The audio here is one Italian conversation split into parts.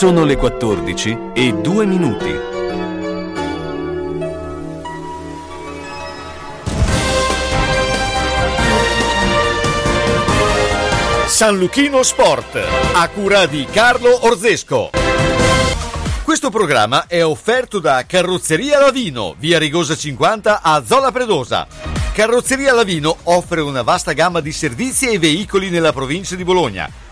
Sono le 14 e 2 minuti. San Luchino Sport, a cura di Carlo Orzesco. Questo programma è offerto da Carrozzeria Lavino, via Rigosa 50 a Zola Predosa. Carrozzeria Lavino offre una vasta gamma di servizi e veicoli nella provincia di Bologna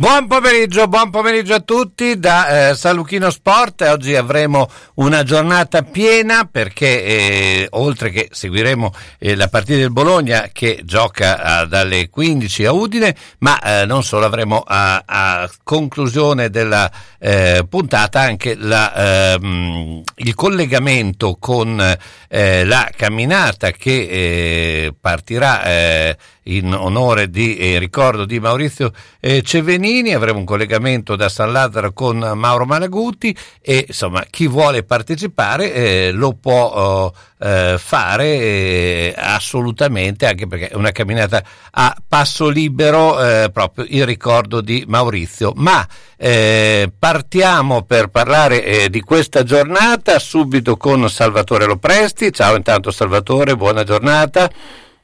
Buon pomeriggio, buon pomeriggio a tutti da eh, San Luchino Sport. Oggi avremo una giornata piena perché eh, oltre che seguiremo eh, la partita del Bologna che gioca dalle 15 a Udine, ma eh, non solo avremo a, a conclusione della eh, puntata anche la, ehm, il collegamento con eh, la camminata che partirà in onore di eh, ricordo di Maurizio eh, Cevenini, avremo un collegamento da San Lazzaro con Mauro Malaguti e insomma chi vuole partecipare eh, lo può oh, eh, fare eh, assolutamente anche perché è una camminata a passo libero eh, proprio il ricordo di Maurizio. Ma partiamo per parlare di questa giornata subito con Salvatore Lopresti. Ciao intanto Salvatore, buona giornata.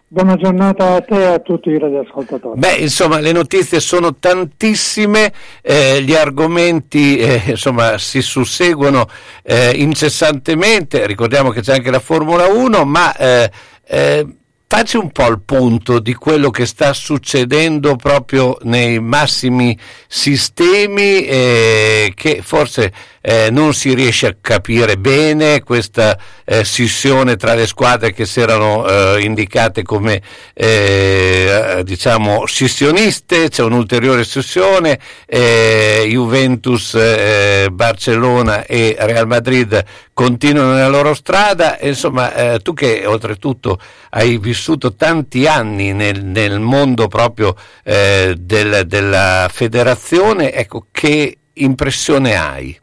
Buona giornata a te e a tutti i radioascoltatori. Beh, insomma, le notizie sono tantissime, eh, gli argomenti eh, insomma, si susseguono eh, incessantemente, ricordiamo che c'è anche la Formula 1, ma eh, eh, facci un po' il punto di quello che sta succedendo proprio nei massimi sistemi eh, che forse eh, non si riesce a capire bene questa eh, scissione tra le squadre che si erano eh, indicate come eh, diciamo scissioniste, c'è un'ulteriore scissione, eh, Juventus, eh, Barcellona e Real Madrid continuano nella loro strada, insomma tu che oltretutto hai vissuto tanti anni nel, nel mondo proprio del, della federazione, ecco che impressione hai?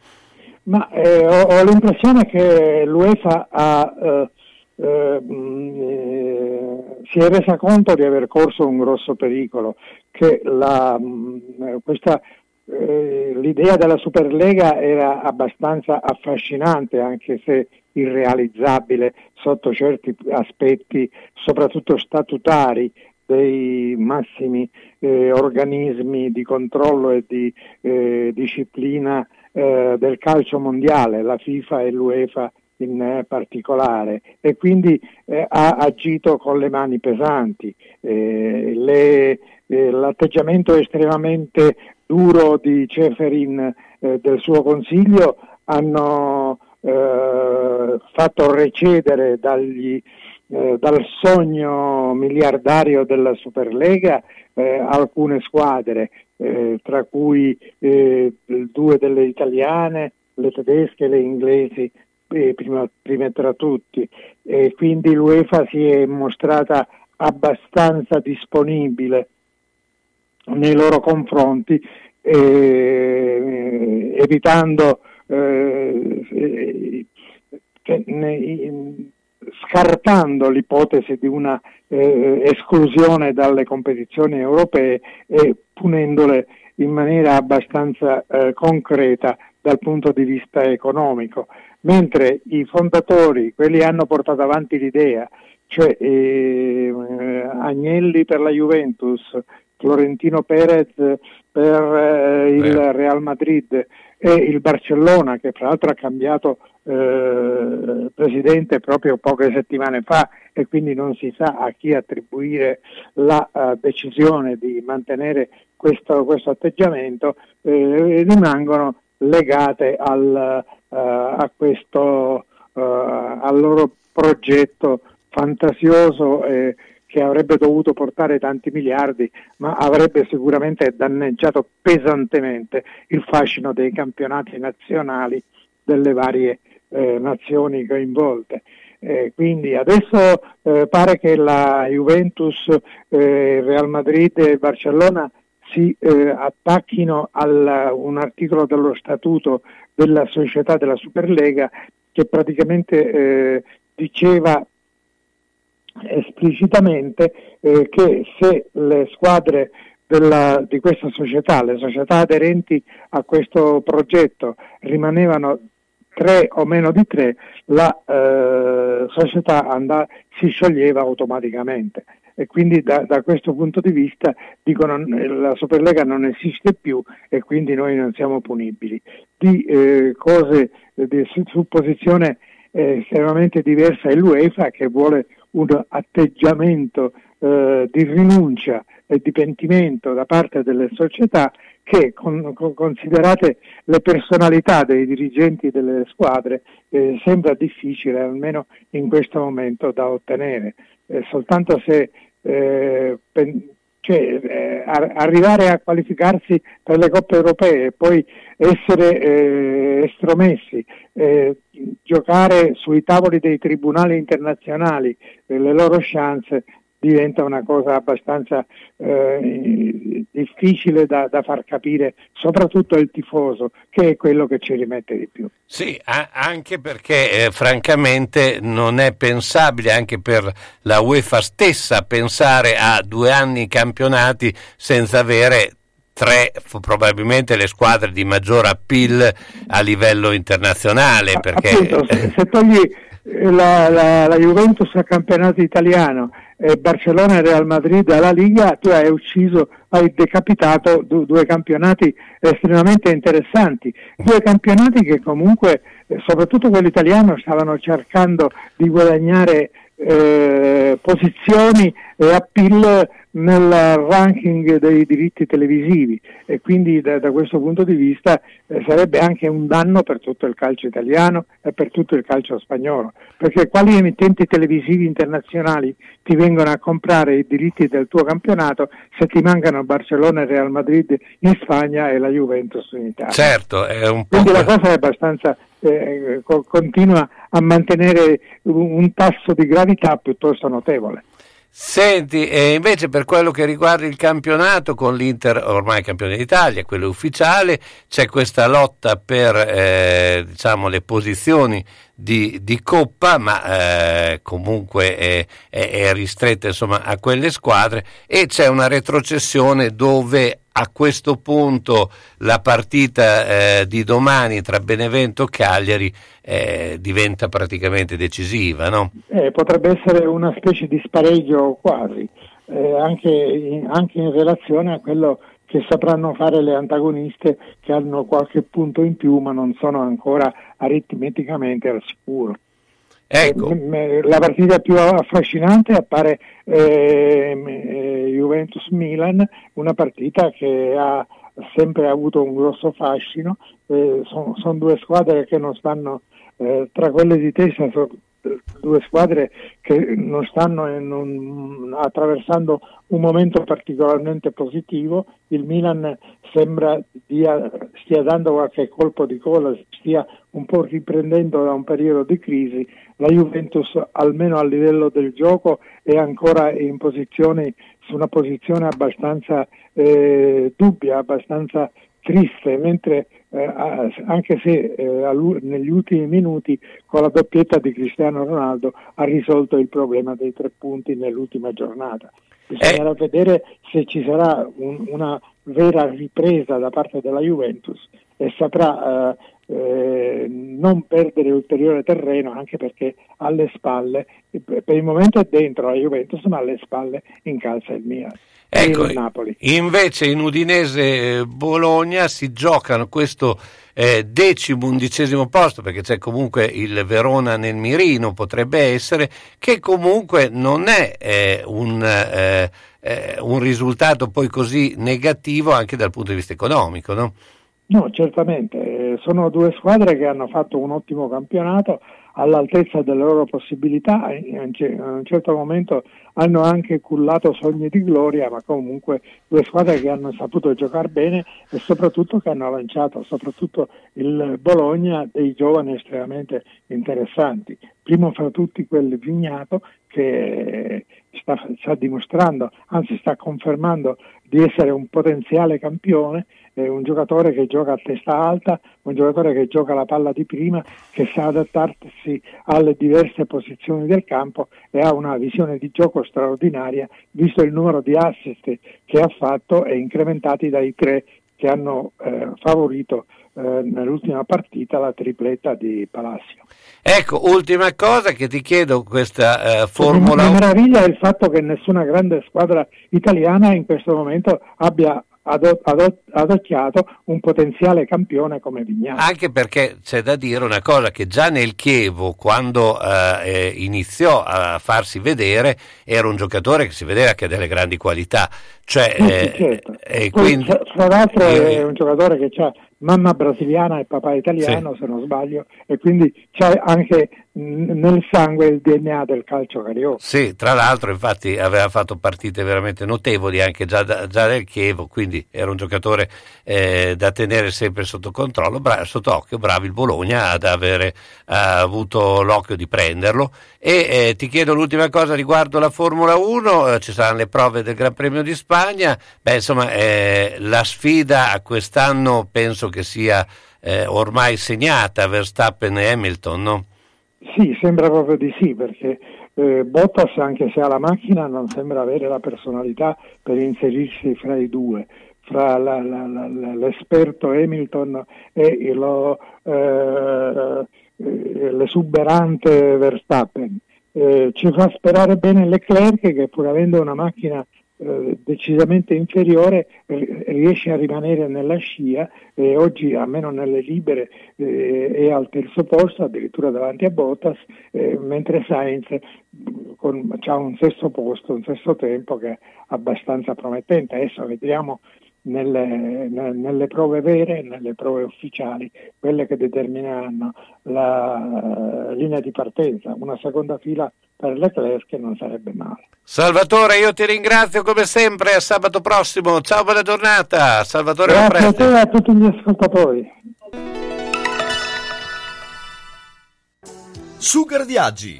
Ma eh, ho, ho, l'impressione che l'UEFA ha, eh, eh, si è resa conto di aver corso un grosso pericolo, che la, questa, eh, l'idea della Superlega era abbastanza affascinante anche se irrealizzabile sotto certi aspetti, soprattutto statutari dei massimi eh, organismi di controllo e di eh, disciplina eh, del calcio mondiale, la FIFA e l'UEFA in eh, particolare e quindi eh, ha agito con le mani pesanti. Eh, le, eh, l'atteggiamento estremamente duro di Ceferin eh, del suo consiglio hanno fatto recedere dagli, dal sogno miliardario della Superlega alcune squadre eh, tra cui eh, due delle italiane, le tedesche e le inglesi, eh, prima, prima, tra tutti. E quindi l'UEFA si è mostrata abbastanza disponibile nei loro confronti, eh, evitando eh, scartando l'ipotesi di una eh, esclusione dalle competizioni europee e punendole in maniera abbastanza eh, concreta dal punto di vista economico, mentre i fondatori, quelli che hanno portato avanti l'idea, cioè eh, Agnelli per la Juventus, Florentino Perez per eh, il Real Madrid e il Barcellona che fra l'altro ha cambiato eh, presidente proprio poche settimane fa e quindi non si sa a chi attribuire la uh, decisione di mantenere questo, questo atteggiamento, eh, rimangono legate al, uh, a questo, uh, al loro progetto fantasioso che avrebbe dovuto portare tanti miliardi, ma avrebbe sicuramente danneggiato pesantemente il fascino dei campionati nazionali delle varie eh, nazioni coinvolte. Eh, quindi adesso eh, pare che la Juventus, eh, Real Madrid e Barcellona si eh, attacchino a un articolo dello statuto della società della Superlega che praticamente eh, diceva esplicitamente che se le squadre della, di questa società, le società aderenti a questo progetto rimanevano tre o meno di tre, la eh, società andà, si scioglieva automaticamente e quindi da, da, questo punto di vista dicono la Superlega non esiste più e quindi noi non siamo punibili. Di eh, cose di supposizione eh, estremamente diversa è l'UEFA che vuole un atteggiamento eh, di rinuncia e di pentimento da parte delle società che con, con, considerate le personalità dei dirigenti delle squadre eh, sembra difficile almeno in questo momento da ottenere. Eh, soltanto se eh, pen, cioè, eh, arrivare a qualificarsi per le coppe europee e poi essere eh, estromessi, eh, giocare sui tavoli dei tribunali internazionali le loro chance diventa una cosa abbastanza eh, difficile da, da, far capire, soprattutto il tifoso, che è quello che ci rimette di più. Sì, a- anche perché eh, francamente non è pensabile anche per la UEFA stessa pensare a due anni campionati senza avere tre probabilmente le squadre di maggior appeal a livello internazionale. Perché... Appunto, se, se togli la, la, la Juventus al campionato italiano eh, Barcellona e Real Madrid alla Liga, tu hai ucciso, hai decapitato due, due campionati estremamente interessanti, due campionati che comunque, eh, soprattutto quello italiano, stavano cercando di guadagnare eh, posizioni e appeal nel ranking dei diritti televisivi e quindi da, da questo punto di vista eh, sarebbe anche un danno per tutto il calcio italiano e per tutto il calcio spagnolo, perché quali emittenti televisivi internazionali ti vengono a comprare i diritti del tuo campionato se ti mancano Barcellona e Real Madrid in Spagna e la Juventus in Italia? Certo, è un po'... Quindi la cosa è abbastanza eh, continua a mantenere un, tasso di gravità piuttosto notevole. Senti, e invece per quello che riguarda il campionato, con l'Inter ormai campione d'Italia, quello ufficiale, c'è questa lotta per eh, diciamo, le posizioni di, di Coppa, ma eh, comunque è, è, è ristretta insomma, a quelle squadre e c'è una retrocessione dove a questo punto la partita eh, di domani tra Benevento e Cagliari eh, diventa praticamente decisiva, no? Eh, potrebbe essere una specie di spareggio quasi, eh, anche in, anche, in, relazione a quello che sapranno fare le antagoniste che hanno qualche punto in più ma non sono ancora aritmeticamente al sicuro. Ecco. Eh, la partita più affascinante appare eh, Juventus-Milan, una partita che ha sempre avuto un grosso fascino, eh, sono son due squadre che non stanno eh, tra quelle di testa, due squadre che non stanno un, attraversando un momento particolarmente positivo, il Milan sembra dia, stia dando qualche colpo di cola, stia un po' riprendendo da un periodo di crisi, la Juventus almeno a livello del gioco è ancora in posizione, su una posizione abbastanza eh, dubbia, abbastanza triste, mentre anche se eh, negli ultimi minuti con la doppietta di Cristiano Ronaldo ha risolto il problema dei tre punti nell'ultima giornata. Bisognerà eh. vedere se ci sarà un, una vera ripresa da parte della Juventus e saprà eh, eh, non perdere ulteriore terreno anche perché alle spalle, per il momento è dentro la Juventus ma alle spalle incalza il Milan. Ecco, invece in Udinese eh, Bologna si giocano questo eh, decimo, undicesimo posto, perché c'è comunque il Verona nel mirino, potrebbe essere, che comunque non è eh, un, eh, eh un, risultato poi così negativo anche dal punto di vista economico, no? No, certamente, eh, sono due squadre che hanno fatto un ottimo campionato, all'altezza delle loro possibilità, in un certo momento hanno anche cullato sogni di gloria, ma comunque due squadre che hanno saputo giocare bene e soprattutto che hanno lanciato, soprattutto il Bologna, dei giovani estremamente interessanti. Primo fra tutti quel Vignato che sta, sta dimostrando, anzi sta confermando di essere un potenziale campione, è un giocatore che gioca a testa alta, un giocatore che gioca la palla di prima, che sa adattarsi alle diverse posizioni del campo e ha una visione di gioco straordinaria, visto il numero di assist che ha fatto e incrementati dai tre che hanno eh, favorito eh, nell'ultima partita la tripletta di Palacio. Ecco, ultima cosa che ti chiedo, questa eh, formula... La meraviglia è il fatto che nessuna grande squadra italiana in questo momento abbia adocchiato un potenziale campione come Vignano. Anche perché c'è da dire una cosa che già nel Chievo quando eh, iniziò a farsi vedere era un giocatore che si vedeva che ha delle grandi qualità. Cioè, sì, eh, certo. e quindi, tra l'altro eh, è un giocatore che ha mamma brasiliana e papà italiano, sì. se non sbaglio, e quindi c'è anche nel sangue il DNA del calcio carioca. Sì, tra l'altro infatti aveva fatto partite veramente notevoli anche già, da, già nel Chievo, quindi era un giocatore eh, da tenere sempre sotto controllo, bra- sotto occhio, bravo il Bologna ad avere avuto l'occhio di prenderlo. E eh, ti chiedo l'ultima cosa riguardo la Formula 1, eh, ci saranno le prove del Gran Premio di Spagna, beh insomma eh, la sfida a quest'anno penso che sia eh, ormai segnata Verstappen e Hamilton, no? Sì, sembra proprio di sì, perché eh, Bottas, anche se ha la macchina, non sembra avere la personalità per inserirsi fra i due, fra la, la, la, l'esperto Hamilton e lo, eh, l'esuberante Verstappen. Eh, ci fa sperare bene Leclerc che pur avendo una macchina eh, decisamente inferiore eh, riesce a rimanere nella scia e oggi almeno nelle libere eh, è al terzo posto addirittura davanti a Bottas eh, mentre Sainz ha un sesto posto, un sesto tempo che è abbastanza promettente. Adesso vedremo nelle, nelle, prove vere, nelle prove ufficiali, quelle che determineranno la uh, linea di partenza, una seconda fila per Leclerc che non sarebbe male. Salvatore, io ti ringrazio come sempre, a sabato prossimo, ciao, buona giornata, Salvatore Grazie a te e a tutti gli ascoltatori. Sugar Viaggi,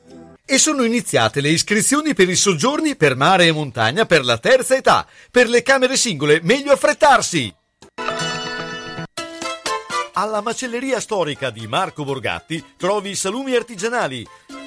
e sono iniziate le iscrizioni per i soggiorni per mare e montagna per la terza età. Per le camere singole meglio affrettarsi! Alla macelleria storica di Marco Borgatti trovi salumi artigianali,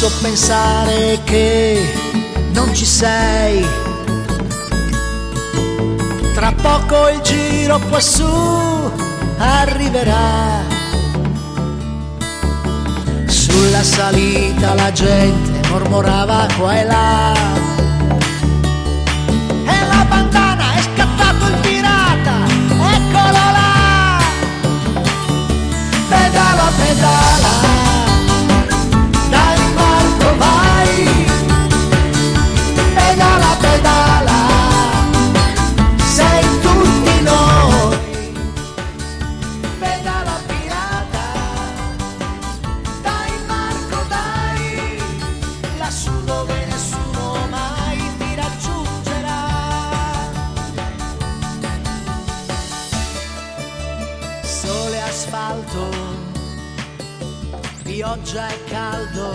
Posso pensare che non ci sei. Tra poco il giro quassù arriverà. Sulla salita la gente mormorava qua e là. E la bandana è scattato il pirata, eccolo là. Pedala, pedala. Pioggia e caldo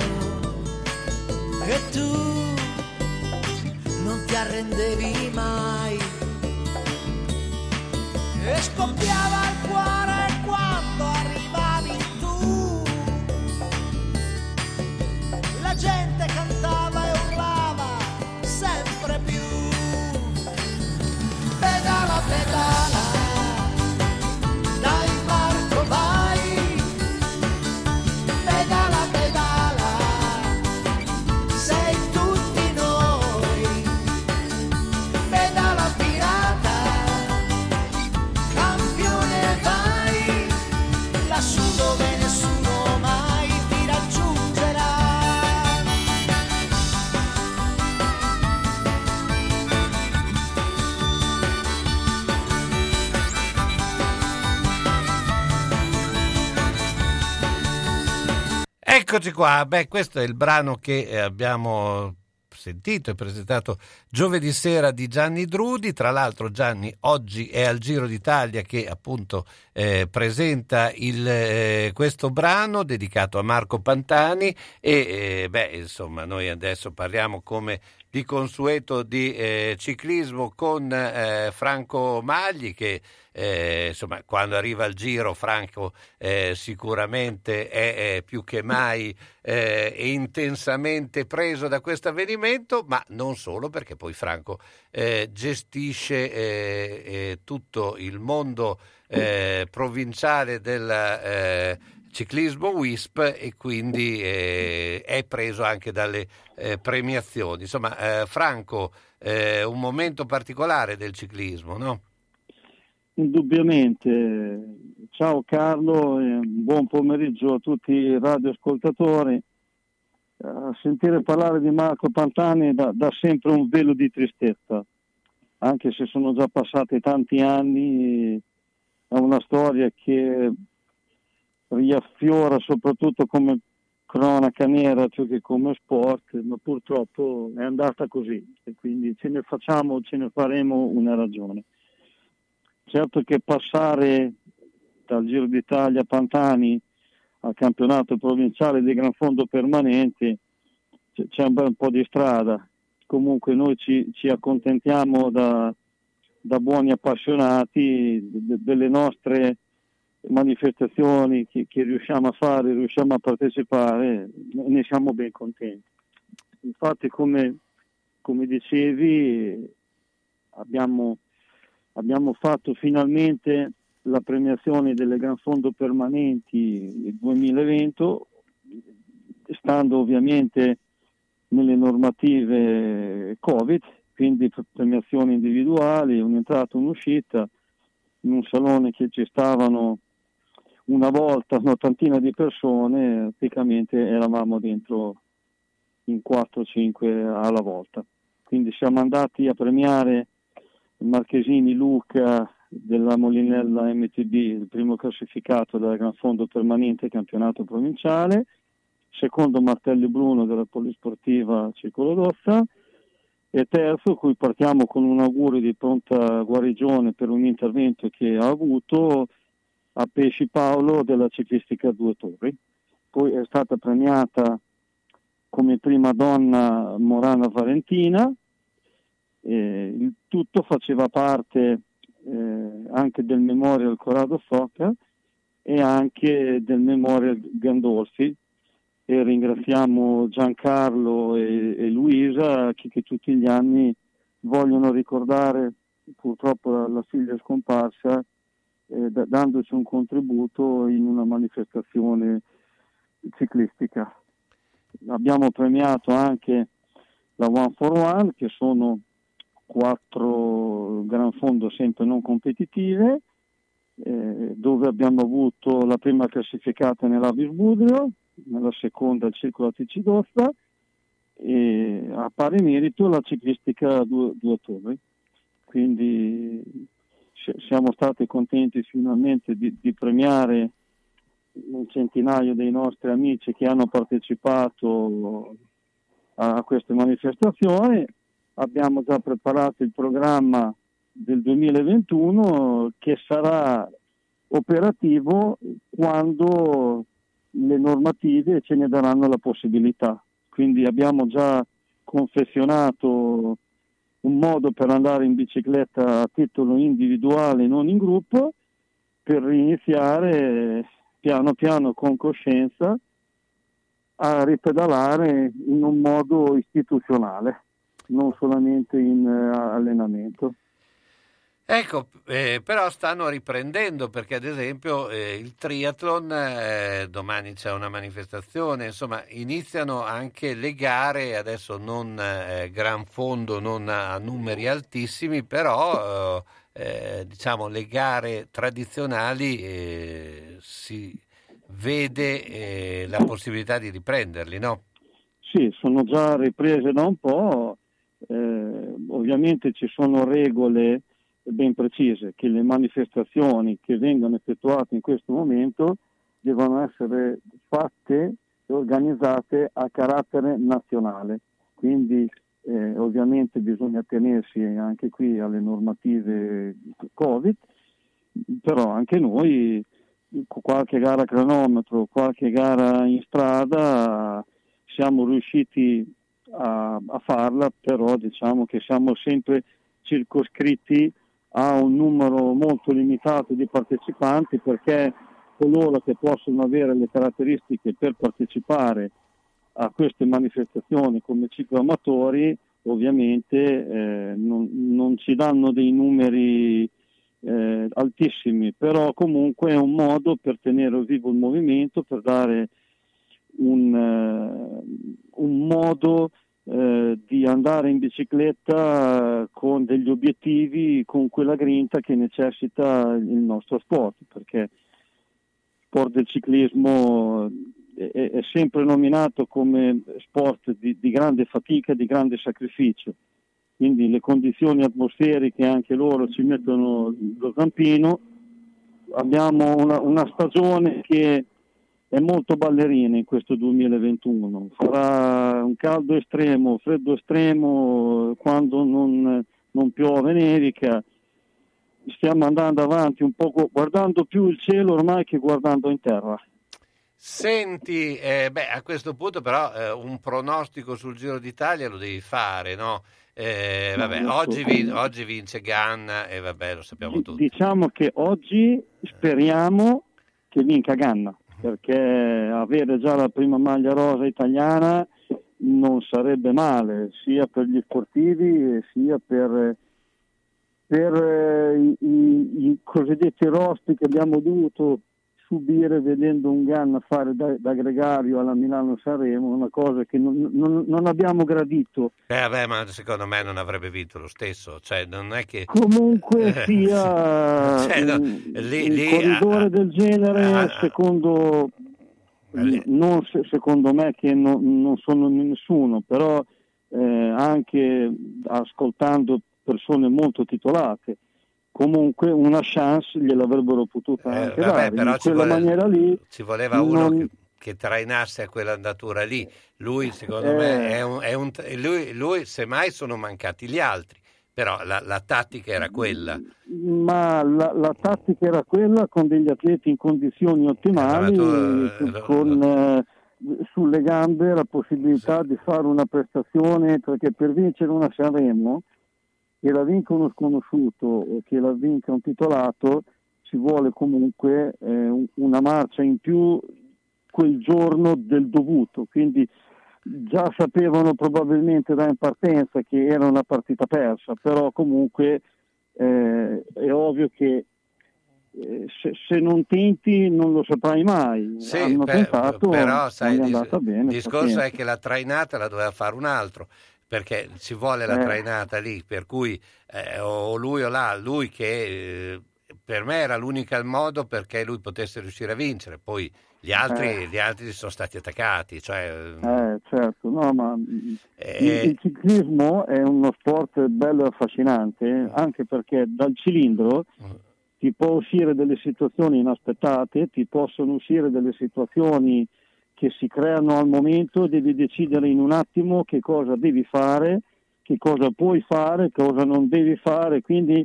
e tu non ti arrendevi mai. E scoppiava il cuore Eccoci qua, beh questo è il brano che eh, abbiamo sentito e presentato giovedì sera di Gianni Drudi. Tra l'altro Gianni oggi è al Giro d'Italia che appunto eh, presenta il, eh, questo brano dedicato a Marco Pantani e eh, beh insomma noi adesso parliamo come di consueto di eh, ciclismo con eh, Franco Magli che eh, insomma, quando arriva il giro Franco eh, sicuramente è, è, più che mai eh, intensamente preso da questo avvenimento, ma non solo perché poi Franco eh, gestisce eh, eh, tutto il mondo provinciale del ciclismo WISP e quindi è preso anche dalle premiazioni. Insomma, Franco, un momento particolare del ciclismo, no? Indubbiamente. Ciao Carlo buon pomeriggio a tutti i radioascoltatori. A sentire parlare di Marco Pantani dà, dà sempre un velo di tristezza, anche se sono già passati tanti anni, è una storia che riaffiora soprattutto come cronaca nera più che come sport, ma purtroppo è andata così e quindi ce ne facciamo, ce ne faremo una ragione. Certo che passare dal Giro d'Italia Pantani al campionato provinciale di Gran Fondo permanente c'è un bel po' di strada. Comunque noi ci, ci accontentiamo da, da, buoni appassionati de, delle nostre manifestazioni che, che, riusciamo a fare, riusciamo a partecipare, ne siamo ben contenti. Infatti come, come dicevi abbiamo abbiamo fatto finalmente la premiazione delle Gran Fondo Permanenti 2020, stando ovviamente nelle normative Covid, quindi premiazioni individuali, un'entrata e un'uscita, in un salone che ci stavano una volta un'ottantina di persone, praticamente eravamo dentro in 4-5 alla volta. Quindi siamo andati a premiare Marchesini Luca della Molinella MTB, il primo classificato della Gran Fondo Permanente Campionato Provinciale, secondo Martelli Bruno della Polisportiva Circolo d'Ozza e terzo, cui partiamo con un augurio di pronta guarigione per un intervento che ha avuto a Pesci Paolo della ciclistica Due Torri. Poi è stata premiata come prima donna Morana Valentina, eh, il tutto faceva parte eh, anche del Memorial Corrado Foca e anche del Memorial Gandolfi, e ringraziamo Giancarlo e, e Luisa che, che, tutti gli anni vogliono ricordare purtroppo la, la figlia scomparsa eh, da, dandoci un contributo in una manifestazione ciclistica. Abbiamo premiato anche la One for One che sono quattro gran fondo sempre non competitive eh, dove abbiamo avuto la prima classificata nell'Avis Budrio, nella seconda il Circolo d'Osta e a pari merito la ciclistica a due, due torri. Quindi siamo stati contenti finalmente di, di, premiare un centinaio dei nostri amici che hanno partecipato a queste manifestazioni. Abbiamo già preparato il programma del 2021 che sarà operativo quando le normative ce ne daranno la possibilità. Quindi abbiamo già confezionato un modo per andare in bicicletta a titolo individuale, non in gruppo, per iniziare piano piano con coscienza a ripedalare in un modo istituzionale, non solamente in uh, allenamento. Ecco, eh, però stanno riprendendo perché ad esempio eh, il triathlon, eh, domani c'è una manifestazione, insomma iniziano anche le gare, adesso non eh, gran fondo, non a numeri altissimi, però eh, diciamo le gare tradizionali eh, si vede la possibilità di riprenderli, no? Sì, sono già riprese da un po', ovviamente ci sono regole ben precise che le manifestazioni che vengono effettuate in questo momento devono essere fatte e organizzate a carattere nazionale. Quindi eh, ovviamente bisogna tenersi anche qui alle normative Covid, però anche noi qualche gara a cronometro, qualche gara in strada siamo riusciti a, a farla, però diciamo che siamo sempre circoscritti ha un numero molto limitato di partecipanti perché coloro che possono avere le caratteristiche per partecipare a queste manifestazioni come cicloamatori ovviamente eh, non, non, ci danno dei numeri eh, altissimi, però comunque è un modo per tenere vivo il movimento, per dare un, uh, un modo eh, di andare in bicicletta con degli obiettivi, con quella grinta che necessita il nostro sport, perché sport del ciclismo è, è sempre nominato come sport di, di grande fatica, di grande sacrificio quindi le condizioni atmosferiche anche loro ci mettono lo zampino. Abbiamo una, una stagione che è molto ballerina in questo 2021. Farà un caldo estremo, freddo estremo quando non, non piove, nevica. Stiamo andando avanti un po' guardando più il cielo ormai che guardando in terra. Senti, eh, beh, a questo punto però eh, un pronostico sul Giro d'Italia lo devi fare, no? Eh, vabbè, oggi, vi, oggi, vince Ganna e vabbè, lo sappiamo tutti. Diciamo che oggi speriamo che vinca Ganna perché avere già la prima maglia rosa italiana non sarebbe male, sia per gli sportivi sia per, per eh, i, i, cosiddetti rosti che abbiamo dovuto subire vedendo un Ganna fare da, da gregario alla Milano-Sanremo, una cosa che non, non, non abbiamo gradito. Eh, vabbè, ma secondo me non avrebbe vinto lo stesso, cioè non è che... Comunque eh, sia cioè, no, lì, lì, corridore ah, del genere, ah, ah, secondo... Non se, secondo me che no, non sono nessuno, però eh, anche ascoltando persone molto titolate, comunque una chance gliel'avrebbero potuta eh, anche vabbè, dare. In quella vole... maniera lì ci voleva uno non... che, che, trainasse a quell'andatura lì. Lui, secondo eh... me, è un, è un... Lui, lui, semmai sono mancati gli altri. Però la, la tattica era quella. Ma la, la, tattica era quella con degli atleti in condizioni ottimali, tu, eh, con eh, sulle gambe la possibilità sì. di fare una prestazione, perché per vincere una Sanremo che la vinca uno sconosciuto o che la vinca un titolato ci vuole comunque eh, una marcia in più quel giorno del dovuto, quindi già sapevano probabilmente da in partenza che era una partita persa, però comunque eh, è ovvio che eh, se, se, non tenti non lo saprai mai. Sì, Hanno beh, tentato, però sai, non è il bene. discorso è che la trainata la doveva fare un altro perché ci vuole la Eh. trainata lì, per cui eh, o lui o là, lui che eh, per me era l'unico modo perché lui potesse riuscire a vincere, poi gli altri, Eh. gli altri sono stati attaccati, cioè, Eh, certo, no, ma eh, il, il ciclismo è uno sport bello e affascinante, anche perché dal cilindro ti può uscire delle situazioni inaspettate, ti possono uscire delle situazioni che si creano al momento, devi decidere in un attimo che cosa devi fare, che cosa puoi fare, cosa non devi fare, quindi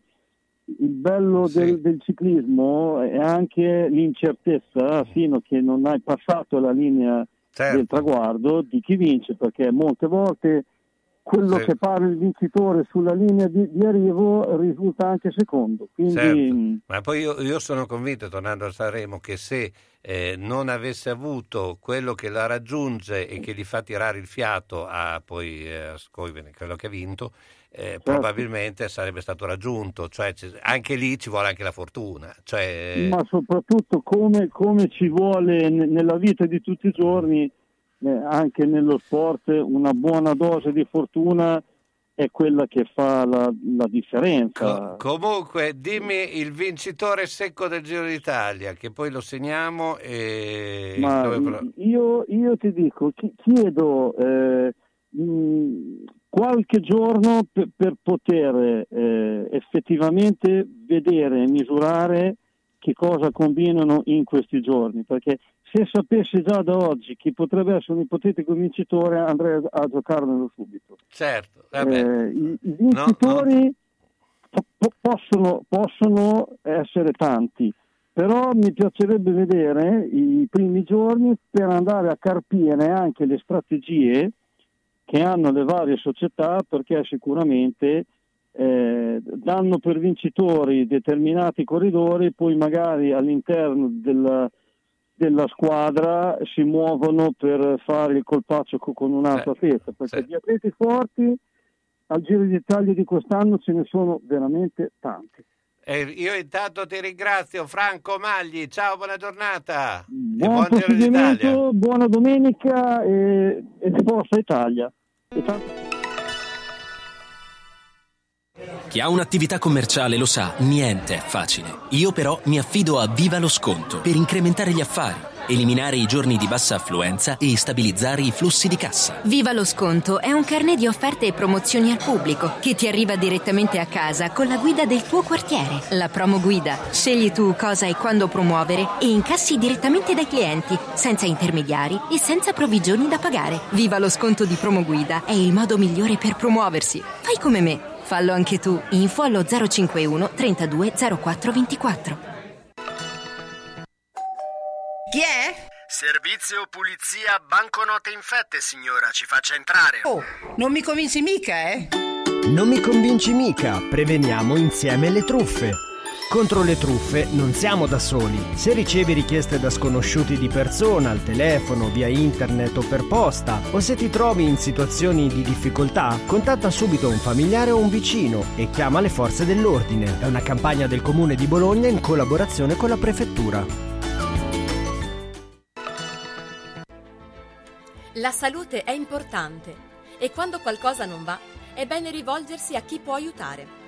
il bello Sì. del, del ciclismo è anche l'incertezza fino a che non hai passato la linea certo. del traguardo di chi vince, perché molte volte quello Sì. che pare il vincitore sulla linea di, di arrivo risulta anche secondo. Quindi Certo. mh, Ma poi io, io sono convinto, tornando a Sanremo, che se eh, non avesse avuto quello che la raggiunge e che gli fa tirare il fiato a poi eh, a Scoivene, quello che ha vinto, eh, probabilmente sarebbe stato raggiunto. Cioè, ci- anche lì ci vuole anche la fortuna. Cioè, ma soprattutto come, come ci vuole ne- nella vita di tutti i giorni, eh, anche nello sport, una buona dose di fortuna è quella che fa la, la differenza. co- comunque, dimmi il vincitore secco del Giro d'Italia, che poi lo segniamo e dove io, io ti dico, chi- chiedo eh, mh, qualche giorno per, per poter eh, effettivamente vedere e misurare che cosa combinano in questi giorni, perché se sapessi già da oggi chi potrebbe essere un ipotetico vincitore andrei a, giocarmelo subito. certo, vabbè. Eh, i, i vincitori po- po- possono, possono essere tanti, però mi piacerebbe vedere i primi giorni per andare a carpire anche le strategie che hanno le varie società perché sicuramente eh, danno per vincitori determinati corridori, poi magari all'interno della, della squadra si muovono per fare il colpaccio co- con un altro Eh, atleta, perché sì. di atleti forti al Giro d'Italia di quest'anno ce ne sono veramente tanti. E io intanto ti ringrazio, Franco Magli. Ciao, buona giornata. E Buon Giro d'Italia. buona domenica e, e forza Italia. E tanto- Chi ha un'attività commerciale lo sa, niente è facile. Io però mi affido a Viva lo Sconto per incrementare gli affari, eliminare i giorni di bassa affluenza e stabilizzare i flussi di cassa. Viva lo sconto è un carnet di offerte e promozioni al pubblico che ti arriva direttamente a casa con la guida del tuo quartiere. La promo guida. Scegli tu cosa e quando promuovere e incassi direttamente dai clienti, senza intermediari e senza provvigioni da pagare. Viva lo sconto di promo guida è il modo migliore per promuoversi. Fai come me. Fallo anche tu. Info allo 051 32 04 24. Chi è? Servizio pulizia banconote infette, signora, ci faccia entrare. Oh, non mi convinci mica, eh? Non mi convinci mica, preveniamo insieme le truffe. Contro le truffe non siamo da soli. Se ricevi richieste da sconosciuti di persona, al telefono, via internet o per posta, o se ti trovi in situazioni di difficoltà, contatta subito un familiare o un vicino e chiama le forze dell'ordine. È una campagna del Comune di Bologna in collaborazione con la Prefettura. La salute è importante e quando qualcosa non va è bene rivolgersi a chi può aiutare.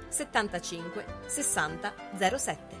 75 60 07.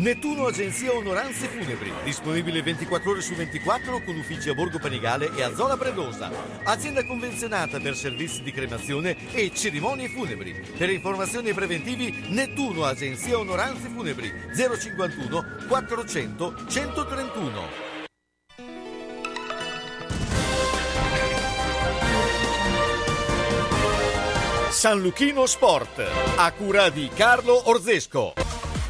Nettuno Agenzia Onoranze Funebri, disponibile 24 ore su 24 con uffici a Borgo Panigale e a Zola Predosa. Azienda convenzionata per servizi di cremazione e cerimonie funebri. Per informazioni preventivi Nettuno Agenzia Onoranze Funebri 051 400 131. San Luchino Sport, a cura di Carlo Orzesco.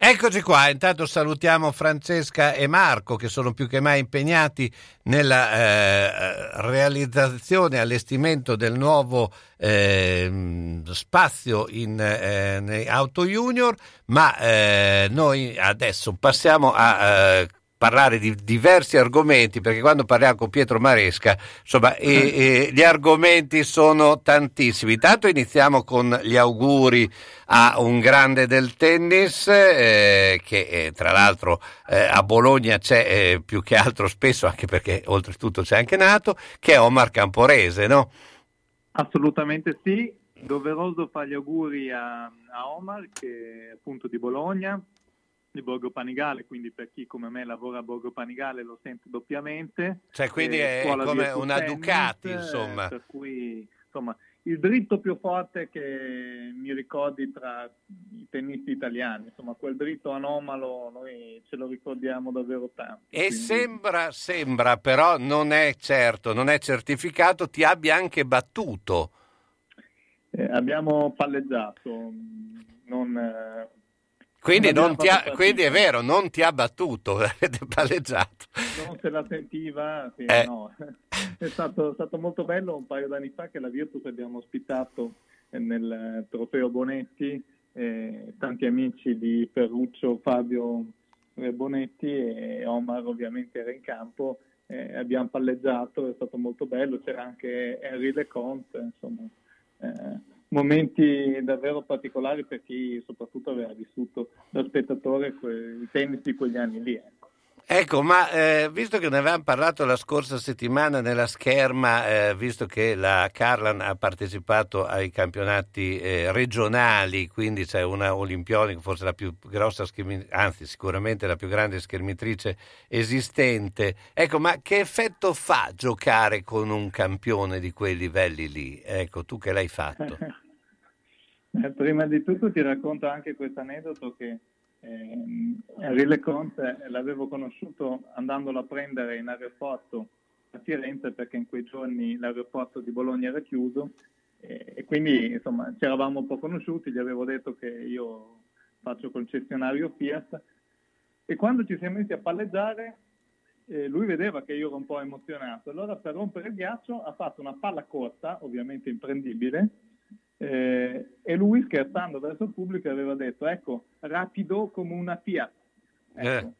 Eccoci qua, intanto salutiamo Francesca e Marco che sono più che mai impegnati nella eh, realizzazione e allestimento del nuovo eh, spazio in eh, Auto Junior, ma eh, noi adesso passiamo a eh, parlare di diversi argomenti perché quando parliamo con Pietro Maresca insomma e, e gli argomenti sono tantissimi. Intanto iniziamo con gli auguri a un grande del tennis eh, che eh, tra l'altro eh, a Bologna c'è eh, più che altro spesso anche perché oltretutto c'è anche nato che è Omar Camporese no? Assolutamente sì, doveroso fare gli auguri a, a Omar che è appunto di Bologna, di Borgo Panigale, quindi per chi come me lavora a Borgo Panigale lo sente doppiamente. Cioè quindi Eh, è come una Ducati insomma. Per cui insomma il dritto più forte che mi ricordi tra i tennisti italiani, insomma quel dritto anomalo noi ce lo ricordiamo davvero tanto. E quindi- sembra, sembra, però non è certo, non è certificato, ti abbia anche battuto. Eh, abbiamo palleggiato, non, eh, Quindi, non non ti ha- quindi è vero, non ti ha battuto, avete palleggiato. non se la sentiva, sì, Eh. no. è stato, stato molto bello un paio d'anni fa che la Virtus abbiamo ospitato nel trofeo Bonetti, eh, tanti amici di Ferruccio, Fabio eh, Bonetti e Omar ovviamente era in campo, eh, abbiamo palleggiato, è stato molto bello, c'era anche Henry Leconte, insomma, eh, momenti davvero particolari per chi soprattutto aveva vissuto da spettatore que- il tennis di quegli anni lì. ecco. Ecco, ma eh, visto che ne avevamo parlato la scorsa settimana nella scherma, eh, visto che la Carlan ha partecipato ai campionati eh, regionali, quindi c'è una olimpionica, forse la più grossa, schermi- anzi sicuramente la più grande schermitrice esistente, ecco, ma che effetto fa giocare con un campione di quei livelli lì? Ecco, tu che l'hai fatto. Eh, Prima di tutto ti racconto anche questo aneddoto che ehm, Henri Leconte l'avevo conosciuto andandolo a prendere in aeroporto a Firenze perché in quei giorni l'aeroporto di Bologna era chiuso e, e quindi insomma ci eravamo un po' conosciuti, gli avevo detto che io faccio concessionario Fiat e quando ci siamo messi a palleggiare eh, lui vedeva che io ero un po' emozionato, allora per rompere il ghiaccio ha fatto una palla corta, ovviamente imprendibile, eh, e lui scherzando verso il pubblico aveva detto ecco rapido come una Fiat. Eh,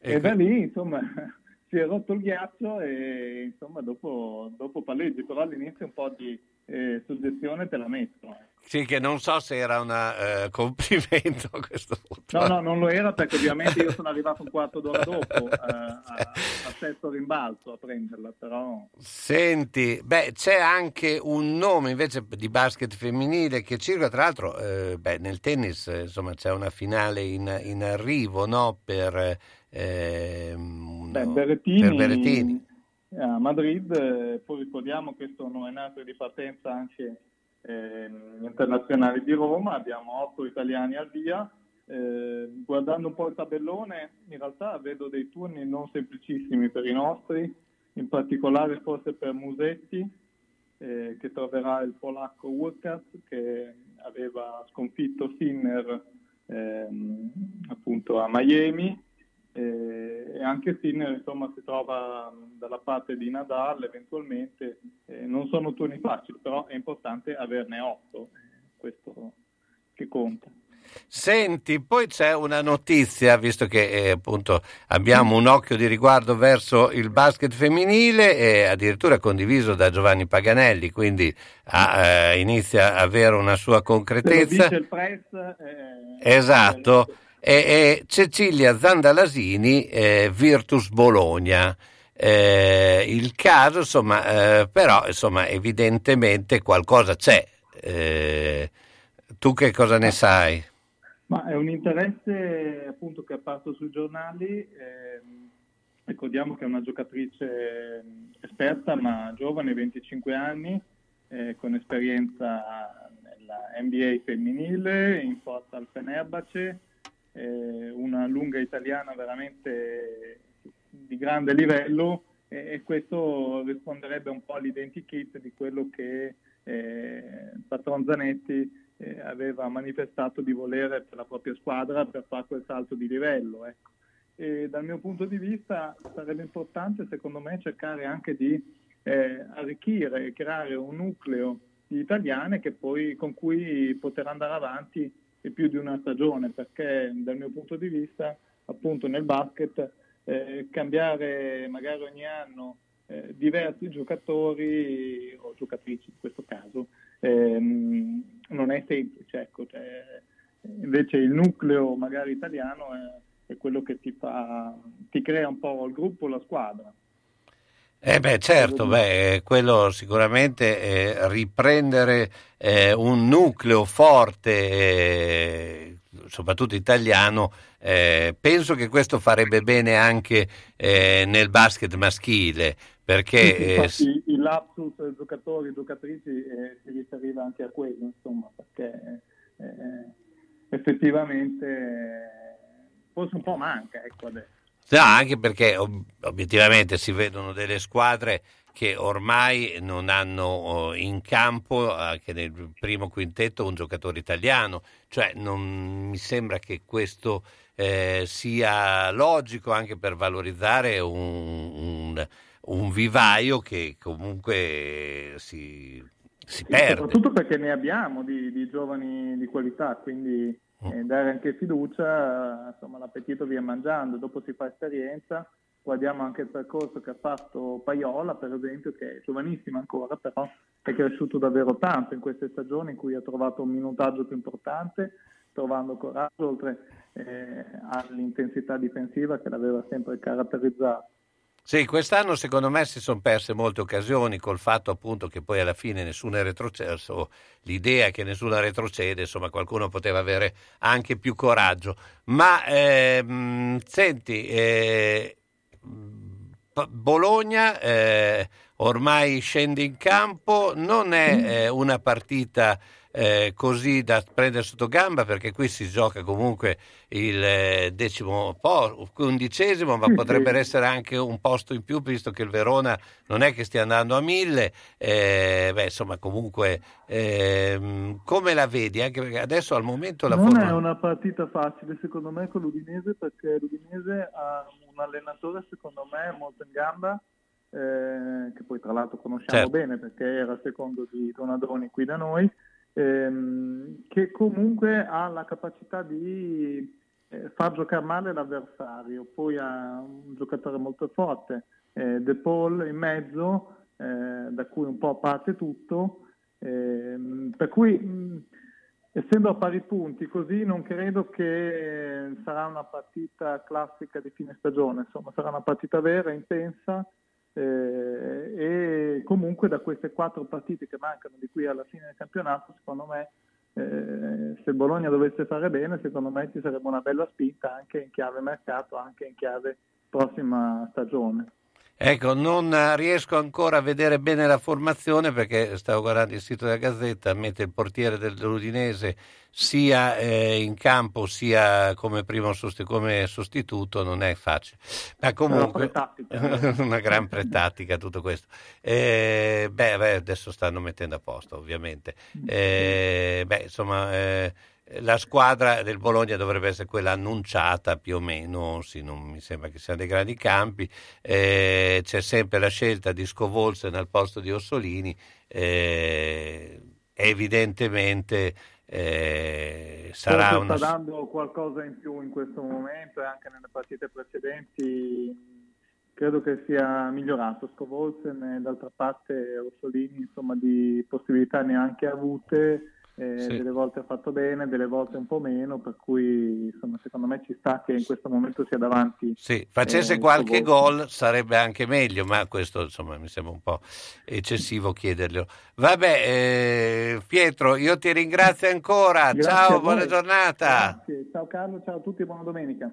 e da lì insomma si è rotto il ghiaccio e insomma dopo, dopo palleggi però all'inizio un po' di eh, suggestione te la metto. Sì, che non so se era un uh, complimento a questo punto. No, no, non lo era perché ovviamente io sono arrivato un quarto d'ora dopo uh, a, a sesto rimbalzo a prenderla, però... Senti, beh, c'è anche un nome invece di basket femminile che circola, tra l'altro, eh, beh, nel tennis insomma c'è una finale in, in arrivo, no? Per, eh, beh, Berrettini, per Berrettini. A Madrid, eh, poi ricordiamo che sono in atto di partenza anche eh, internazionali di Roma, abbiamo otto italiani al via. Eh, guardando un po' il tabellone, in realtà vedo dei turni non semplicissimi per i nostri, in particolare forse per Musetti, eh, che troverà il polacco Wurkat, che aveva sconfitto Sinner ehm, appunto a Miami, e anche Sinner insomma, si trova dalla parte di Nadal eventualmente, eh, non sono turni facili, però è importante averne otto, eh, questo che conta. Senti, poi c'è una notizia, visto che eh, appunto abbiamo un occhio di riguardo verso il basket femminile, e addirittura condiviso da Giovanni Paganelli, quindi ha, eh, inizia a avere una sua concretezza. Se lo dice il press, eh, esatto e, Cecilia Zandalasini, eh, Virtus Bologna. Eh, il caso, insomma, eh, però, insomma, evidentemente qualcosa c'è. Eh, tu che cosa ne sai? Ma è un interesse appunto che è apparso sui giornali. Ehm, ricordiamo che è una giocatrice esperta ma giovane, 25 anni, eh, con esperienza nella NBA femminile, in forza al Fenerbahce eh, una lunga italiana veramente di grande livello e, e, questo risponderebbe un po' all'identikit di quello che eh, Patron Zanetti eh, aveva manifestato di volere per la propria squadra per fare quel salto di livello. Ecco. E dal mio punto di vista sarebbe importante secondo me cercare anche di eh, arricchire e creare un nucleo di italiane poi, con cui poter andare avanti e più di una stagione, perché dal mio punto di vista, appunto nel basket, eh, cambiare magari ogni anno eh, diversi giocatori o giocatrici in questo caso ehm, non è semplice. Ecco, cioè, invece il nucleo magari italiano è, è quello che ti, fa, ti crea un po' il gruppo, la squadra. Eh beh, certo, beh, quello sicuramente eh, riprendere eh, un nucleo forte, eh, soprattutto italiano, eh, penso che questo farebbe bene anche eh, nel basket maschile, perché... Sì, infatti, il lapsus giocatori e giocatrici eh, si riferiva anche a quello, insomma, perché effettivamente forse un po' manca, ecco adesso. No, anche perché ob- obiettivamente si vedono delle squadre che ormai non hanno in campo anche nel primo quintetto un giocatore italiano, cioè non mi sembra che questo eh, sia logico anche per valorizzare un, un, un vivaio che comunque si, si perde. Soprattutto perché ne abbiamo di, di giovani di qualità, quindi e dare anche fiducia, insomma l'appetito via mangiando, dopo si fa esperienza, guardiamo anche il percorso che ha fatto Paiola per esempio, che è giovanissimo ancora, però è cresciuto davvero tanto in queste stagioni in cui ha trovato un minutaggio più importante, trovando coraggio oltre eh, all'intensità difensiva che l'aveva sempre caratterizzato. Sì, quest'anno secondo me si sono perse molte occasioni col fatto appunto che poi alla fine nessuno è retrocesso, l'idea che nessuno retrocede, insomma qualcuno poteva avere anche più coraggio. Ma ehm, senti, eh, Bologna eh, ormai scende in campo, non è mm. eh, una partita eh, così da prendere sotto gamba perché qui si gioca comunque il eh, decimo po- undicesimo ma potrebbe essere anche un posto in più visto che il Verona non è che stia andando a mille. Eh, beh insomma comunque ehm, come la vedi? Anche perché adesso al momento la non forma... è una partita facile secondo me con l'Udinese perché l'Udinese ha un allenatore secondo me molto in gamba eh, che poi tra l'altro conosciamo certo. bene perché era secondo di Donadoni qui da noi ehm, che comunque ha la capacità di eh, far giocare male l'avversario, poi ha un giocatore molto forte, eh, De Paul in mezzo, eh, da cui un po' parte tutto, Ehm, per cui, mh, essendo a pari punti così, non credo che sarà una partita classica di fine stagione, insomma sarà una partita vera, intensa eh, e comunque da queste quattro partite che mancano di qui alla fine del campionato, secondo me eh, se Bologna dovesse fare bene, secondo me ci sarebbe una bella spinta anche in chiave mercato, anche in chiave prossima stagione. Ecco, non riesco ancora a vedere bene la formazione perché stavo guardando il sito della Gazzetta, mette il portiere dell'Udinese sia eh, in campo sia come primo sost- come sostituto, non è facile. Ma comunque una gran pretattica tutto questo. Eh, beh, beh, adesso stanno mettendo a posto, ovviamente. Eh, beh, insomma, eh, la squadra del Bologna dovrebbe essere quella annunciata più o meno, sì, non mi sembra che siano dei grandi campi, eh, c'è sempre la scelta di Scovolsen al posto di Ossolini, eh, evidentemente eh, sarà Forse una... sta dando qualcosa in più in questo momento e anche nelle partite precedenti credo che sia migliorato. Scovolsen e d'altra parte Ossolini insomma di possibilità neanche avute eh, Sì. delle volte ha fatto bene, delle volte un po' meno, per cui insomma, secondo me ci sta che in questo momento sia davanti. Sì, facesse eh, qualche gol sarebbe anche meglio, ma questo insomma mi sembra un po' eccessivo chiederglielo. Vabbè, eh, Pietro, io ti ringrazio ancora. Grazie Ciao, buona giornata. Grazie. Ciao Carlo, ciao a tutti, buona domenica.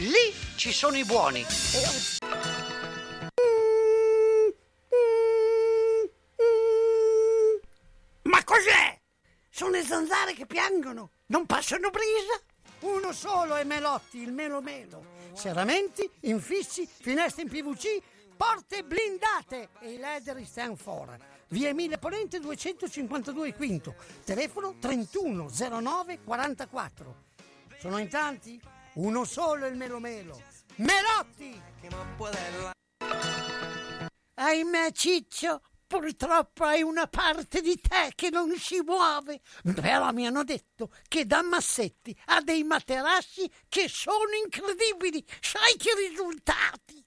Lì ci sono i buoni. Ma cos'è? Sono le zanzare che piangono, non passano brisa? Uno solo è Melotti, il Melo Melo. Serramenti, infissi, finestre in PVC, porte blindate e i leder stand for. Via Emile Ponente 252 Quinto, telefono 31 09 44. Sono in tanti? Uno solo è il Melo Melo. Melotti! Ahimè Ciccio, purtroppo hai una parte di te che non si muove. Però mi hanno detto che da Massetti ha dei materassi che sono incredibili. Sai che risultati?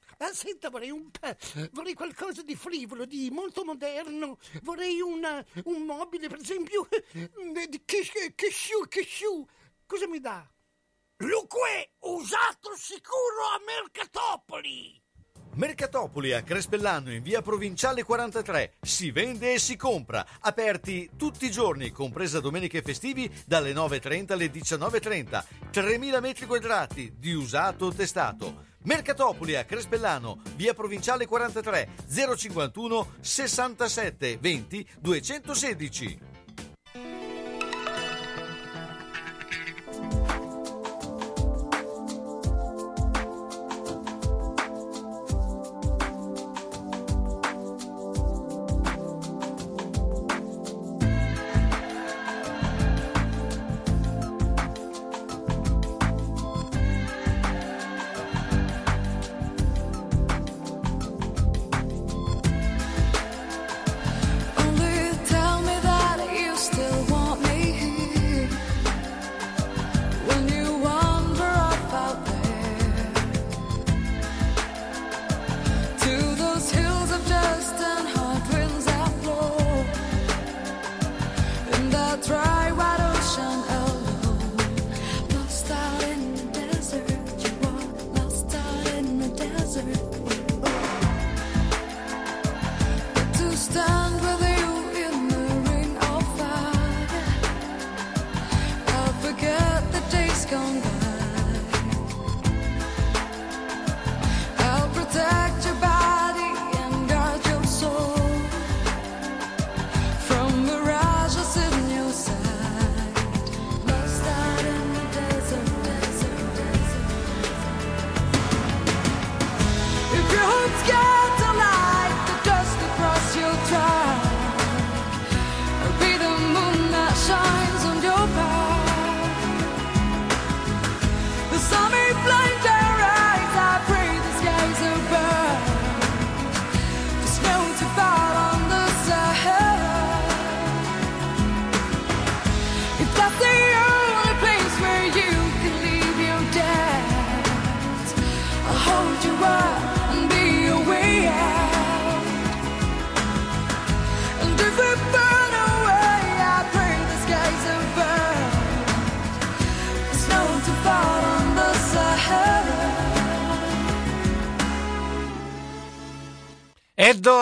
Ma senta, vorrei un pe- vorrei qualcosa di frivolo, di molto moderno. Vorrei una- un mobile, per esempio, eh, di che, che sciù, che sciù. Cosa mi dà? Luque, usato sicuro a Mercatopoli. Mercatopoli a Crespellano in via Provinciale 43. Si vende e si compra. Aperti tutti i giorni, compresa domenica e festivi, dalle 9.30 alle 19.30. 3.000 metri quadrati di usato testato. Mercatopoli a Crespellano, via Provinciale 43, 051 67 20 216.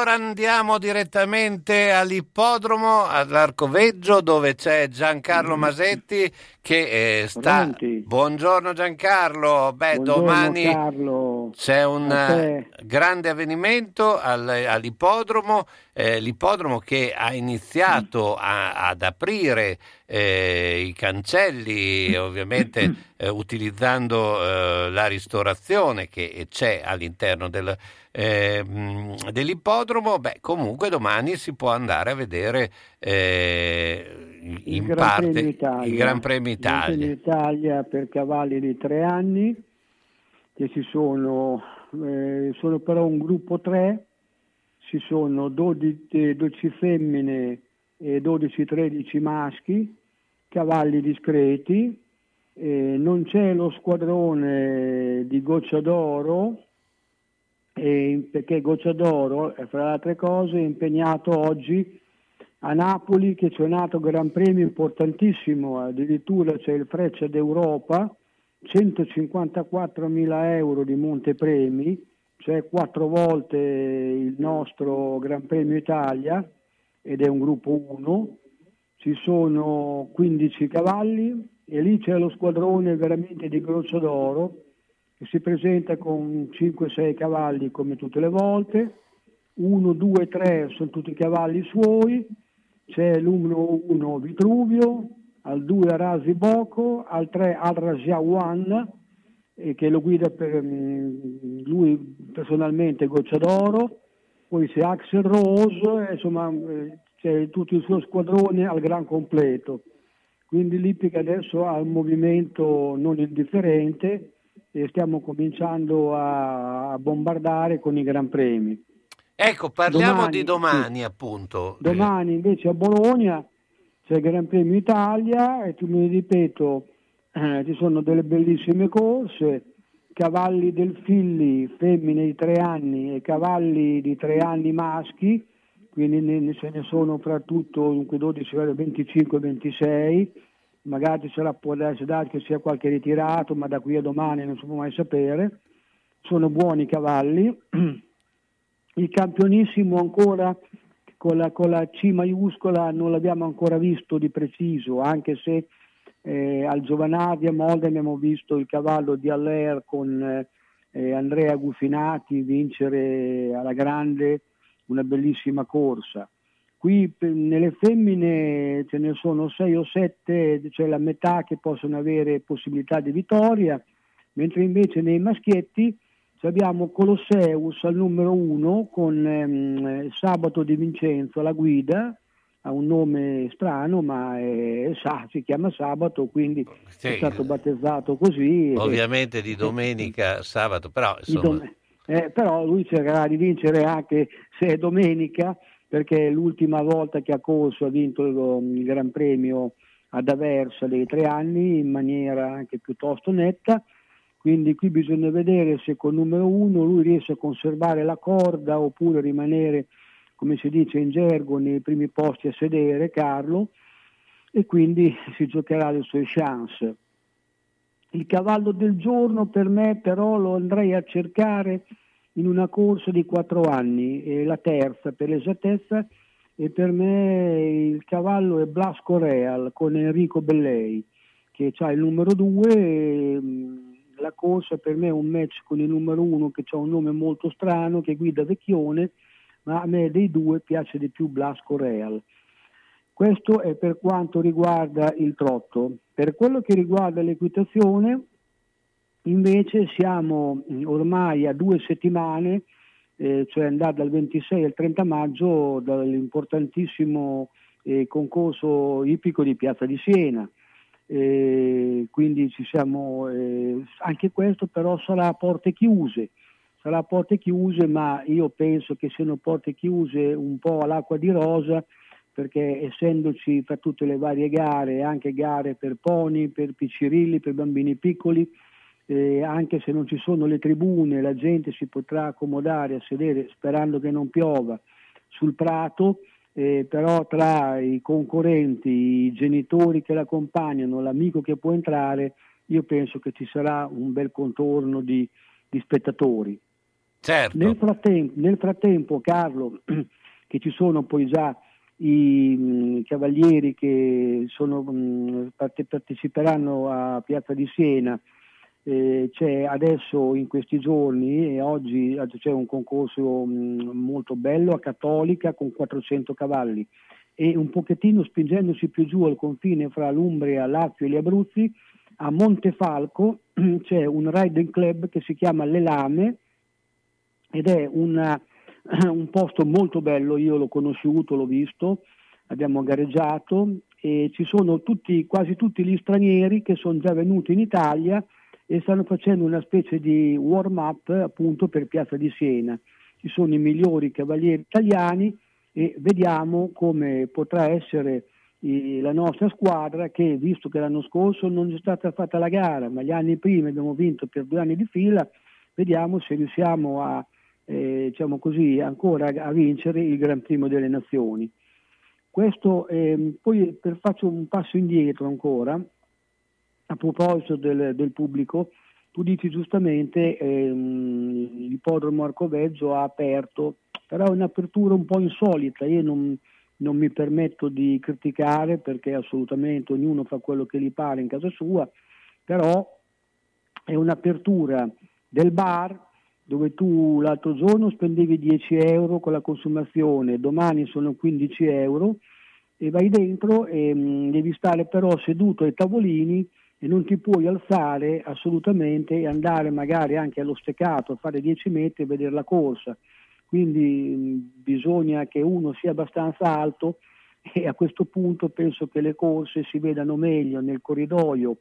Ed ora andiamo direttamente all'ippodromo, all'Arcoveggio, dove c'è Giancarlo Masetti che eh, sta... Pronti? Buongiorno Giancarlo, beh Buongiorno, domani Carlo. c'è un grande avvenimento al- all'ippodromo, eh, l'ippodromo che ha iniziato a- ad aprire eh, i cancelli, ovviamente eh, utilizzando eh, la ristorazione che c'è all'interno del, eh, dell'ippodromo. Beh, comunque domani si può andare a vedere eh, in Gran parte il Gran Premio Gran Italia. Premio Italia per cavalli di tre anni, che ci sono, eh, sono però un gruppo 3, ci sono 12, eh, 12 femmine e 12-13 maschi, cavalli discreti, eh, non c'è lo squadrone di Goccia d'Oro, perché Goccia d'Oro, eh, fra le altre cose, è impegnato oggi a Napoli che c'è un altro Gran Premio importantissimo, addirittura c'è il Freccia d'Europa, 154.000 euro di montepremi, cioè quattro volte il nostro Gran Premio Italia ed è un gruppo 1, ci sono 15 cavalli e lì c'è lo squadrone veramente di Grosso d'Oro che si presenta con 5-6 cavalli come tutte le volte, 1, 2, 3 sono tutti cavalli suoi, c'è l'umero 1 Vitruvio, al 2 Arasi Bocco, al 3 Al Rajawan, che lo guida per mm, lui personalmente Goccia d'Oro, poi c'è Axel Rose, eh, insomma eh, c'è tutto il suo squadrone al gran completo. Quindi l'Ippica adesso ha un movimento non indifferente e stiamo cominciando a, bombardare con i gran premi. Ecco, parliamo Domani, di domani sì. appunto. Domani invece a Bologna c'è il Gran Premio Italia e tu mi ripeto, eh, ci sono delle bellissime corse, cavalli del Filli, femmine di tre anni e cavalli di tre anni maschi, quindi ne, ne- se ne sono fra tutto dunque 12, 25, 26, magari ce la può darsi che sia qualche ritirato, ma da qui a domani non si può mai sapere. Sono buoni cavalli. Il campionissimo ancora con la, con la C maiuscola non l'abbiamo ancora visto di preciso, anche se eh, al Giovanardi a Molde abbiamo visto il cavallo di Aller con eh, eh, Andrea Guffinati vincere alla grande una bellissima corsa. Qui nelle femmine ce ne sono sei o sette, cioè la metà che possono avere possibilità di vittoria, mentre invece nei maschietti abbiamo Colosseus al numero uno con ehm, eh, Sabato di Vincenzo alla guida, ha un nome strano ma è- sa- si chiama Sabato, quindi Sì. è stato battezzato così. Ovviamente di domenica, sabato, però insomma, dom- eh, però lui cercherà di vincere anche se è domenica, perché l'ultima volta che ha corso ha vinto il, il Gran Premio ad Aversa dei tre anni in maniera anche piuttosto netta. Quindi qui bisogna vedere se col numero uno lui riesce a conservare la corda oppure rimanere, come si dice in gergo, nei primi posti a sedere, Carlo, e quindi si giocherà le sue chance. Il cavallo del giorno per me però lo andrei a cercare in una corsa di quattro anni, è la terza per l'esattezza, e per me il cavallo è Blasco Real con Enrico Bellei, che ha il numero due. e, mh, La corsa per me è un match con il numero uno che ha un nome molto strano, che guida Vecchione, ma a me dei due piace di più Blasco Real. Questo è per quanto riguarda il trotto. Per quello che riguarda l'equitazione, invece siamo mm, ormai a due settimane, eh, cioè andare dal 26 al 30 maggio, dall'importantissimo eh, concorso ippico di Piazza di Siena. Eh, quindi ci siamo, eh, anche questo però sarà a porte chiuse, sarà a porte chiuse, ma io penso che siano porte chiuse un po' all'acqua di rosa, perché essendoci fra tutte le varie gare, anche gare per pony, per piccirilli, per bambini piccoli, eh, anche se non ci sono le tribune, la gente si potrà accomodare a sedere sperando che non piova sul prato, eh, però tra i concorrenti, i genitori che l'accompagnano, l'amico che può entrare, io penso che ci sarà un bel contorno di, di spettatori. Certo. Nel, frattempo, nel frattempo, Carlo, che ci sono poi già i mh, cavalieri che sono, mh, parte- parteciperanno a Piazza di Siena, eh, c'è adesso in questi giorni e oggi c'è un concorso mh, molto bello a Cattolica con 400 cavalli e un pochettino spingendosi più giù al confine fra l'Umbria, Lazio e gli Abruzzi, a Montefalco c'è un riding club che si chiama Le Lame ed è una- un posto molto bello, io l'ho conosciuto, l'ho visto, abbiamo gareggiato e ci sono tutti, quasi tutti gli stranieri che sono già venuti in Italia e stanno facendo una specie di warm up appunto per Piazza di Siena. Ci sono i migliori cavalieri italiani e vediamo come potrà essere eh, la nostra squadra che visto che l'anno scorso non è stata fatta la gara ma gli anni prima abbiamo vinto per due anni di fila vediamo se riusciamo a eh, diciamo così, ancora a vincere il Gran Primo delle Nazioni. Questo, ehm, poi per, faccio un passo indietro ancora, a proposito del, del pubblico, tu dici giustamente ehm, l'ippodromo Arcoveggio ha aperto, però è un'apertura un po' insolita, io non, non mi permetto di criticare perché assolutamente ognuno fa quello che gli pare in casa sua, però è un'apertura del bar dove tu l'altro giorno spendevi 10 euro con la consumazione, domani sono 15 euro e vai dentro e mh, devi stare però seduto ai tavolini e non ti puoi alzare assolutamente e andare magari anche allo steccato a fare 10 metri e vedere la corsa. Quindi mh, bisogna che uno sia abbastanza alto e a questo punto penso che le corse si vedano meglio nel corridoio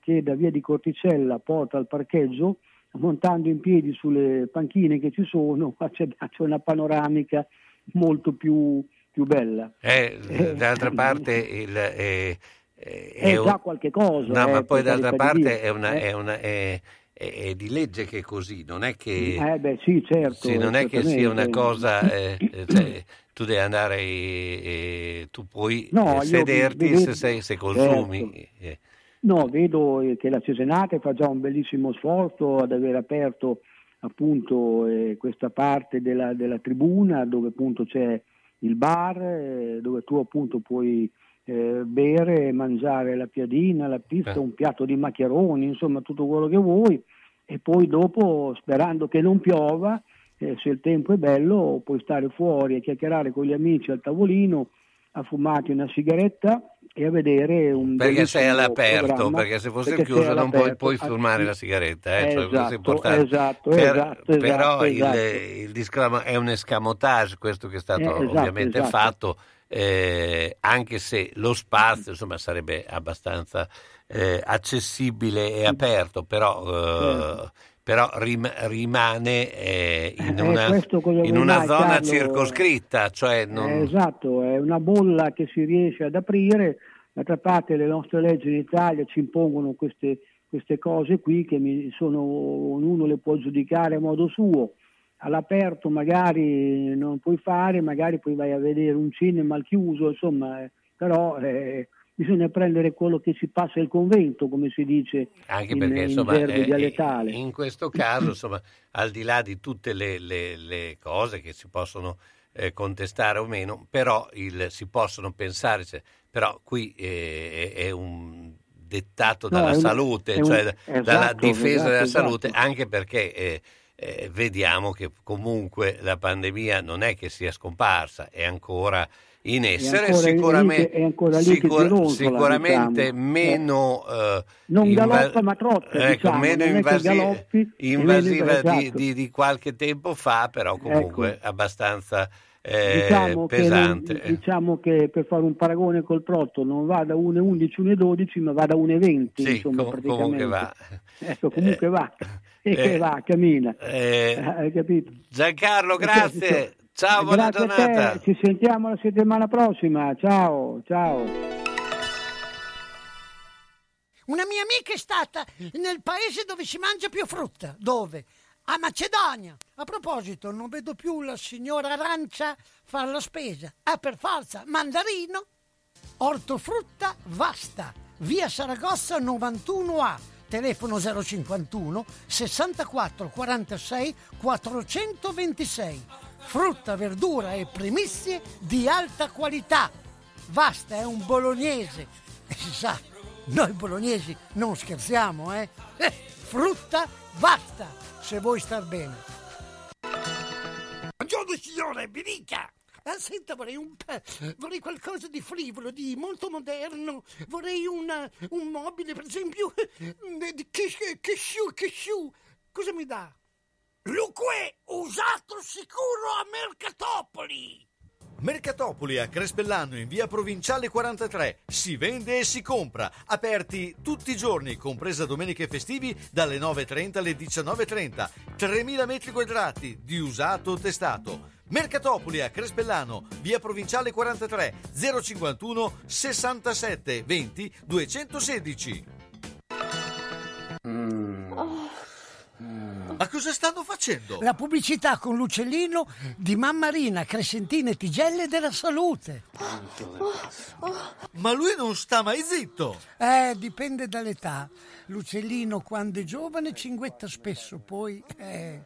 che da via di Corticella porta al parcheggio montando in piedi sulle panchine che ci sono, c'è, c'è una panoramica molto più, più bella. Eh, d'altra parte il, eh, eh, È un- già qualche cosa. No, eh, ma poi d'altra parte è, una, eh. è, una- è- è- è di legge che è così, non è che, Eh beh sì, certo. sì, non è che sia una cosa, eh, eh, cioè, tu devi andare e, e tu puoi No, eh, sederti vedo- se, sei- se consumi. eh. No, vedo eh, che la Cesenate fa già un bellissimo sforzo ad aver aperto appunto eh, questa parte della, della tribuna dove appunto c'è il bar, eh, dove tu appunto puoi eh, bere e mangiare la piadina, la pizza, Eh. un piatto di maccheroni, insomma tutto quello che vuoi e poi dopo sperando che non piova, eh, se il tempo è bello puoi stare fuori a chiacchierare con gli amici al tavolino, a fumarti una sigaretta e a vedere un Perché sei all'aperto, perché se fosse perché chiuso non puoi, puoi fumare la sigaretta, eh, cioè, questo è Esatto, importante. esatto, Per- esatto, però esatto, il, esatto. il disclamo è un escamotage questo che è stato Eh, esatto, ovviamente esatto. fatto, eh, anche se lo spazio insomma, sarebbe abbastanza eh, accessibile e aperto, però, eh, Certo. però rim- rimane eh, in Eh, una, in una mai, zona Carlo? circoscritta, cioè non... Eh, esatto, è una bolla che si riesce ad aprire, d'altra parte le nostre leggi in Italia ci impongono queste, queste cose qui che mi sono, ognuno le può giudicare a modo suo. All'aperto magari non puoi fare, magari poi vai a vedere un cinema al chiuso, insomma, eh, però eh, bisogna prendere quello che si passa il convento, come si dice Anche in, perché in insomma, eh, dialettale. in questo caso, insomma, al di là di tutte le, le- le cose che si possono eh, contestare o meno, però il- si possono pensare, se- però qui eh, è, è un dettato No, dalla un- salute, è un- cioè dalla esatto, difesa esatto, della esatto. salute, anche perché eh, eh, vediamo che comunque la pandemia non è che sia scomparsa, è ancora in essere, ancora lì che- sicuramente, è ancora lì che sicura- gironzola, sicuramente diciamo. meno... eh, Non galoppa ma trotta, ecco, diciamo, meno che invasi- galoppi invasiva di, esatto. di- di qualche tempo fa, però comunque abbastanza eh, diciamo, che non- pesante. diciamo che per fare un paragone col trotto non va da 1,11 1,12 ma va da 1,20 Sì, insomma, com- praticamente. comunque va. Ecco, comunque va. E eh, che va, cammina. Eh, Hai capito? Giancarlo, grazie. Ciao, buona Grazie a giornata. te, ci sentiamo la settimana prossima. Ciao, ciao. Una mia amica è stata nel paese dove si mangia più frutta. Dove? A Macedonia. A proposito, non vedo più la signora Arancia fare la spesa. Ah, per forza, mandarino, ortofrutta vasta, via Saragossa 91A. Telefono 051 64 46 426. Frutta, verdura e primizie di alta qualità. Vasta è un bolognese. E si sa, noi bolognesi non scherziamo, eh? eh frutta, basta, se vuoi star bene. Buongiorno signore, mi dica! Ah, senta, vorrei un vorrei qualcosa di frivolo, di molto moderno. Vorrei una, un mobile, per esempio, di cashew, cashew. Cosa mi dà? Luque, usato sicuro a Mercatopoli! Mercatopoli a Crespellano in via Provinciale 43. Si vende e si compra. Aperti tutti i giorni, compresa domeniche e festivi, dalle 9.30 alle 19.30. 3.000 metri quadrati di usato testato. Mercatopoli a Crespellano, via Provinciale 43, 051 67 20 216. Ma cosa stanno facendo? La pubblicità con l'uccellino di Mammarina, Crescentine Tigelle della Salute. Ma lui non sta mai zitto. Eh, dipende dall'età. L'uccellino quando è giovane cinguetta spesso, poi... Eh...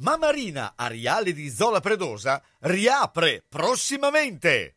Mammarina Ariale di Zola Predosa riapre prossimamente.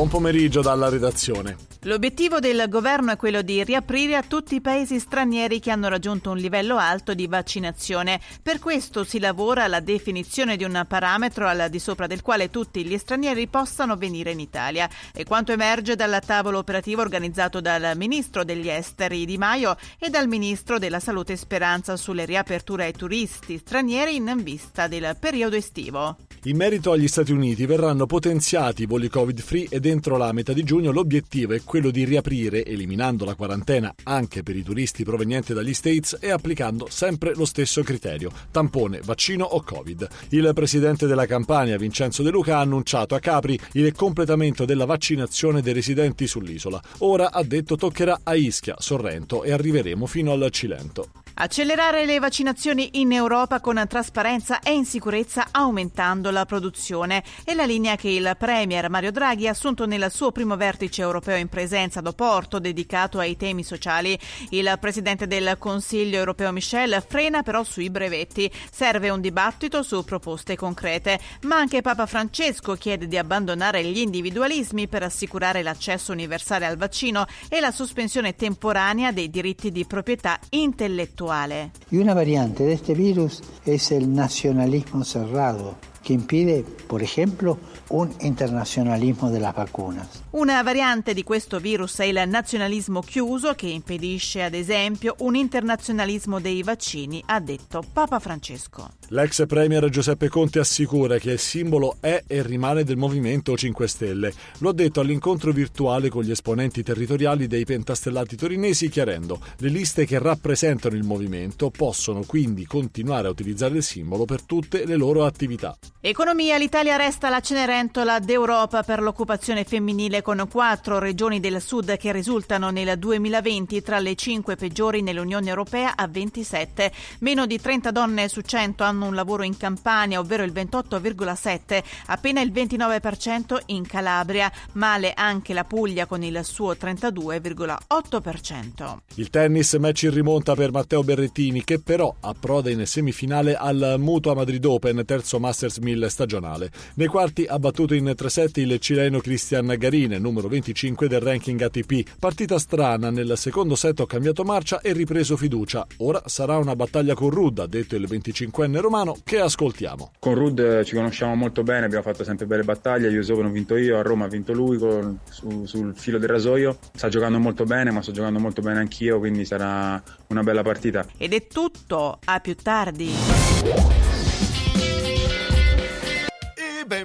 Buon pomeriggio dalla redazione. L'obiettivo del governo è quello di riaprire a tutti i paesi stranieri che hanno raggiunto un livello alto di vaccinazione. Per questo si lavora alla definizione di un parametro al di sopra del quale tutti gli stranieri possano venire in Italia. E quanto emerge dal tavolo operativo organizzato dal ministro degli esteri Di Maio e dal ministro della salute Speranza sulle riaperture ai turisti stranieri in vista del periodo estivo. In merito agli Stati Uniti verranno potenziati i voli Covid-free e dentro la metà di giugno l'obiettivo è quello di riaprire eliminando la quarantena anche per i turisti provenienti dagli States e applicando sempre lo stesso criterio, tampone, vaccino o Covid. Il presidente della Campania, Vincenzo De Luca, ha annunciato a Capri il completamento della vaccinazione dei residenti sull'isola. Ora, ha detto, toccherà a Ischia, Sorrento e arriveremo fino al Cilento. Accelerare le vaccinazioni in Europa con trasparenza e in sicurezza aumentando la produzione è la linea che il Premier Mario Draghi ha assunto nel suo primo vertice europeo in presenza do Porto dedicato ai temi sociali. Il Presidente del Consiglio europeo Michel frena però sui brevetti. Serve un dibattito su proposte concrete, ma anche Papa Francesco chiede di abbandonare gli individualismi per assicurare l'accesso universale al vaccino e la sospensione temporanea dei diritti di proprietà intellettuale. Una variante de este virus es el nacionalismo cerrado, que impide, por ejemplo, un internazionalismo delle vacunas. Una variante di questo virus è il nazionalismo chiuso che impedisce ad esempio un internazionalismo dei vaccini, ha detto Papa Francesco. L'ex premier Giuseppe Conte assicura che il simbolo è e rimane del Movimento 5 Stelle. Lo ha detto all'incontro virtuale con gli esponenti territoriali dei pentastellati torinesi chiarendo le liste che rappresentano il movimento possono quindi continuare a utilizzare il simbolo per tutte le loro attività. Economia, l'Italia resta la Cenerentola d'Europa per l'occupazione femminile con quattro regioni del sud che risultano nel 2020 tra le cinque peggiori nell'Unione Europea a 27. Meno di 30 donne su 100 hanno un lavoro in Campania, ovvero il 28,7, appena il 29% in Calabria, male anche la Puglia con il suo 32,8%. Il tennis match in rimonta per Matteo Berrettini che però approda in semifinale al Mutua Madrid Open, terzo Masters 1000 femminile stagionale. Nei quarti ha battuto in 3-7 il cileno Cristian Garine, numero 25 del ranking ATP. Partita strana, nel secondo set ho cambiato marcia e ripreso fiducia. Ora sarà una battaglia con Rud, ha detto il 25enne romano, che ascoltiamo. Con Rud ci conosciamo molto bene, abbiamo fatto sempre belle battaglie, io Open ho vinto io, a Roma ha vinto lui con, su, sul filo del rasoio. Sta giocando molto bene, ma sto giocando molto bene anch'io, quindi sarà una bella partita. Ed è tutto, a più tardi.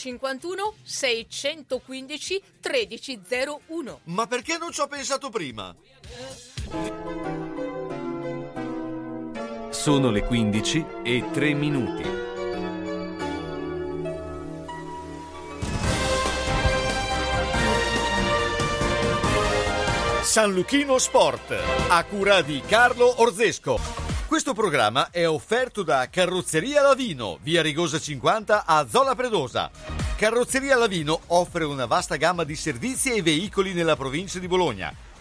051 615 1301. Ma perché non ci ho pensato prima? Sono le 15 e 3 minuti. San Luchino Sport, a cura di Carlo Orzesco. Questo programma è offerto da Carrozzeria Lavino, via Rigosa 50 a Zola Predosa. Carrozzeria Lavino offre una vasta gamma di servizi e veicoli nella provincia di Bologna.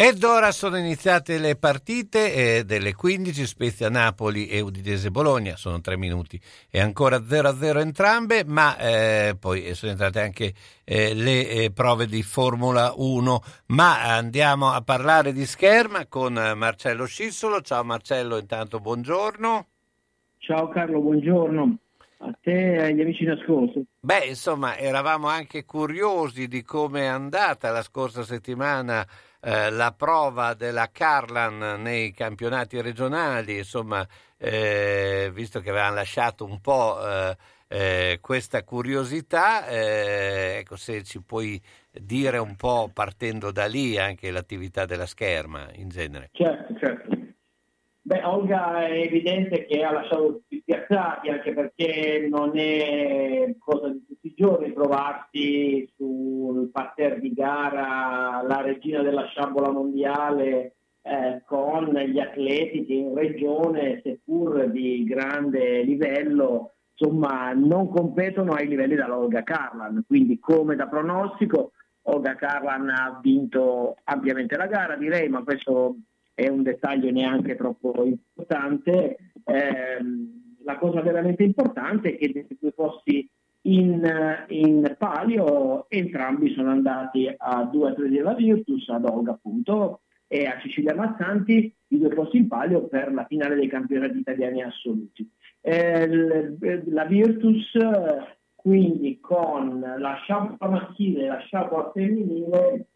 Ed ora sono iniziate le partite eh, delle 15, Spezia Napoli e Udinese Bologna, sono tre minuti e ancora 0-0 entrambe, ma eh, poi sono entrate anche eh, le eh, prove di Formula 1. Ma andiamo a parlare di scherma con Marcello Scissolo. Ciao Marcello, intanto buongiorno. Ciao Carlo, buongiorno. A te e agli amici in ascolto. Beh, insomma, eravamo anche curiosi di come è andata la scorsa settimana eh, la prova della Carlan nei campionati regionali, insomma, eh, visto che avevano lasciato un po' eh, eh questa curiosità, eh, ecco, se ci puoi dire un po' partendo da lì anche l'attività della scherma in genere. Certo, certo. Beh, Olga è evidente che ha lasciato tutti spiazzati anche perché non è cosa di tutti i giorni trovarsi sul parterre di gara la regina della sciabola mondiale eh, con gli atleti che in regione, seppur di grande livello, insomma, non competono ai livelli dell'Olga Carlan. Quindi, come da pronostico, Olga Carlan ha vinto ampiamente la gara, direi, ma questo è un dettaglio neanche troppo importante. Eh, la cosa veramente importante è che dei due posti in, in, palio entrambi sono andati a due atleti della Virtus, ad Olga appunto e a Cecilia Mazzanti, i due posti in palio per la finale dei campionati italiani assoluti. Eh, la Virtus quindi con la sciabola maschile e la sciabola femminile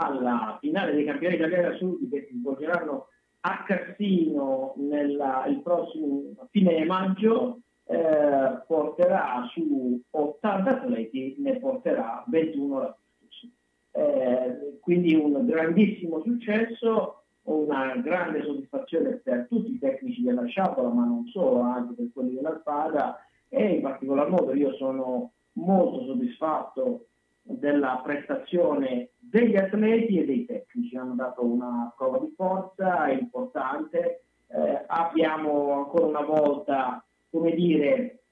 alla finale dei campionati italiani assoluti che si svolgeranno a Cassino nella, il prossimo fine maggio eh, porterà su 80 atleti, ne porterà 21 la eh, quindi un grandissimo successo, una grande soddisfazione per tutti i tecnici della sciabola, ma non solo, anche per quelli della spada. E in particolar modo io sono molto soddisfatto della prestazione degli atleti e dei tecnici, hanno dato una prova di forza importante, eh, abbiamo ancora una volta, come dire,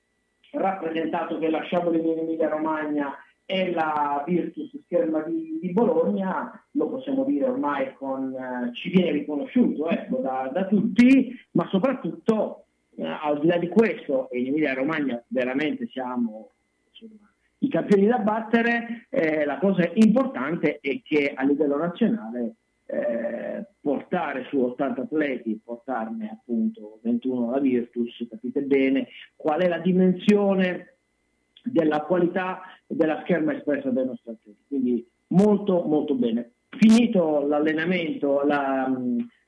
rappresentato che la Sciabola in Emilia Romagna è la Virtus Scherma di, di, Bologna, lo possiamo dire ormai con, eh, ci viene riconosciuto ecco, da, da, tutti, ma soprattutto eh, al di là di questo, in Emilia Romagna veramente siamo insomma, i campioni da battere, eh, la cosa importante è che a livello nazionale eh, portare su 80 atleti, portarne appunto 21 alla Virtus, capite bene qual è la dimensione della qualità della scherma espressa dai nostri atleti. Quindi molto molto bene. Finito l'allenamento, la,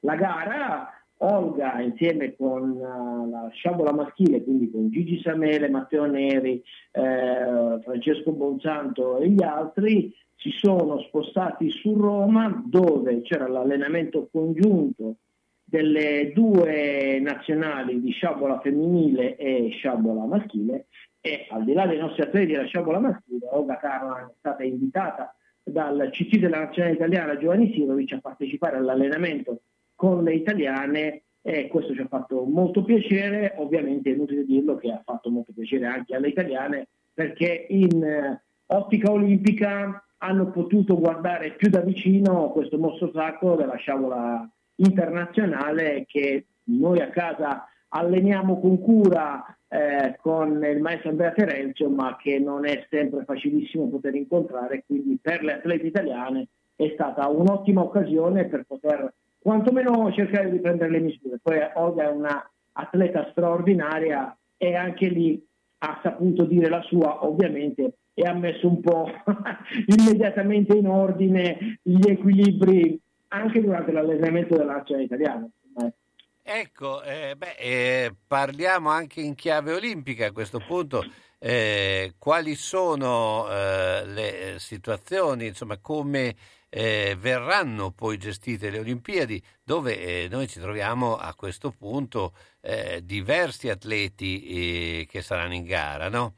la gara, Olga insieme con uh, la sciabola maschile, quindi con Gigi Samele, Matteo Neri, eh, Francesco Bonsanto e gli altri, si sono spostati su Roma dove c'era l'allenamento congiunto delle due nazionali di sciabola femminile e sciabola maschile. E al di là dei nostri atleti della sciabola maschile, Olga Carolan è stata invitata dal CT della nazionale italiana Giovanni Sirovic a partecipare all'allenamento con le italiane e questo ci ha fatto molto piacere, ovviamente è inutile dirlo che ha fatto molto piacere anche alle italiane perché in eh, ottica olimpica hanno potuto guardare più da vicino questo mostro sacro della sciabola internazionale che noi a casa alleniamo con cura eh, con il maestro Andrea Terenzio, ma che non è sempre facilissimo poter incontrare, quindi per le atlete italiane è stata un'ottima occasione per poter quantomeno cercare di prendere le misure. Poi Olga è una atleta straordinaria e anche lì ha saputo dire la sua, ovviamente, e ha messo un po' immediatamente in ordine gli equilibri anche durante l'allenamento della nazionale italiana. Ecco, eh, beh, eh, parliamo anche in chiave olimpica a questo punto. Eh, quali sono eh, le situazioni, insomma, come eh, verranno poi gestite le Olimpiadi, dove eh, noi ci troviamo a questo punto diversi atleti che saranno in gara, no?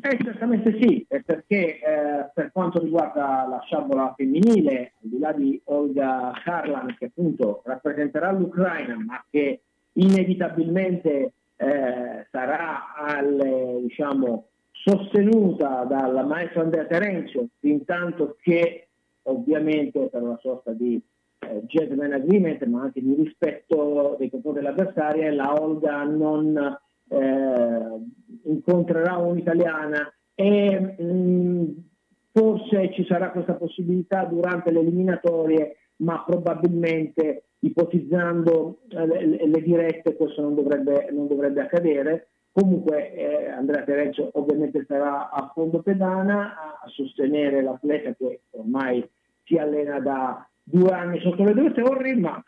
Eh, certamente sì, perché eh, per quanto riguarda la sciabola femminile, al di là di Olga Harlan che appunto rappresenterà l'Ucraina, ma che inevitabilmente eh, sarà al, diciamo, sostenuta dal maestro Andrea Terenzio, fin tanto che ovviamente per una sorta di eh, gentleman agreement, ma anche di rispetto nei confronti dell'avversaria, la Olga non eh, incontrerà un'italiana e mh, forse ci sarà questa possibilità durante le eliminatorie, ma probabilmente ipotizzando eh, le, le, dirette questo non dovrebbe, non dovrebbe accadere. Comunque eh, Andrea Terenzio ovviamente sarà a fondo pedana a, sostenere l'atleta che ormai si allena da due anni sotto le due torri, ma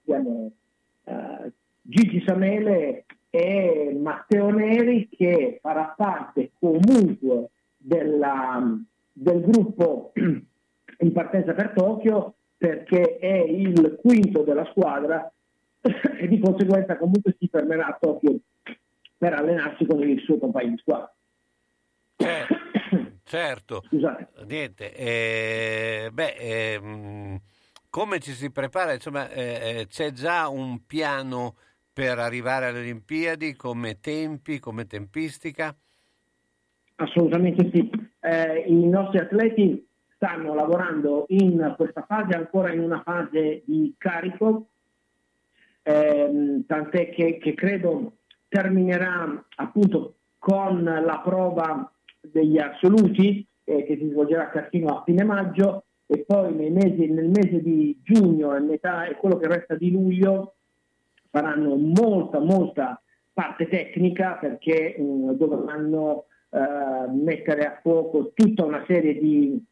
abbiamo eh, Gigi Samele e Matteo Neri che farà parte comunque della, del gruppo in partenza per Tokyo perché è il quinto della squadra e di conseguenza comunque si fermerà a Tokyo per allenarsi con il suo compagno di squadra. Certo. Scusate. Niente, eh, beh, eh, come ci si prepara? Insomma, eh, eh c'è già un piano per arrivare alle Olimpiadi come tempi, come tempistica? Assolutamente sì. Eh, I nostri atleti stanno lavorando in questa fase, ancora in una fase di carico, eh, tant'è che, che, credo terminerà appunto con la prova degli assoluti eh, che si svolgerà Cassino a fine maggio e poi mesi, nel mese di giugno e, metà, e quello che resta di luglio faranno molta, molta parte tecnica perché mm, dovranno uh, mettere a fuoco tutta una serie di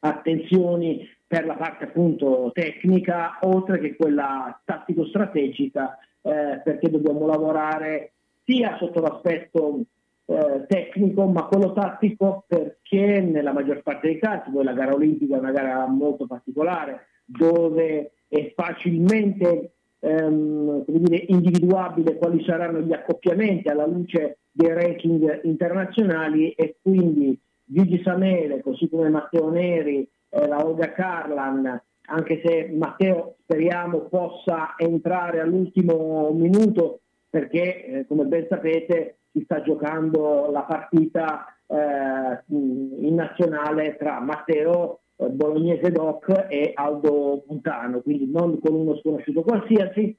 attenzioni per la parte appunto tecnica, oltre che quella tattico-strategica, eh, perché dobbiamo lavorare sia sotto l'aspetto eh, tecnico, ma quello tattico perché nella maggior parte dei casi, poi la gara olimpica è una gara molto particolare, dove è facilmente ehm, dire, individuabile quali saranno gli accoppiamenti alla luce dei ranking internazionali e quindi Gigi Samele, così come Matteo Neri, eh, la Olga Carlan, anche se Matteo speriamo possa entrare all'ultimo minuto perché eh, come ben sapete si sta giocando la partita eh, in nazionale tra Matteo eh, bolognese doc e Aldo Montano, quindi non con uno sconosciuto qualsiasi,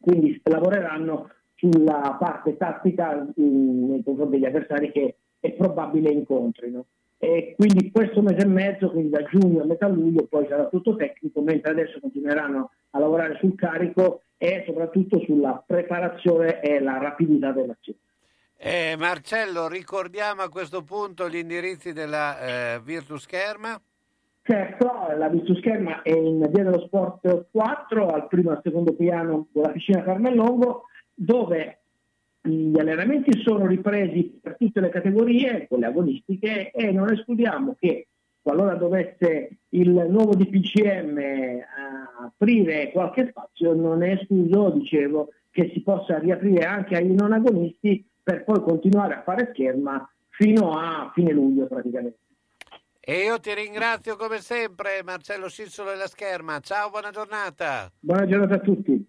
quindi lavoreranno sulla parte tattica nei confronti degli avversari che è probabile incontrino. E quindi questo mese e mezzo, quindi da giugno a metà luglio, poi sarà tutto tecnico, mentre adesso continueranno a lavorare sul carico e soprattutto sulla preparazione e la rapidità dell'azione. Eh, Marcello, ricordiamo a questo punto gli indirizzi della eh, Virtus Scherma. Certo, la Virtus Scherma è in via dello Sport 4, al primo e al secondo piano della piscina Carmellongo, dove gli allenamenti sono ripresi per tutte le categorie, quelle agonistiche, e non escludiamo che qualora dovesse il nuovo DPCM eh, aprire qualche spazio, non è escluso, dicevo, che si possa riaprire anche ai non agonisti per poi continuare a fare scherma fino a fine luglio praticamente. E io ti ringrazio come sempre, Marcello Sissolo della Scherma. Ciao, buona giornata. Buona giornata a tutti.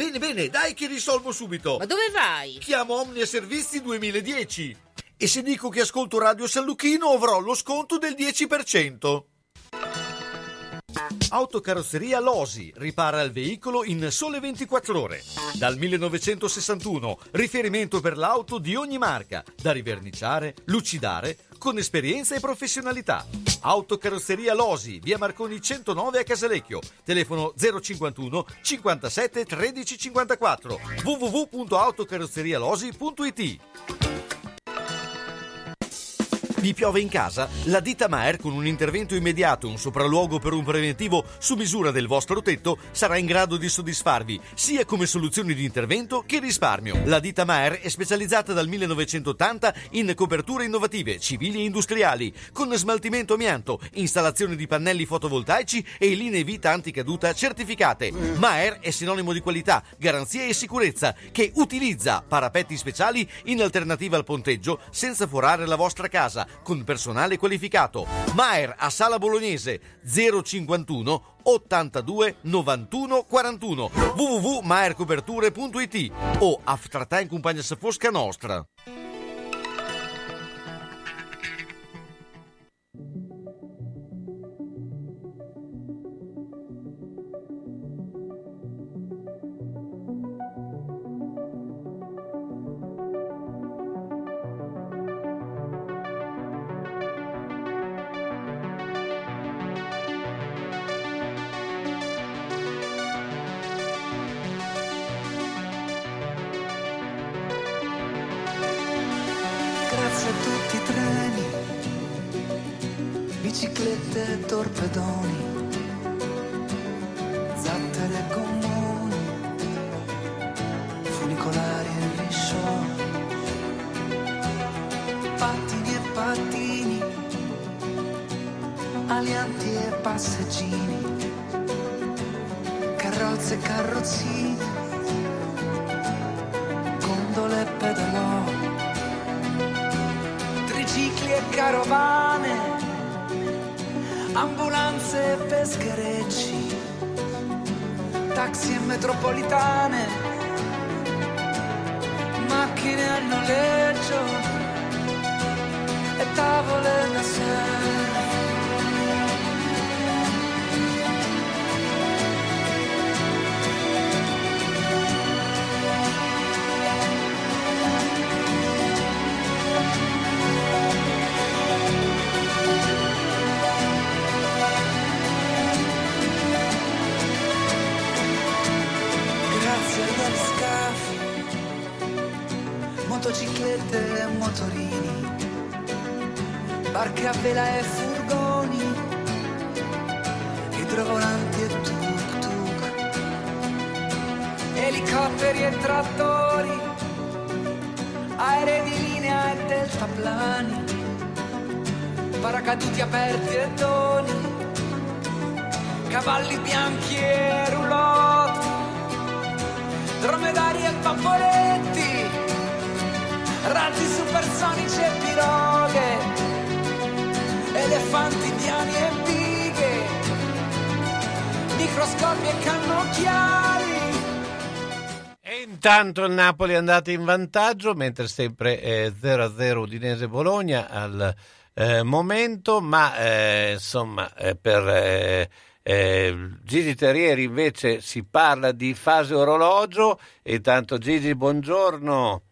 Bene, bene, dai che risolvo subito. Ma dove vai? Chiamo Omnia Servizi 2010. E se dico che ascolto Radio San Lucchino avrò lo sconto del 10%. Autocarrozzeria Losi ripara il veicolo in sole 24 ore. Dal 1961, riferimento per l'auto di ogni marca, da riverniciare, lucidare, con esperienza e professionalità. Autocarrozzeria Losi, via Marconi 109 a Casalecchio, telefono 051 57 13 54 www.autocarrozzerialosi.it vi piove in casa? La ditta Maer con un intervento immediato e un sopralluogo per un preventivo su misura del vostro tetto sarà in grado di soddisfarvi sia come soluzioni di intervento che risparmio. La ditta Maer è specializzata dal 1980 in coperture innovative, civili e industriali, con smaltimento amianto, installazione di pannelli fotovoltaici e linee vita anticaduta certificate. Maer è sinonimo di qualità, garanzia e sicurezza che utilizza parapetti speciali in alternativa al ponteggio senza forare la vostra casa con personale qualificato. Maer a Sala Bolognese 051 82 91 41 www.maercoperture.it o Aftratain Compagnia Fosca Nostra. Intanto il Napoli è andato in vantaggio, mentre sempre eh, 0-0 Udinese-Bologna al eh, momento, ma eh, insomma eh, per eh, eh, Gigi Terrieri invece si parla di fase orologio intanto Gigi buongiorno.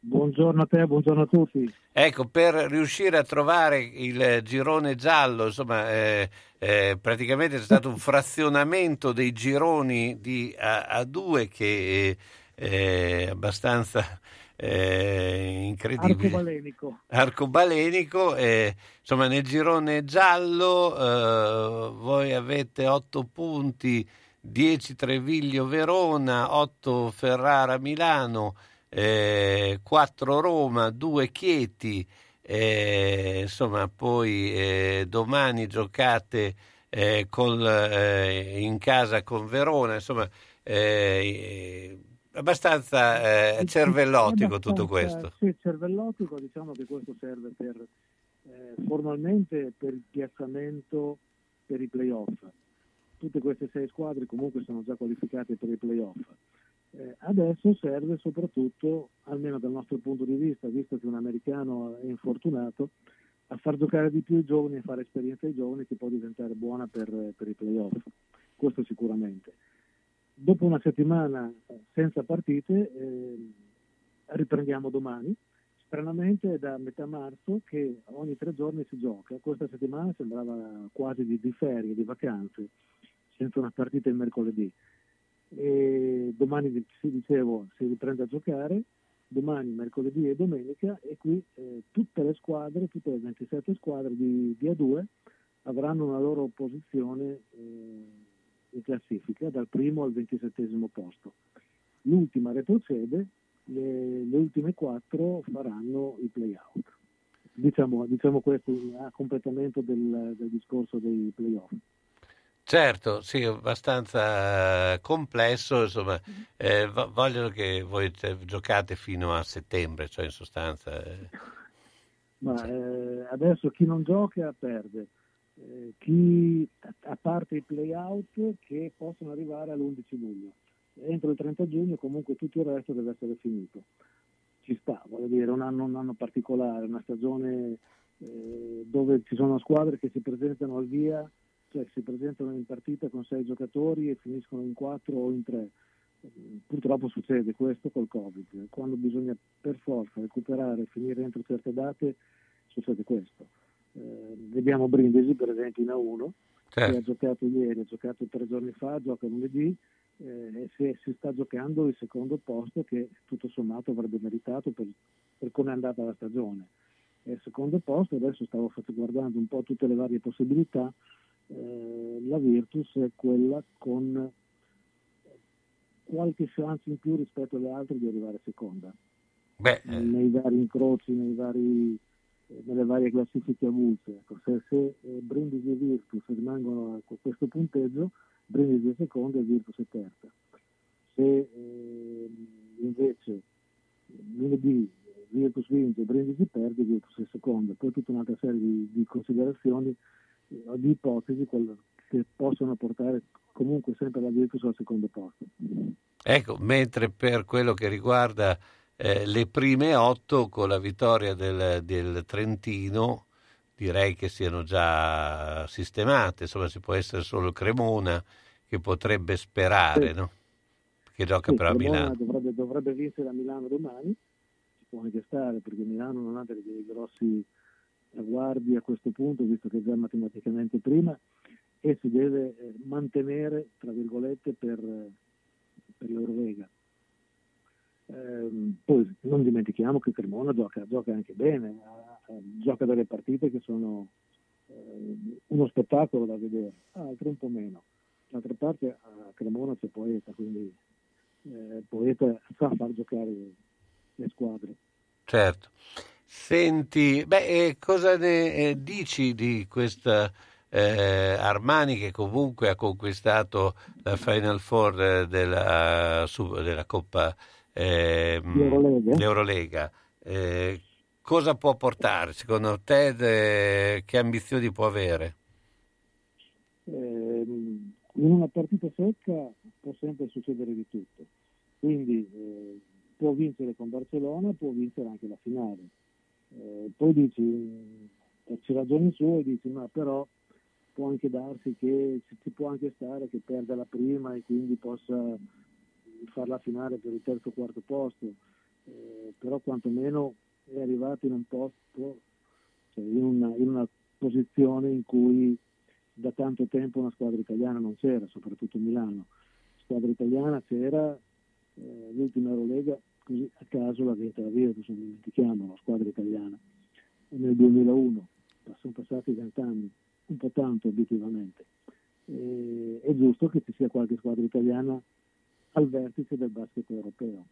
Buongiorno a te, buongiorno a tutti. Ecco, per riuscire a trovare il girone giallo, insomma, eh, eh, praticamente c'è stato un frazionamento dei gironi di a, a due che eh, abbastanza eh, incredibile. Arcobalenico. Arcobalenico, eh, insomma, nel girone giallo eh, voi avete 8 punti, 10 Treviglio Verona, 8 Ferrara Milano, eh, 4 Roma, 2 Chieti, eh, insomma, poi eh, domani giocate eh, col, eh, in casa con Verona, insomma, eh, abbastanza eh, cervellotico tutto questo. Sì, cervellotico, diciamo che questo serve per, eh, formalmente per il piazzamento per i playoff. Tutte queste sei squadre comunque sono già qualificate per i playoff. Eh, adesso serve soprattutto, almeno dal nostro punto di vista, visto che un americano è infortunato, a far giocare di più i giovani e fare esperienza ai giovani che può diventare buona per, per i playoff. Questo sicuramente. Dopo una settimana senza partite eh, riprendiamo domani. Stranamente è da metà marzo che ogni tre giorni si gioca. Questa settimana sembrava quasi di, di ferie, di vacanze, senza una partita il mercoledì. E domani si dicevo si riprende a giocare, domani mercoledì e domenica e qui eh, tutte le squadre, tutte le 27 squadre di, di A2 avranno una loro posizione eh, in classifica dal primo al ventisettesimo posto. L'ultima retrocede, le, le ultime quattro faranno i play-out. Diciamo, diciamo questo a completamento del, del discorso dei play-off. Certo, sì, abbastanza eh, complesso, insomma, eh, vo- vogliono che voi te- giocate fino a settembre, cioè in sostanza... eh, Ma eh, adesso chi non gioca perde. Eh, chi, a parte i play-out che possono arrivare all'11 luglio. Entro il 30 giugno comunque tutto il resto deve essere finito. Ci sta, voglio dire, un anno, un anno particolare, una stagione eh, dove ci sono squadre che si presentano al via, cioè si presentano in partita con sei giocatori e finiscono in quattro o in tre. Purtroppo succede questo col Covid, quando bisogna per forza recuperare e finire entro certe date succede questo. Eh, vediamo Brindisi per esempio in A1 Certo. che ha giocato ieri, ha giocato tre giorni fa, gioca lunedì eh, e si, sta giocando il secondo posto che tutto sommato avrebbe meritato per, per come è andata la stagione. E il secondo posto, adesso stavo guardando un po' tutte le varie possibilità, eh, la Virtus è quella con qualche chance in più rispetto alle altre di arrivare seconda Beh, eh, nei vari incroci, nei vari, nelle varie classifiche avulse. Ecco, se se eh, Brindisi e Virtus rimangono a que- questo punteggio, Brindisi è seconda e Virtus è terza. Se eh, invece lunedì Virtus vince, Brindisi perde, Virtus è secondo, poi tutta un'altra serie di, di considerazioni, eh, di ipotesi che possono portare comunque sempre la Virtus al secondo posto. Ecco, mentre per quello che riguarda eh, le prime otto con la vittoria del, del, Trentino direi che siano già sistemate, insomma ci può essere solo Cremona che potrebbe sperare, Sì. no? Che gioca Sì, però a Milano. Dovrebbe, dovrebbe vincere a Milano domani, ci può anche stare perché Milano non ha dei, dei grossi agguardi a questo punto, visto che è già matematicamente prima, e si deve eh, mantenere, tra virgolette, per, per l'Eurolega. Ehm, poi non dimentichiamo che Cremona gioca, gioca anche bene, ha- gioca delle partite che sono eh, uno spettacolo da vedere, altre un po' meno. D'altra parte a Cremona c'è Poeta, quindi eh, Poeta sa far giocare le squadre. Certo. Senti, beh, eh, cosa ne eh, dici di questa eh, Armani che comunque ha conquistato la Final Four eh, della, della Coppa ehm, L'Eurolega? l'Eurolega? Eh, cosa può portare secondo te? eh, che ambizioni può avere? Ehm, in una partita secca può sempre succedere di tutto, quindi eh, può vincere con Barcellona, può vincere anche la finale. Eh, poi dici, mh, ci ragioni sue, dici, ma però può anche darsi che ci può anche stare che perda la prima e quindi possa fare la finale per il terzo o quarto posto, Eh, però quantomeno è arrivato in un posto, cioè in una, in una posizione in cui da tanto tempo una squadra italiana non c'era, soprattutto Milano. Squadra italiana c'era, eh, l'ultima Eurolega, così a caso l'ha vinta la Virtus, non dimentichiamo, la squadra italiana, nel 2001, sono passati vent'anni, un po' tanto obiettivamente. E, è giusto che ci sia qualche squadra italiana al vertice del basket europeo.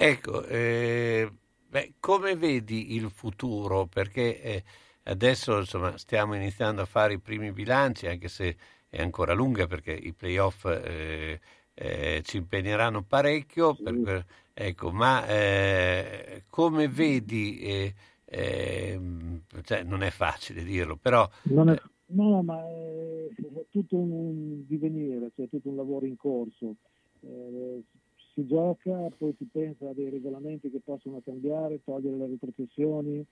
Ecco, eh, beh, come vedi il futuro? Perché eh, adesso insomma, stiamo iniziando a fare i primi bilanci, anche se è ancora lunga perché i playoff eh, eh, ci impegneranno parecchio. per que- ecco, ma eh, come vedi, eh, ehm, cioè, non è facile dirlo, però Non è- no, ma è, è tutto un, divenire, cioè tutto un lavoro in corso. Eh, si gioca, poi si pensa a dei regolamenti che possono cambiare, togliere le retrocessioni,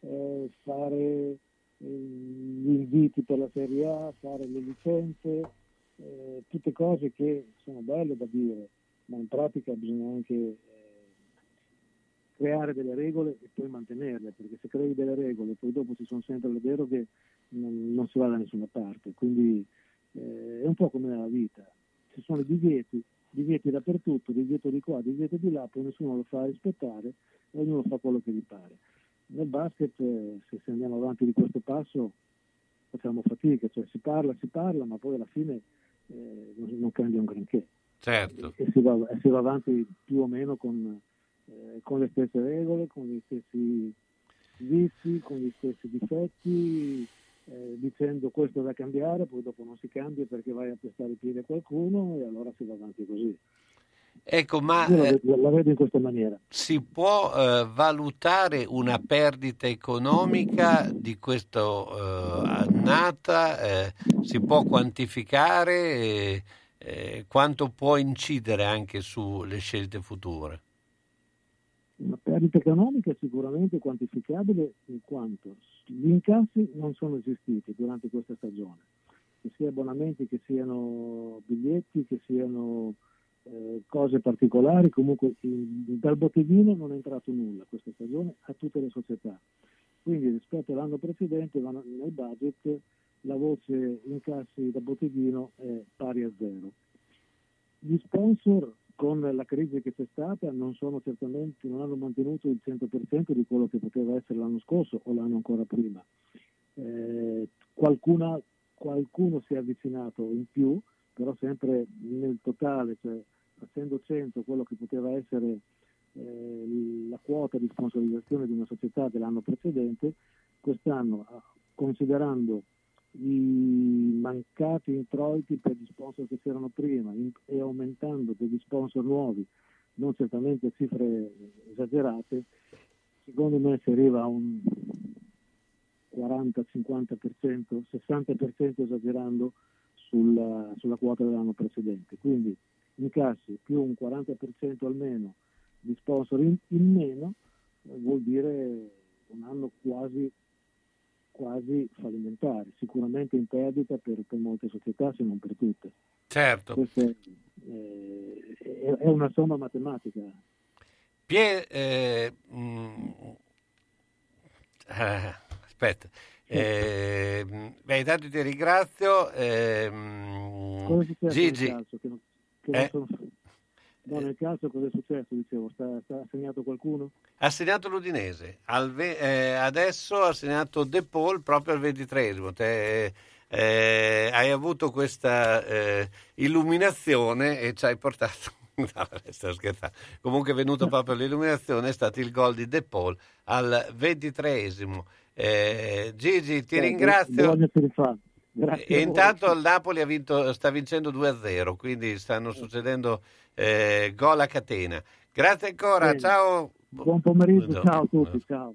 eh, fare eh, gli inviti per la Serie A, fare le licenze, eh, tutte cose che sono belle da dire, ma in pratica bisogna anche eh, creare delle regole e poi mantenerle, perché se crei delle regole e poi dopo ci sono sempre le deroghe non, non si va da nessuna parte. Quindi eh, è un po' come nella vita, ci sono i divieti, divieti dappertutto, divieto di qua, divieto di là, poi nessuno lo fa rispettare e ognuno fa quello che gli pare. Nel basket, eh, se, se andiamo avanti di questo passo, facciamo fatica, cioè si parla, si parla, ma poi alla fine eh, non, cambia un granché certo. e si va, e si va avanti più o meno con, eh, con le stesse regole, con gli stessi vizi, con gli stessi difetti, eh, dicendo questo da cambiare, poi dopo non si cambia perché vai a pestare i piedi a qualcuno e allora si va avanti così. Ecco, ma Io la eh, vedo, la vedo in questa maniera. si può eh, valutare una perdita economica di questa annata? Eh, si può quantificare? eh, eh, quanto può incidere anche sulle scelte future? Una perdita economica sicuramente quantificabile in quanto gli incassi non sono esistiti durante questa stagione, che sia abbonamenti, che siano biglietti, che siano eh, cose particolari, comunque in- dal botteghino non è entrato nulla questa stagione a tutte le società. Quindi rispetto all'anno precedente nel budget la voce incassi da botteghino è pari a zero. Gli sponsor con la crisi che c'è stata non non hanno mantenuto il 100% di quello che poteva essere l'anno scorso o l'anno ancora prima. Eh, qualcuna- qualcuno si è avvicinato in più, però sempre nel totale, cioè facendo 100 quello che poteva essere eh, la quota di sponsorizzazione di una società dell'anno precedente, quest'anno, considerando i mancati introiti per gli sponsor che c'erano prima e aumentando degli sponsor nuovi non certamente cifre esagerate, secondo me si arriva a un 40-50%, 60% esagerando sulla, sulla quota dell'anno precedente. Quindi incassi più un 40% almeno di sponsor in, in meno vuol dire un anno quasi, quasi fallimentare, sicuramente in perdita per, per molte società se non per tutte. Certo. Questa è, eh, è- una somma matematica. Pie- eh, mm, eh, aspetta. Eh, beh, intanto ti ringrazio. Cosa è successo Gigi, calcio? Che non, che non Eh? sono- no, nel calcio cosa è successo? Dicevo, sta, sta segnato qualcuno? ha segnato l'Udinese. Ve- eh, adesso ha segnato De Paul proprio al ventitresimo. Te, eh, hai avuto questa eh, illuminazione e ci hai portato. No, sto scherzando. Comunque è venuto proprio l'illuminazione, è stato il gol di De Paul al ventitreesimo. Eh, Gigi, ti Eh, ringrazio. Grazie E intanto il Napoli ha vinto, sta vincendo 2-0, quindi stanno succedendo eh, gol a catena. Grazie ancora, Bene. ciao. Buon pomeriggio, ciao a tutti, ciao.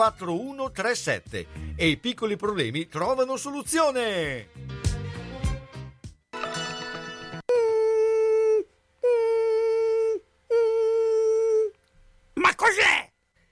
4137 e i piccoli problemi trovano soluzione. Ma cos'è?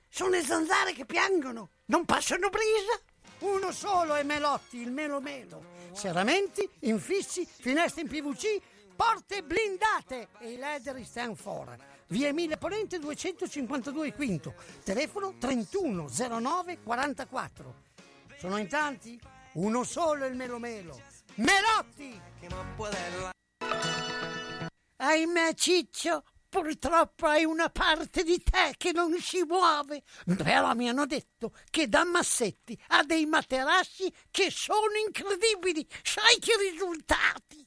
Sono le zanzare che piangono, non passano brisa? Uno solo è Melotti, il Melo Melo. Serramenti, infissi, finestre in PVC, porte blindate e i leder stand for. Via Emile Ponente 252 Quinto, telefono 31 09 44. Sono in tanti? Uno solo il Melo Melo. Melotti! Ahimè Ciccio, purtroppo hai una parte di te che non si muove. Però mi hanno detto che da Massetti ha dei materassi che sono incredibili. Sai che risultati?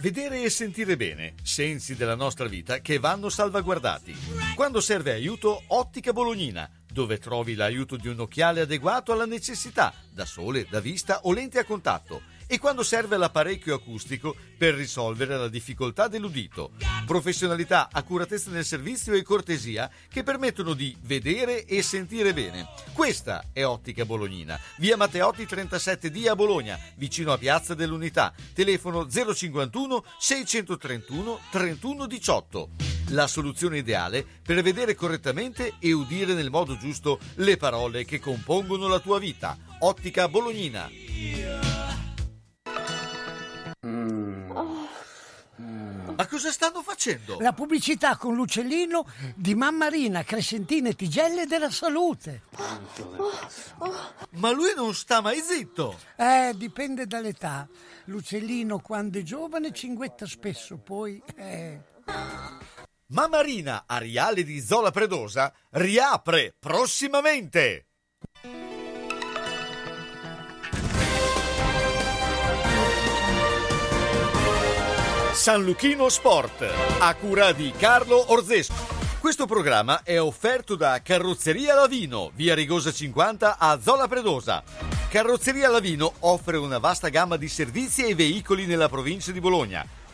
Vedere e sentire bene, sensi della nostra vita che vanno salvaguardati. Quando serve aiuto, Ottica Bolognina, dove trovi l'aiuto di un occhiale adeguato alla necessità, da sole, da vista o lente a contatto. E quando serve l'apparecchio acustico per risolvere la difficoltà dell'udito. Professionalità, accuratezza nel servizio e cortesia che permettono di vedere e sentire bene. Questa è Ottica Bolognina, via Matteotti 37D a Bologna, vicino a Piazza dell'Unità. Telefono 051 631 3118. La soluzione ideale per vedere correttamente e udire nel modo giusto le parole che compongono la tua vita. Ottica Bolognina. Ma cosa stanno facendo? La pubblicità con l'uccellino di Mammarina, Crescentina e Tigelle della Salute. Ma lui non sta mai zitto. Eh, dipende dall'età. L'uccellino quando è giovane cinguetta spesso, poi... Eh. Mammarina Ariale di Zola Predosa riapre prossimamente. San Luchino Sport, a cura di Carlo Orzesco. Questo programma è offerto da Carrozzeria Lavino, via Rigosa 50 a Zola Predosa. Carrozzeria Lavino offre una vasta gamma di servizi e veicoli nella provincia di Bologna.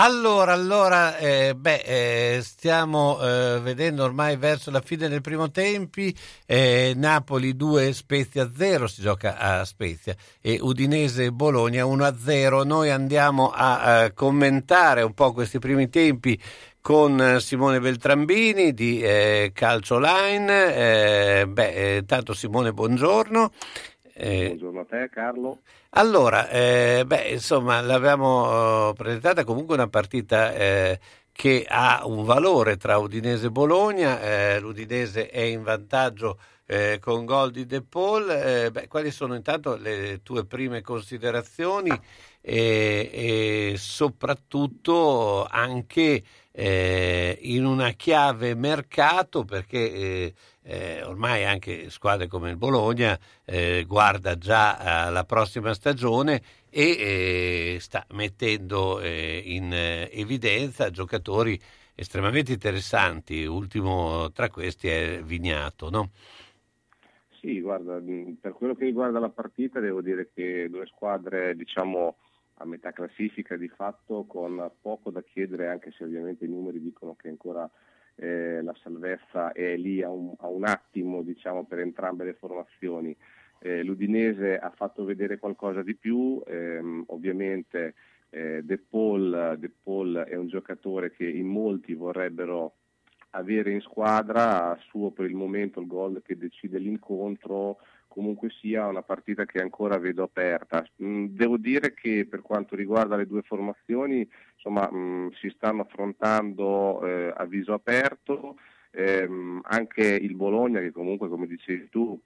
Allora, allora, eh, beh, eh, stiamo eh, vedendo ormai verso la fine del primo tempi, eh, Napoli 2, Spezia 0, si gioca a Spezia, e Udinese Bologna 1 0. Noi andiamo a, a commentare un po' questi primi tempi con Simone Beltrambini di eh, Calcio Line. Eh, beh, eh, tanto Simone, buongiorno. Eh, Buongiorno a te Carlo. allora, eh, beh, insomma, l'abbiamo eh, presentata comunque una partita eh, che ha un valore tra Udinese e Bologna. eh, L'Udinese è in vantaggio con gol di De Paul. Eh, beh, quali sono intanto le tue prime considerazioni e, e soprattutto anche in una chiave mercato perché eh, eh, ormai anche squadre come il Bologna eh, guarda già alla prossima stagione e eh, sta mettendo eh, in eh, evidenza giocatori estremamente interessanti. Ultimo tra questi è Vignato, no? Sì, guarda, mh, per quello che riguarda la partita devo dire che due squadre diciamo a metà classifica di fatto con poco da chiedere anche se ovviamente i numeri dicono che ancora eh, la salvezza è lì a un, a un attimo diciamo, per entrambe le formazioni. Eh, L'Udinese ha fatto vedere qualcosa di più, ehm, ovviamente eh, De, Paul, De Paul è un giocatore che in molti vorrebbero avere in squadra, suo per il momento il gol che decide l'incontro, comunque sia una partita che ancora vedo aperta. Mm, Devo dire che per quanto riguarda le due formazioni, insomma, mh, si stanno affrontando eh, a viso aperto, ehm, anche il Bologna che comunque, come dicevi tu,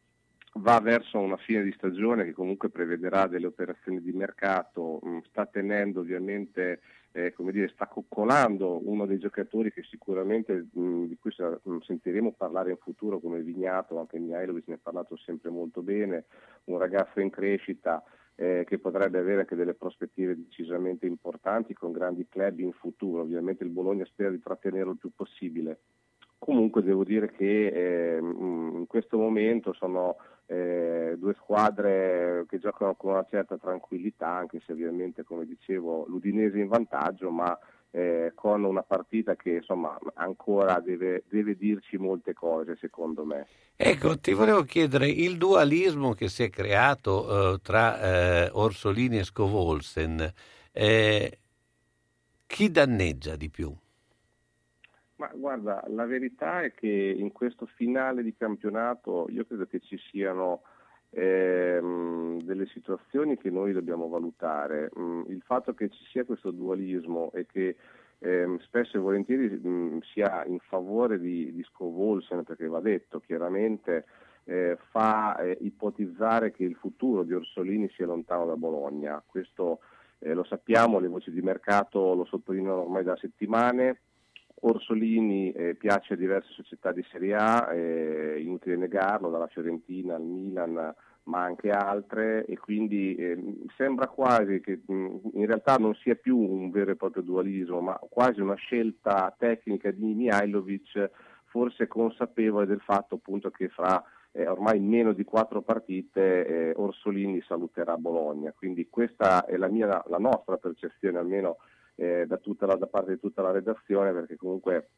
va verso una fine di stagione che comunque prevederà delle operazioni di mercato, mh, sta tenendo ovviamente, eh, come dire, sta coccolando uno dei giocatori che sicuramente mh, di cui mh, sentiremo parlare in futuro come Vignato, anche Mihailovic ne ha parlato sempre molto bene, un ragazzo in crescita eh, che potrebbe avere anche delle prospettive decisamente importanti con grandi club in futuro. Ovviamente il Bologna spera di trattenerlo il più possibile. Comunque devo dire che eh, mh, in questo momento sono eh, due squadre che giocano con una certa tranquillità, anche se ovviamente, come dicevo, l'Udinese in vantaggio, ma eh, con una partita che insomma ancora deve, deve dirci molte cose, secondo me. Ecco, ti volevo chiedere il dualismo che si è creato eh, tra eh, Orsolini e Scovolsen, eh, chi danneggia di più? Ma guarda, la verità è che in questo finale di campionato io credo che ci siano ehm, delle situazioni che noi dobbiamo valutare. Mm, il fatto che ci sia questo dualismo e che ehm, spesso e volentieri mh, sia in favore di, di Scovolsen, perché va detto chiaramente eh, fa eh, ipotizzare che il futuro di Orsolini sia lontano da Bologna. Questo eh, lo sappiamo, le voci di mercato lo sottolineano ormai da settimane. Orsolini eh, piace a diverse società di Serie A, è inutile negarlo, dalla Fiorentina al Milan, ma anche altre, e quindi eh, sembra quasi che mh, in realtà non sia più un vero e proprio dualismo, ma quasi una scelta tecnica di Mihailovic, forse consapevole del fatto appunto che fra eh, ormai meno di quattro partite eh, Orsolini saluterà Bologna. Quindi questa è la, mia, la nostra percezione, almeno eh, da, la, da parte di tutta la redazione, perché comunque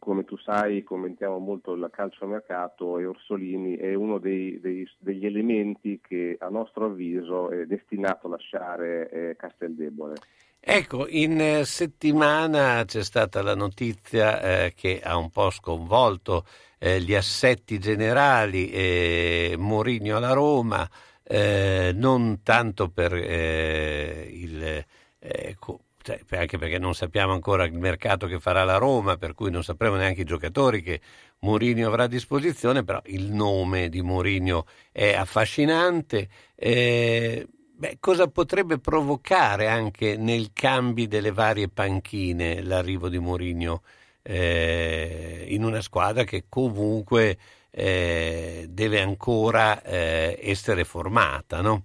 come tu sai commentiamo molto il calciomercato e Orsolini è uno dei, dei- degli elementi che a nostro avviso è destinato a lasciare eh, Casteldebole. Ecco, in eh, settimana c'è stata la notizia eh, che ha un po' sconvolto eh, gli assetti generali, eh, Mourinho alla Roma, eh, non tanto per eh, il... eh, co- cioè, anche perché non sappiamo ancora il mercato che farà la Roma, per cui non sapremo neanche i giocatori che Mourinho avrà a disposizione, però il nome di Mourinho è affascinante. Eh, beh, cosa potrebbe provocare anche nel cambi delle varie panchine l'arrivo di Mourinho eh, in una squadra che comunque eh, deve ancora eh, essere formata, no?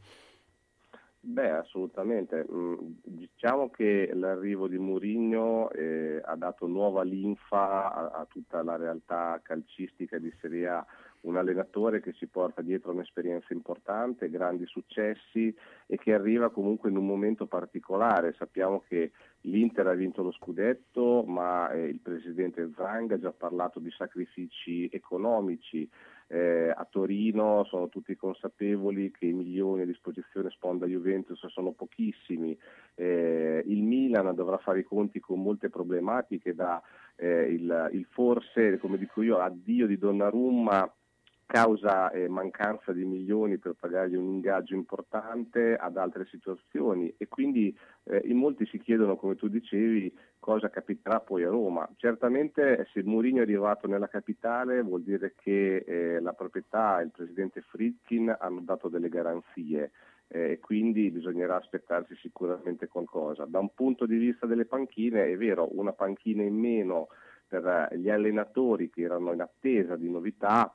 Beh, assolutamente. Mm, diciamo che l'arrivo di Mourinho eh, ha dato nuova linfa a, a, tutta la realtà calcistica di Serie A. Un allenatore che si porta dietro un'esperienza importante, grandi successi e che arriva comunque in un momento particolare. Sappiamo che l'Inter ha vinto lo scudetto, ma eh, il presidente Zang ha già parlato di sacrifici economici eh, a Torino sono tutti consapevoli che i milioni a disposizione sponda Juventus sono pochissimi, eh, il Milan dovrà fare i conti con molte problematiche da eh, il, il, forse, come dico io, addio di Donnarumma causa eh, mancanza di milioni per pagargli un ingaggio importante ad altre situazioni e quindi eh, in molti si chiedono, come tu dicevi, cosa capiterà poi a Roma. Certamente se Mourinho è arrivato nella capitale vuol dire che eh, la proprietà e il presidente Fritkin hanno dato delle garanzie e eh, quindi bisognerà aspettarsi sicuramente qualcosa. Da un punto di vista delle panchine è vero, una panchina in meno per eh, gli allenatori che erano in attesa di novità,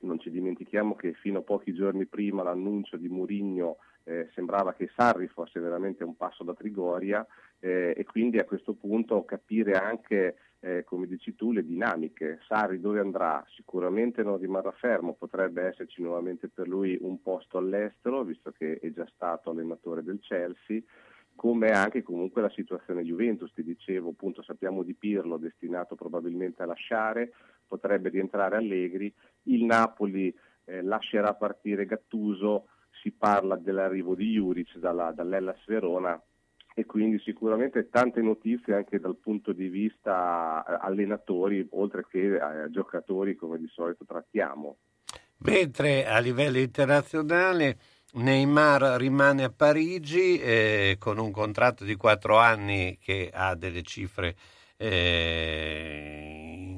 non ci dimentichiamo che fino a pochi giorni prima l'annuncio di Murigno eh, sembrava che Sarri fosse veramente un passo da Trigoria eh, e quindi a questo punto capire anche, eh, come dici tu, le dinamiche. Sarri dove andrà? Sicuramente non rimarrà fermo, potrebbe esserci nuovamente per lui un posto all'estero, visto che è già stato allenatore del Chelsea come anche comunque la situazione Juventus, ti dicevo appunto sappiamo di Pirlo destinato probabilmente a lasciare, potrebbe rientrare Allegri, il Napoli eh, lascerà partire Gattuso, si parla dell'arrivo di Juric dalla, dall'Ellas Verona e quindi sicuramente tante notizie anche dal punto di vista eh, allenatori oltre che eh, giocatori come di solito trattiamo. Mentre a livello internazionale Neymar rimane a Parigi eh, con un contratto di quattro anni che ha delle cifre eh,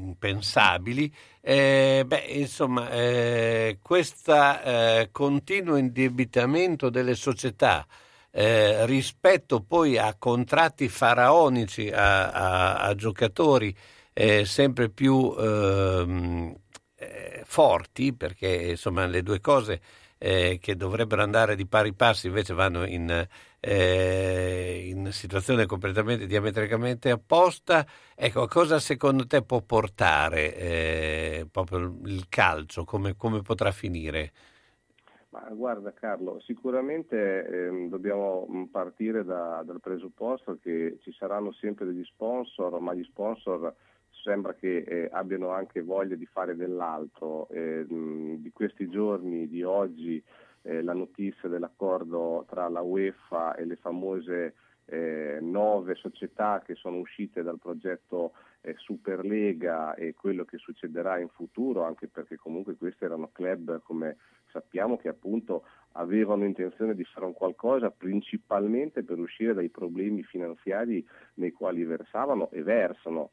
impensabili. Eh, beh, insomma, eh, questo eh, continuo indebitamento delle società eh, rispetto poi a contratti faraonici, a, a, a giocatori sempre più ehm, forti, perché insomma le due cose eh, che dovrebbero andare di pari passi invece vanno in, eh, in situazione completamente diametricamente opposta. Ecco, cosa secondo te può portare eh, proprio il calcio? Come, come potrà finire? Ma guarda Carlo, sicuramente ehm, dobbiamo partire da, dal presupposto che ci saranno sempre degli sponsor, ma gli sponsor sembra che eh, abbiano anche voglia di fare dell'altro. Eh, di questi giorni, di oggi, eh, la notizia dell'accordo tra la UEFA e le famose eh, nove società che sono uscite dal progetto eh, Superlega e quello che succederà in futuro, anche perché comunque questi erano club, come sappiamo, che appunto avevano intenzione di fare un qualcosa principalmente per uscire dai problemi finanziari nei quali versavano e versano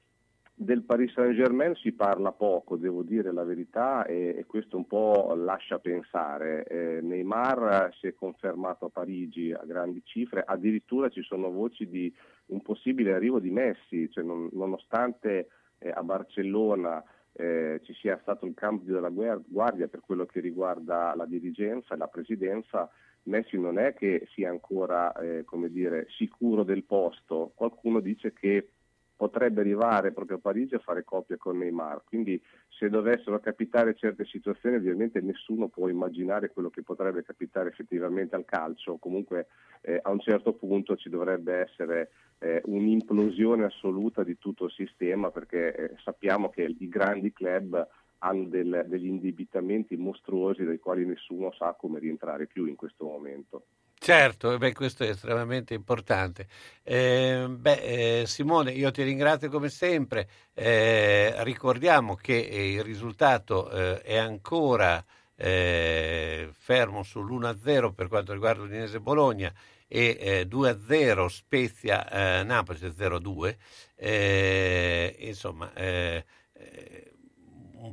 del Paris Saint-Germain si parla poco, devo dire la verità, e, e questo un po' lascia pensare. Eh, Neymar si è confermato a Parigi a grandi cifre, addirittura ci sono voci di un possibile arrivo di Messi, cioè non, nonostante eh, a Barcellona eh, ci sia stato il cambio della guardia per quello che riguarda la dirigenza e la presidenza, Messi non è che sia ancora eh, dire, sicuro del posto, qualcuno dice che potrebbe arrivare proprio a Parigi a fare coppia con Neymar. Quindi se dovessero capitare certe situazioni ovviamente nessuno può immaginare quello che potrebbe capitare effettivamente al calcio, comunque eh, a un certo punto ci dovrebbe essere eh, un'implosione assoluta di tutto il sistema perché eh, sappiamo che i grandi club hanno del, degli indebitamenti mostruosi dai quali nessuno sa come rientrare più in questo momento. Certo, beh, questo è estremamente importante. Eh, beh, eh, Simone, io ti ringrazio come sempre. Eh, ricordiamo che eh, il risultato eh, è ancora eh, fermo sull'1-0 per quanto riguarda l'Udinese Bologna e 2-0 Spezia Napoli 0-2. insomma,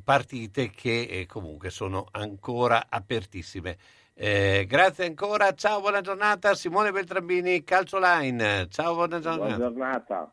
partite che comunque sono ancora apertissime. Eh, grazie ancora, ciao, buona giornata. Simone Beltrambini, Calcio Line. Ciao, buona giornata. Buona giornata.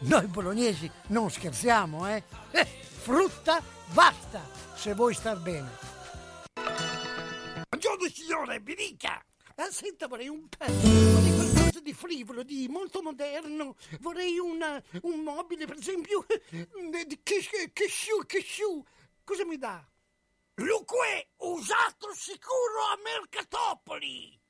noi bolognesi non scherziamo, eh? eh frutta basta, se vuoi star bene. Buongiorno signore, mi dica! Ah, senta, vorrei un pezzo, vorrei qualcosa di frivolo, di molto moderno. Vorrei una, un mobile, per esempio, di cashew, cashew. Cosa mi dà? Luque, usato sicuro a Mercatopoli!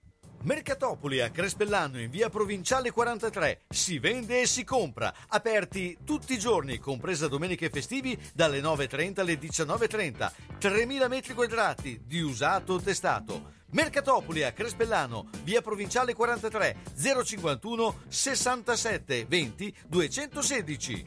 Mercatopoli a Crespellano in via Provinciale 43. Si vende e si compra. Aperti tutti i giorni, compresa domeniche e festivi, dalle 9.30 alle 19.30. 3.000 metri quadrati di usato testato. Mercatopoli a Crespellano, via Provinciale 43, 051 67 20 216.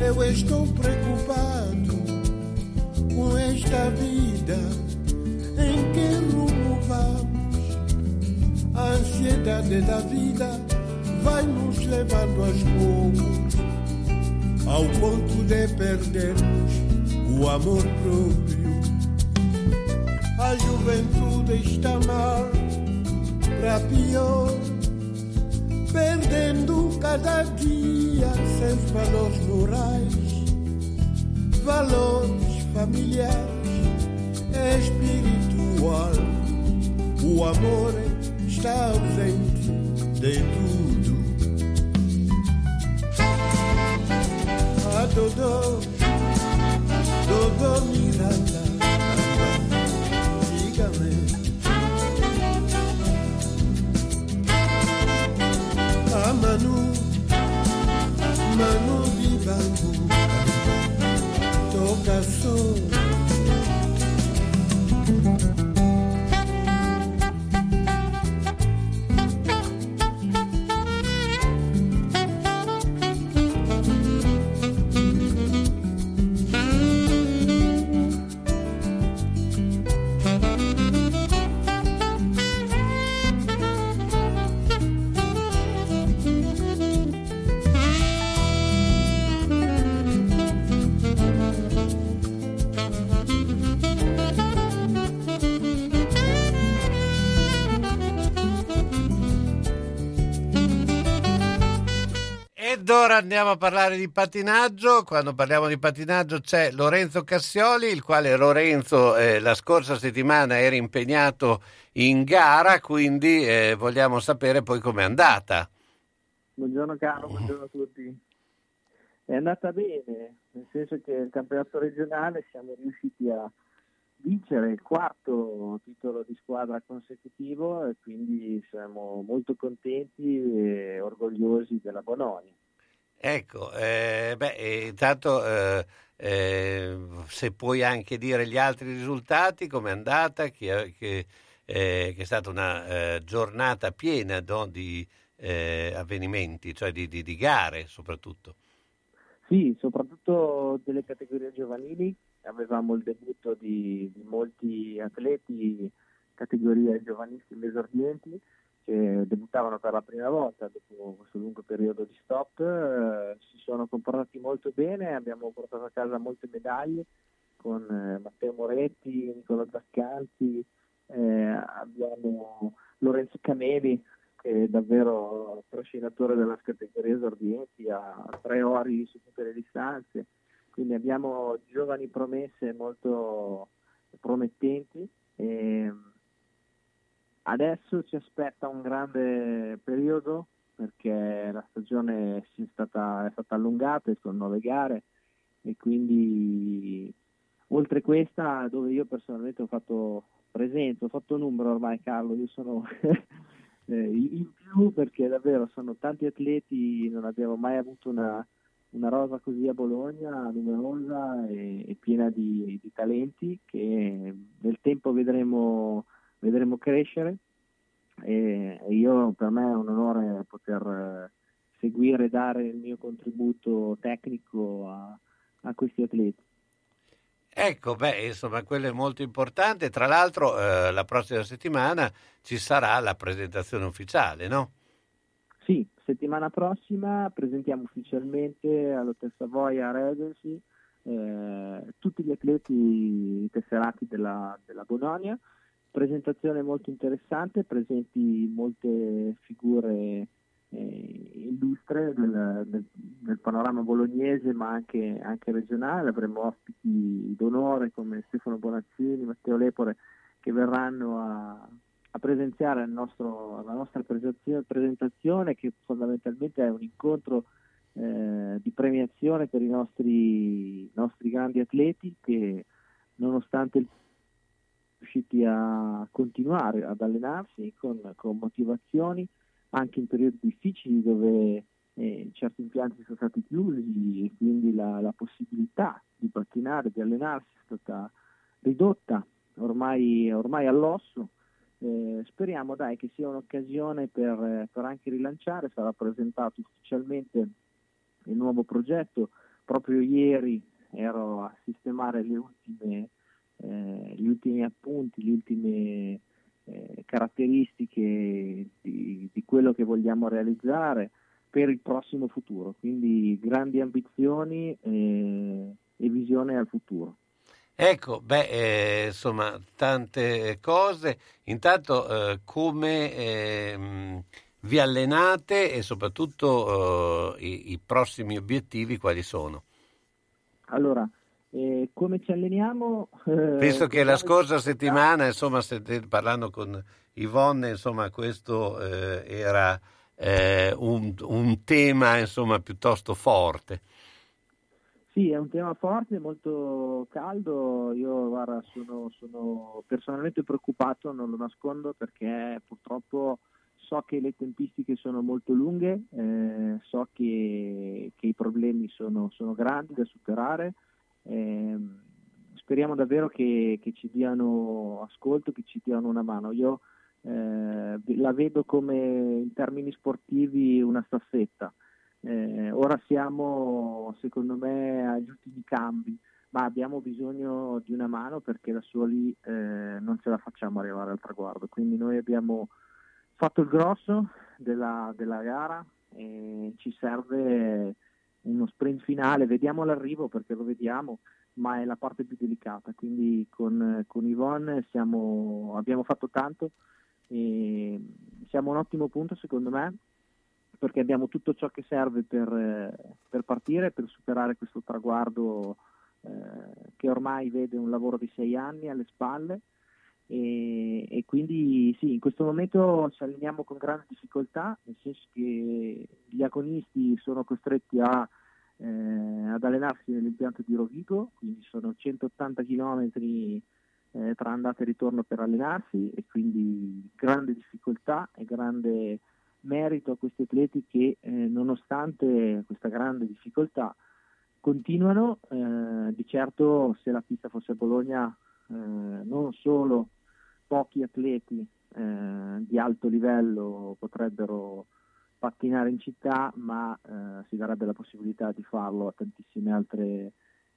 Eu estou preocupado com esta vida. Em que rumo vamos? A ansiedade da vida vai nos levando aos poucos ao ponto de perdermos o amor próprio. A juventude está mal, para pior perdendo cada dia seus valores morais, valores familiares, espiritual. O amor está ausente de tudo. A Dodô, Dodô Miranda, a Manu, Manu di Bangu, Ed ora andiamo a parlare di pattinaggio. Quando parliamo di pattinaggio c'è Lorenzo Cassioli, il quale Lorenzo eh, la scorsa settimana era impegnato in gara, quindi eh, vogliamo sapere poi com'è andata. Buongiorno caro, buongiorno a tutti. È andata bene, nel senso che il campionato regionale siamo riusciti a vincere il quarto titolo di squadra consecutivo e quindi siamo molto contenti e orgogliosi della Bononia. Ecco, eh, beh, eh, intanto eh, eh, se puoi anche dire gli altri risultati, come è andata, che, che, eh, che, è stata una eh, giornata piena no, di avvenimenti, cioè di, di, di gare soprattutto. Sì, soprattutto delle categorie giovanili, avevamo il debutto di, di molti atleti categorie giovanissime esordienti che debuttavano per la prima volta dopo questo lungo periodo di stop, eh, si sono comportati molto bene, abbiamo portato a casa molte medaglie con eh, Matteo Moretti, Nicola Zaccanti, eh, abbiamo Lorenzo Cameli che è davvero trascinatore della categoria esordienti, ha tre ori su tutte le distanze, quindi abbiamo giovani promesse molto promettenti. E, Adesso ci aspetta un grande periodo perché la stagione è stata, è stata allungata con nuove gare e quindi oltre questa dove io personalmente ho fatto presente, ho fatto numero ormai Carlo, io sono eh, in più perché davvero sono tanti atleti, non abbiamo mai avuto una, una rosa così a Bologna, numerosa e, e piena di, di talenti che nel tempo vedremo vedremo crescere e io per me è un onore poter eh, seguire e dare il mio contributo tecnico a, a questi atleti. Ecco, beh, insomma, quello è molto importante. Tra l'altro, eh, la prossima settimana ci sarà la presentazione ufficiale, no? Sì, settimana prossima presentiamo ufficialmente all'Hotel Savoia Regency eh, tutti gli atleti tesserati della, della Bononia presentazione molto interessante, presenti molte figure eh, illustre del, del, del, panorama bolognese ma anche, anche, regionale, avremo ospiti d'onore come Stefano Bonazzini, Matteo Lepore che verranno a, a presenziare nostro, la nostra presentazione che fondamentalmente è un incontro eh, di premiazione per i nostri, nostri grandi atleti che nonostante il riusciti a continuare ad allenarsi con, con motivazioni anche in periodi difficili dove eh, certi impianti sono stati chiusi e quindi la, la, possibilità di pattinare, di allenarsi è stata ridotta ormai, ormai all'osso. Eh, speriamo dai, che sia un'occasione per, per, anche rilanciare, sarà presentato ufficialmente il nuovo progetto. Proprio ieri ero a sistemare le ultime eh, gli ultimi appunti, le ultime eh, caratteristiche di, di, quello che vogliamo realizzare per il prossimo futuro, quindi grandi ambizioni eh, e visione al futuro. Ecco, beh, eh, insomma, tante cose. Intanto, eh, come eh, vi allenate e soprattutto i, i, prossimi obiettivi quali sono? Allora, e come ci alleniamo? Eh, Visto che la scorsa settimana, insomma, parlando con Yvonne, insomma, questo eh, era eh, un, un, tema insomma, piuttosto forte. Sì, è un tema forte, molto caldo. Io guarda, sono, sono personalmente preoccupato, non lo nascondo, perché purtroppo so che le tempistiche sono molto lunghe, eh, so che, che, i problemi sono, sono grandi da superare eh, speriamo davvero che, che, ci diano ascolto, che ci diano una mano. Io eh, la vedo come in termini sportivi una staffetta. Eh, ora siamo secondo me agli ultimi cambi, ma abbiamo bisogno di una mano perché da soli eh, non ce la facciamo arrivare al traguardo. Quindi noi abbiamo fatto il grosso della, della gara e ci serve uno sprint finale, vediamo l'arrivo perché lo vediamo, ma è la parte più delicata, quindi con, con Yvonne siamo, abbiamo fatto tanto e siamo un ottimo punto secondo me perché abbiamo tutto ciò che serve per, per partire, per superare questo traguardo eh, che ormai vede un lavoro di sei anni alle spalle e, e, quindi sì, in questo momento ci alleniamo con grande difficoltà, nel senso che gli agonisti sono costretti a, eh, ad allenarsi nell'impianto di Rovigo, quindi sono 180 km eh, tra andata e ritorno per allenarsi e quindi grande difficoltà e grande merito a questi atleti che eh, nonostante questa grande difficoltà continuano. Eh, di certo se la pista fosse a Bologna eh, non solo pochi atleti eh, di alto livello potrebbero pattinare in città, ma eh, si darebbe la possibilità di farlo a tantissime altre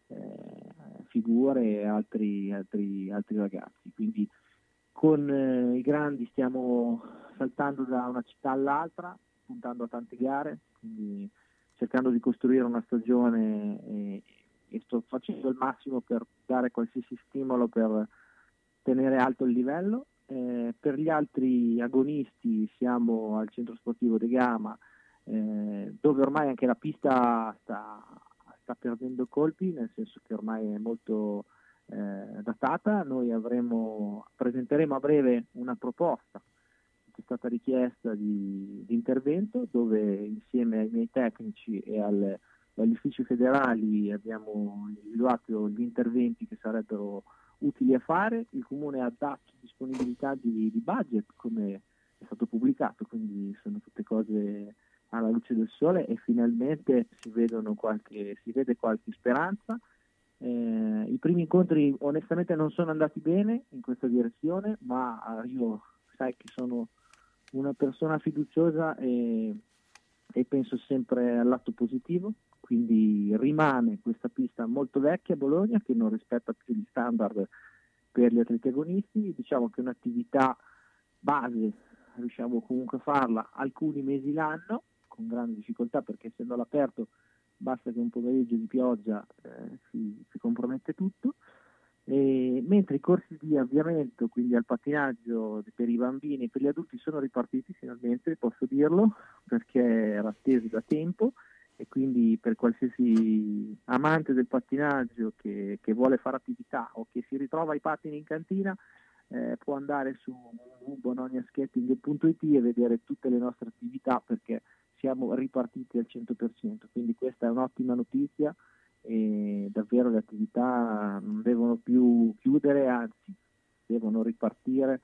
eh, figure e altri, altri, altri ragazzi. Quindi con eh, i grandi stiamo saltando da una città all'altra, puntando a tante gare, quindi cercando di costruire una stagione e, e sto facendo il massimo per dare qualsiasi stimolo per tenere alto il livello. Eh, per gli altri agonisti siamo al centro sportivo De Gama, eh, dove ormai anche la pista sta, sta, perdendo colpi, nel senso che ormai è molto eh, datata. Noi avremo, presenteremo a breve una proposta che è stata richiesta di, di intervento, dove insieme ai miei tecnici e al, agli uffici federali abbiamo individuato gli interventi che sarebbero utili a fare, il comune ha dato disponibilità di, di, budget come è stato pubblicato, quindi sono tutte cose alla luce del sole e finalmente si, qualche, si vede qualche speranza. Eh, I primi incontri onestamente non sono andati bene in questa direzione, ma io sai che sono una persona fiduciosa e, e penso sempre al lato positivo, quindi rimane questa pista molto vecchia a Bologna che non rispetta più gli standard per gli atleti agonisti, diciamo che un'attività base riusciamo comunque a farla alcuni mesi l'anno con grande difficoltà perché essendo all'aperto basta che un pomeriggio di pioggia eh, si, si, compromette tutto. E, mentre i corsi di avviamento, quindi al pattinaggio per i bambini e per gli adulti sono ripartiti finalmente, posso dirlo, perché era atteso da tempo e quindi per qualsiasi amante del pattinaggio che, che vuole fare attività o che si ritrova i pattini in cantina eh, può andare su bolognaskating.it e vedere tutte le nostre attività perché siamo ripartiti al 100%, quindi questa è un'ottima notizia e davvero le attività non devono più chiudere, anzi devono ripartire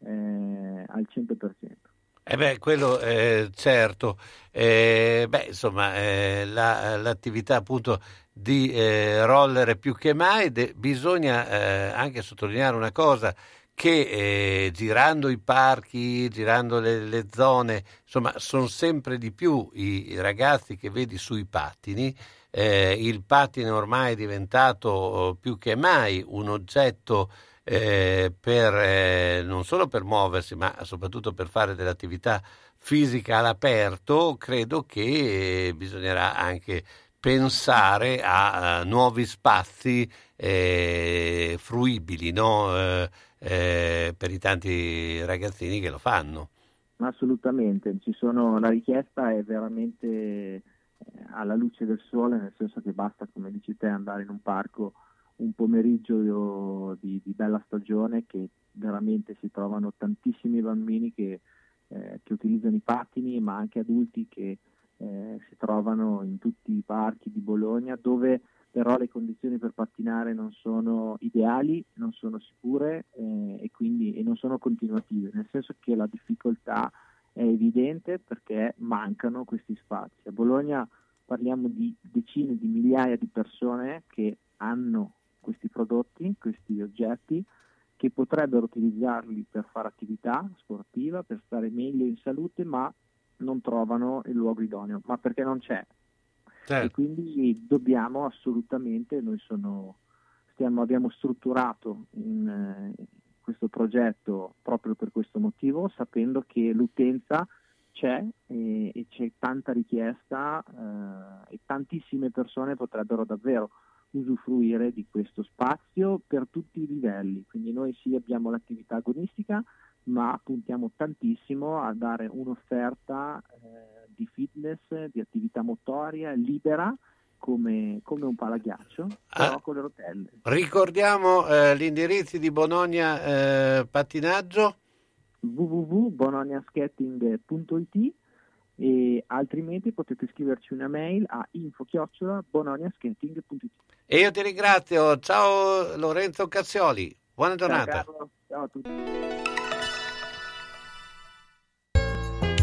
eh, al 100%. Eh beh, quello eh, certo, eh, beh, insomma, eh, la, l'attività appunto di eh, roller è più che mai, de- bisogna eh, anche sottolineare una cosa, che girando i parchi, girando le, le zone, insomma, sono sempre di più i, i ragazzi che vedi sui pattini, il pattino ormai è diventato oh, più che mai un oggetto eh, per, eh, non solo per muoversi, ma soprattutto per fare dell'attività fisica all'aperto, credo che bisognerà anche pensare a, a nuovi spazi eh, fruibili no? Eh, eh, per i tanti ragazzini che lo fanno. Assolutamente, sono, la richiesta è veramente eh, alla luce del sole, nel senso che basta, come dici te, andare in un parco un pomeriggio di, di, bella stagione che veramente si trovano tantissimi bambini che, eh, che utilizzano i pattini, ma anche adulti che eh, si trovano in tutti i parchi di Bologna dove però le condizioni per pattinare non sono ideali, non sono sicure eh, e quindi e non sono continuative, nel senso che la difficoltà è evidente perché mancano questi spazi. A Bologna parliamo di decine di migliaia di persone che hanno questi prodotti, questi oggetti, che potrebbero utilizzarli per fare attività sportiva, per stare meglio in salute, ma non trovano il luogo idoneo, ma perché non c'è. Certo. E quindi dobbiamo assolutamente, noi sono, stiamo, abbiamo strutturato in, eh, questo progetto proprio per questo motivo, sapendo che l'utenza c'è e, e c'è tanta richiesta eh, e tantissime persone potrebbero davvero usufruire di questo spazio per tutti i livelli. Quindi noi sì abbiamo l'attività agonistica, ma puntiamo tantissimo a dare un'offerta eh, di fitness, di attività motoria libera come, come un palaghiaccio, però ah, con le rotelle. Ricordiamo eh, gli indirizzi di Bologna eh, Pattinaggio www.bolognaskating.it e altrimenti potete scriverci una mail a info-bolognaskating.it e io ti ringrazio. Ciao Lorenzo Cazzioli. Buona giornata. Ciao, Ciao a tutti.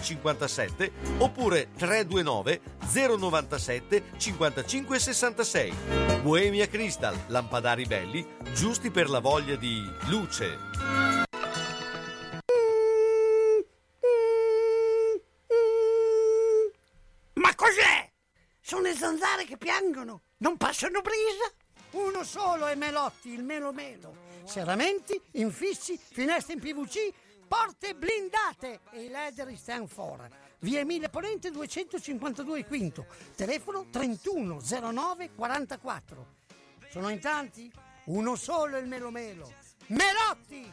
57 oppure 329 097 55 66. Bohemia Crystal, lampadari belli, giusti per la voglia di luce. Ma cos'è? Sono le zanzare che piangono, non passano brisa. Uno solo è Melotti, il Melo Melo. Serramenti, infissi, finestre in PVC, porte blindate e i leder stand for. Via Emile Ponente 252 Quinto, telefono 3109 44. Sono in tanti? Uno solo il Melo Melo. Melotti!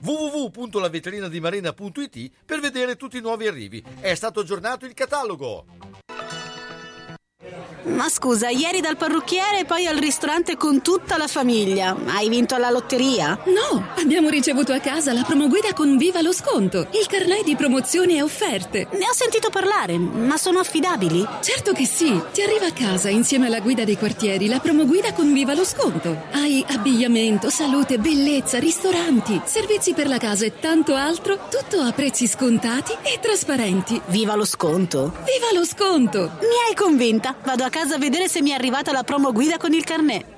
www.lavetrinadimarina.it per vedere tutti i nuovi arrivi. È stato aggiornato il catalogo. Ma scusa, ieri dal parrucchiere e poi al ristorante con tutta la famiglia. Hai vinto alla lotteria? No, abbiamo ricevuto a casa la promoguida con Viva lo sconto, il carnet di promozioni e offerte. Ne ho sentito parlare, ma sono affidabili? Certo che sì, ti arriva a casa insieme alla guida dei quartieri la promoguida con Viva lo sconto. Hai abbigliamento, salute, bellezza, ristoranti, servizi per la casa e tanto altro, tutto a prezzi scontati e trasparenti. Viva lo sconto! Viva lo sconto! Mi hai convinta, vado a casa a vedere se mi è arrivata la promo guida con il carnet.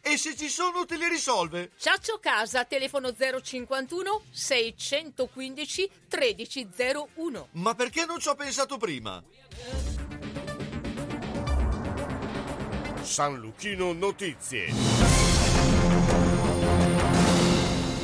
e se ci sono te li risolve. Ciaccio Casa, telefono 051 615 1301. Ma perché non ci ho pensato prima? San Luchino Notizie.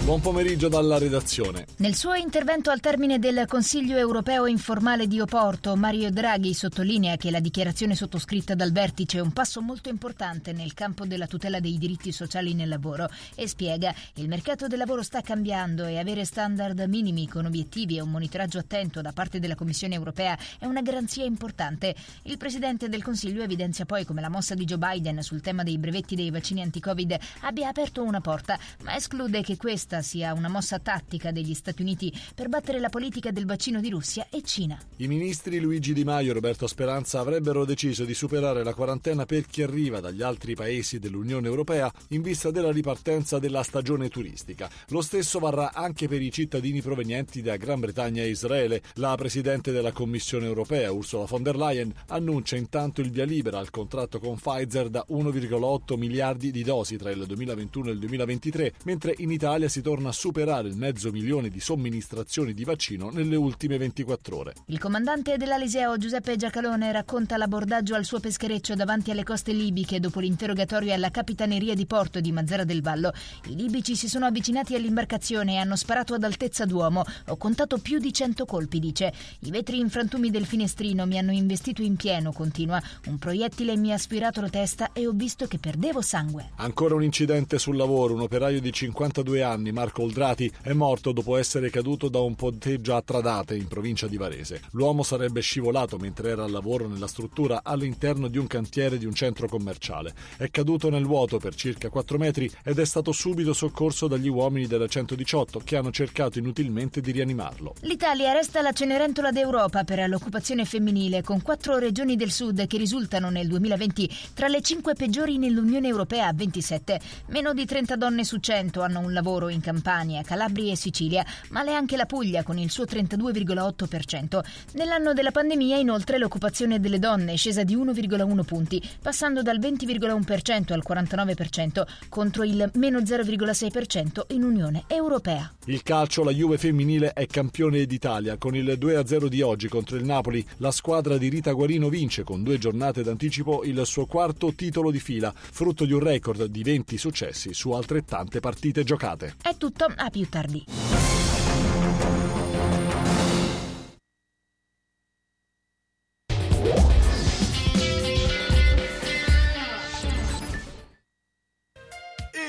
Buon pomeriggio dalla redazione. Nel suo intervento al termine del Consiglio europeo informale di Oporto, Mario Draghi sottolinea che la dichiarazione sottoscritta dal vertice è un passo molto importante nel campo della tutela dei diritti sociali nel lavoro e spiega il mercato del lavoro sta cambiando e avere standard minimi con obiettivi e un monitoraggio attento da parte della Commissione europea è una garanzia importante. Il Presidente del Consiglio evidenzia poi come la mossa di Joe Biden sul tema dei brevetti dei vaccini anti-Covid abbia aperto una porta, ma esclude che questa sia una mossa tattica degli Stati Uniti per battere la politica del vaccino di Russia e Cina. I ministri Luigi Di Maio e Roberto Speranza avrebbero deciso di superare la quarantena per chi arriva dagli altri paesi dell'Unione Europea in vista della ripartenza della stagione turistica. Lo stesso varrà anche per i cittadini provenienti da Gran Bretagna e Israele. La Presidente della Commissione Europea, Ursula von der Leyen, annuncia intanto il via libera al contratto con Pfizer da 1,8 miliardi di dosi tra il 2021 e il 2023, mentre in Italia si torna a superare il mezzo milione di somministrazioni di vaccino nelle ultime 24 ore. Il comandante dell'Aliseo Giuseppe Giacalone racconta l'abordaggio al suo peschereccio davanti alle coste libiche dopo l'interrogatorio alla capitaneria di porto di Mazzara del Vallo. I libici si sono avvicinati all'imbarcazione e hanno sparato ad altezza d'uomo. Ho contato più di cento colpi, dice. I vetri infrantumi del finestrino mi hanno investito in pieno, continua. Un proiettile mi ha aspirato la testa e ho visto che perdevo sangue. Ancora un incidente sul lavoro. Un operaio di 52 anni, Marco Oldrati, è morto dopo essere caduto da un ponteggio a Tradate, in provincia di Varese. L'uomo sarebbe scivolato mentre era al lavoro nella struttura all'interno di un cantiere di un centro commerciale. È caduto nel vuoto per circa 4 metri ed è stato subito soccorso dagli uomini della 118 che hanno cercato inutilmente di rianimarlo. L'Italia resta la Cenerentola d'Europa per l'occupazione femminile, con quattro regioni del sud che risultano nel 2020 tra le cinque peggiori nell'Unione Europea, 27. Meno di 30 donne su 100 hanno un lavoro in Campania, Calabria e Sicilia, male anche la Puglia con il suo 32,8%. Nell'anno della pandemia, inoltre, l'occupazione delle donne è scesa di 1,1 punti, passando dal 20,1% al 49% contro il meno 0,6% in Unione Europea. Il calcio, la Juve femminile è campione d'Italia. Con il 2-0 di oggi contro il Napoli, la squadra di Rita Guarino vince con due giornate d'anticipo il suo quarto titolo di fila, frutto di un record di 20 successi su altrettante partite giocate. È tutto, a più tardi.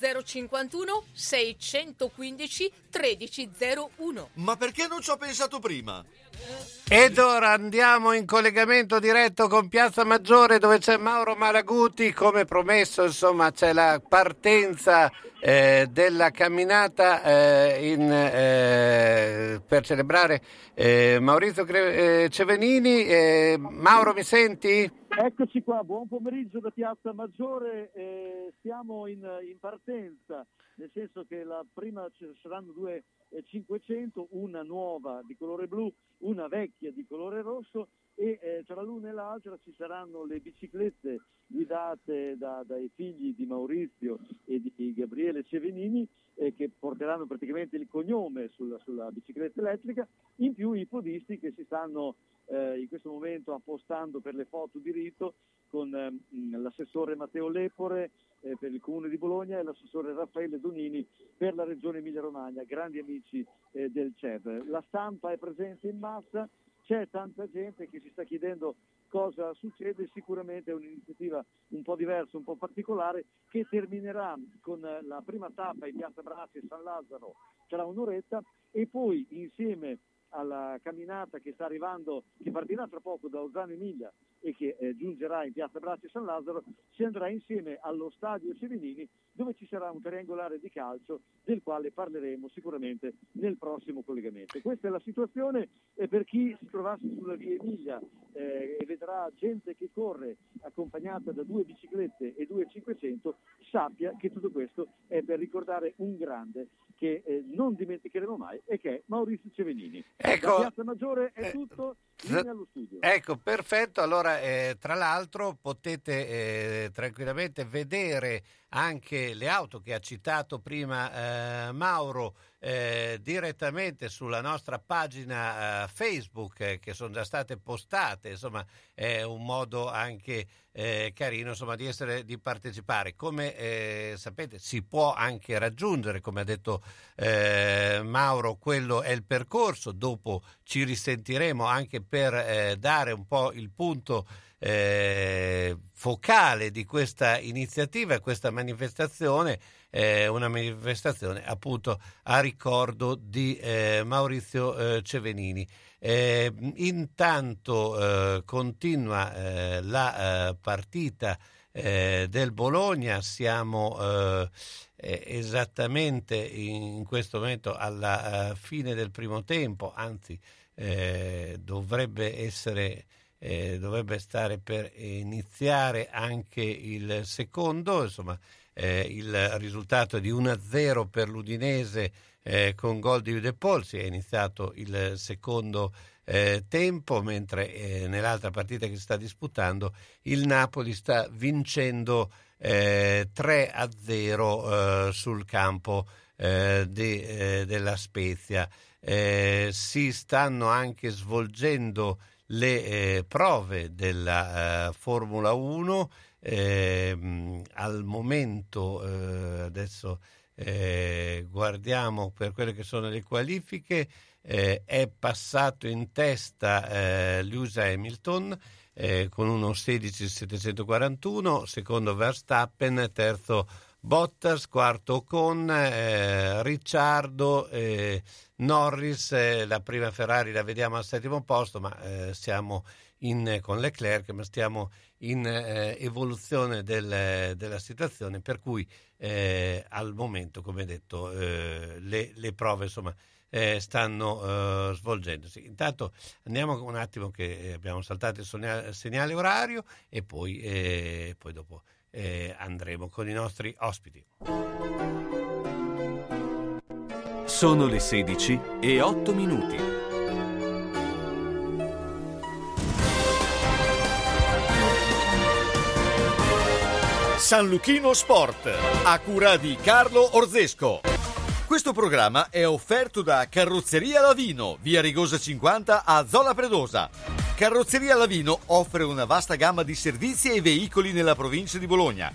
051 615 1301. Ma perché non ci ho pensato prima? Ed ora andiamo in collegamento diretto con Piazza Maggiore dove c'è Mauro Malaguti, come promesso insomma c'è la partenza eh, della camminata eh, in, eh, per celebrare eh, Maurizio Cre- eh, Cevenini. Eh, Mauro mi senti? Eccoci qua, buon pomeriggio da Piazza Maggiore, eh, siamo in, in partenza, nel senso che la prima ci saranno due eh, 500, una nuova di colore blu, una vecchia di colore rosso e eh, tra l'una e l'altra ci saranno le biciclette guidate da- dai figli di Maurizio e di Gabriele Cevenini eh, che porteranno praticamente il cognome sulla, sulla bicicletta elettrica, in più i podisti che si stanno eh, in questo momento appostando per le foto di rito con ehm, l'assessore Matteo Lepore eh, per il comune di Bologna e l'assessore Raffaele Donini per la regione Emilia-Romagna, grandi amici eh, del CEB. La stampa è presente in massa, c'è tanta gente che si sta chiedendo cosa succede, sicuramente è un'iniziativa un po' diversa, un po' particolare, che terminerà con eh, la prima tappa in Piazza Brassi e San Lazzaro tra un'oretta e poi insieme alla camminata che sta arrivando, che partirà tra poco da Ozzano Emilia e che eh, giungerà in Piazza Bracci San Lazzaro, si andrà insieme allo Stadio Serenini dove ci sarà un triangolare di calcio del quale parleremo sicuramente nel prossimo collegamento. Questa è la situazione e per chi si trovasse sulla via Emilia eh, e vedrà gente che corre accompagnata da due biciclette e due 500, sappia che tutto questo è per ricordare un grande che eh, non dimenticheremo mai e che è Maurizio Cevenini. Ecco. Da Piazza Maggiore è tutto, allo studio. Ecco, perfetto. Allora, eh, tra l'altro, potete eh, tranquillamente vedere anche le auto che ha citato prima eh, Mauro eh, direttamente sulla nostra pagina eh, Facebook eh, che sono già state postate. Insomma, è un modo anche eh, carino insomma, di, essere, di partecipare. Come eh, sapete, si può anche raggiungere, come ha detto Mauro, quello è il percorso. Dopo ci risentiremo anche per dare un po' il punto eh, focale di questa iniziativa, questa manifestazione, eh, una manifestazione appunto a ricordo di eh, Maurizio eh, Cevenini. intanto eh, continua eh, la partita eh, del Bologna, siamo eh, eh, esattamente in questo momento alla fine del primo tempo, anzi eh, dovrebbe essere eh, dovrebbe stare per iniziare anche il secondo, insomma eh, il risultato è di 1-0 per l'Udinese eh, con gol di De Paul, si è iniziato il secondo eh, tempo, mentre eh, nell'altra partita che si sta disputando il Napoli sta vincendo 3 a 0 sul campo de, della Spezia. si stanno anche svolgendo le eh, prove della eh, Formula 1. Eh, al momento, eh, adesso eh, guardiamo per quelle che sono le qualifiche, eh, è passato in testa Lewis Hamilton con uno 16.741, secondo Verstappen, terzo Bottas, quarto con eh, Ricciardo, eh, Norris, eh, la prima Ferrari la vediamo al settimo posto, ma eh, siamo in, con Leclerc, ma stiamo in eh, evoluzione del, della situazione, per cui eh, al momento, come detto, le, le, prove insomma, stanno svolgendosi. Intanto andiamo un attimo che abbiamo saltato il segnale, orario e poi, poi dopo eh, andremo con i nostri ospiti. Sono le 16 e 8 minuti. San Luchino Sport, a cura di Carlo Orzesco. Questo programma è offerto da Carrozzeria Lavino, via Rigosa 50 a Zola Predosa. Carrozzeria Lavino offre una vasta gamma di servizi e veicoli nella provincia di Bologna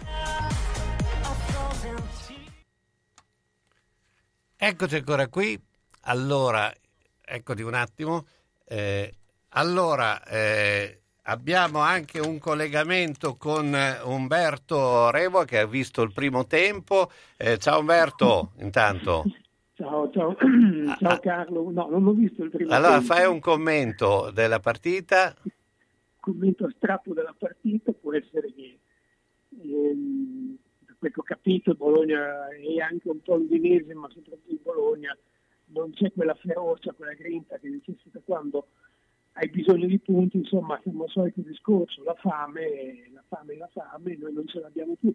Eccoci ancora qui. Allora, eccoti un attimo. Eh, allora, eh, abbiamo anche un collegamento con Umberto Revo che ha visto il primo tempo. Eh, ciao Umberto, intanto. Ciao, ciao, ciao Carlo. No, non ho visto il primo allora, tempo. fai un commento della partita. Un commento astratto della partita può essere che ehm, quel che ho capito Bologna e anche un po' l'Udinese, ma soprattutto il Bologna, non c'è quella ferocia, quella grinta che necessita quando hai bisogno di punti, insomma siamo al solito discorso, la fame, la fame, la fame, noi non ce l'abbiamo più.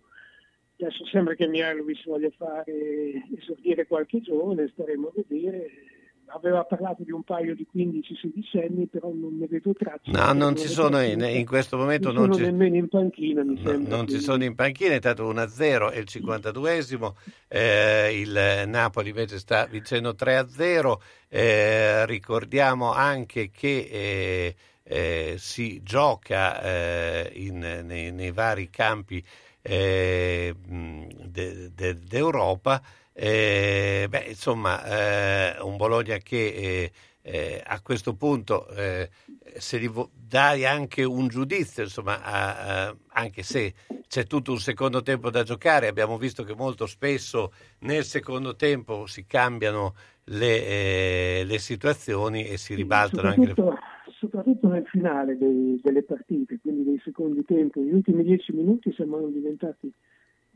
Adesso sembra che Mihailovic voglia fare esordire qualche giovane, staremo a vedere aveva parlato di un paio di 15-16 anni, però non ne vedo traccia. No, non ci sono in, in, questo momento. Non, non ci, nemmeno in panchina, mi no, sembra. Non ci sono in panchina, è stato 1-0 e il 52esimo. Eh, il Napoli invece sta vincendo 3-0. Eh, ricordiamo anche che eh, eh si gioca eh, in, nei, nei, vari campi eh, de, de, d'Europa. Eh, beh, insomma, eh, un Bologna che eh, eh a questo punto, eh, se gli dai anche un giudizio, insomma, a, a, anche se c'è tutto un secondo tempo da giocare, abbiamo visto che molto spesso nel secondo tempo si cambiano le, eh, le situazioni e si ribaltano anche le soprattutto nel finale dei, delle partite, quindi nei secondi tempi, negli ultimi dieci minuti sembrano diventati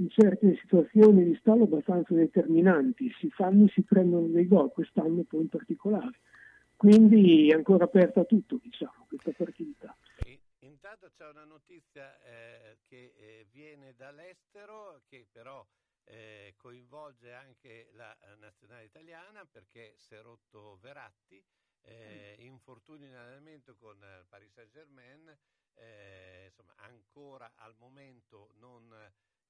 in certe situazioni di stallo abbastanza determinanti, si fanno e si prendono dei gol, quest'anno poi in particolare. Quindi è ancora aperta tutto, diciamo, questa partita. Intanto c'è una notizia eh, che eh, viene dall'estero, che però eh, coinvolge anche la nazionale italiana perché si è rotto Veratti, eh, infortuni in allenamento con il Paris Saint Germain, eh, insomma ancora al momento non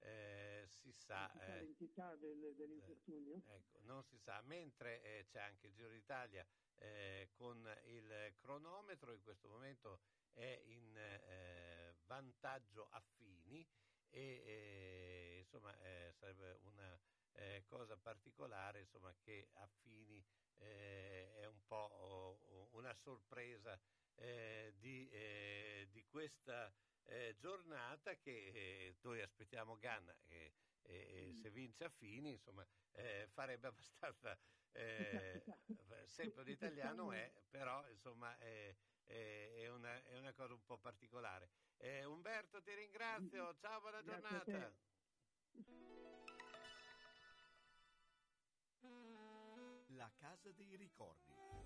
eh, si sa eh, l'entità del, dell'infortunio? ecco, non si sa. Mentre eh, c'è anche il Giro d'Italia eh, con il cronometro in questo momento è in eh, vantaggio a Fini e eh, insomma eh, sarebbe una eh, cosa particolare insomma, che a Fini eh, è un po' oh, una sorpresa eh, di, eh, di questa eh, giornata che eh, noi aspettiamo Ganna e, e se vince a Fini insomma eh, farebbe abbastanza eh, sempre l'italiano è però insomma è, una, è una cosa un po' particolare. Eh, Umberto ti ringrazio. Ciao buona giornata. La Casa dei Ricordi,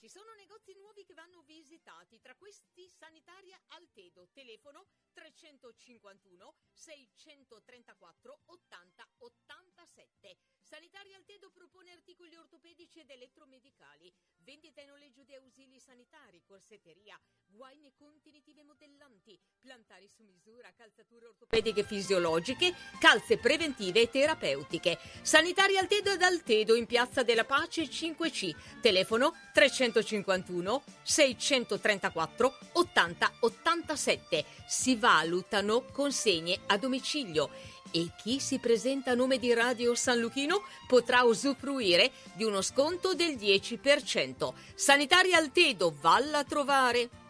Ci sono negozi nuovi che vanno visitati, tra questi Sanitaria Altedo, telefono 351 634 80 87. Sanitaria Altedo propone articoli ortopedici ed elettromedicali, vendita e noleggio di ausili sanitari, corsetteria, guaine contenitive modellanti, plantari su misura, calzature ortopediche fisiologiche, calze preventive e terapeutiche. Sanitaria Altedo ed Altedo in Piazza della Pace 5C, telefono 351 634 80 87. Si valutano consegne a domicilio e chi si presenta a nome di Radio San Luchino potrà usufruire di uno sconto del 10%. Sanitaria Altedo, valla a trovare!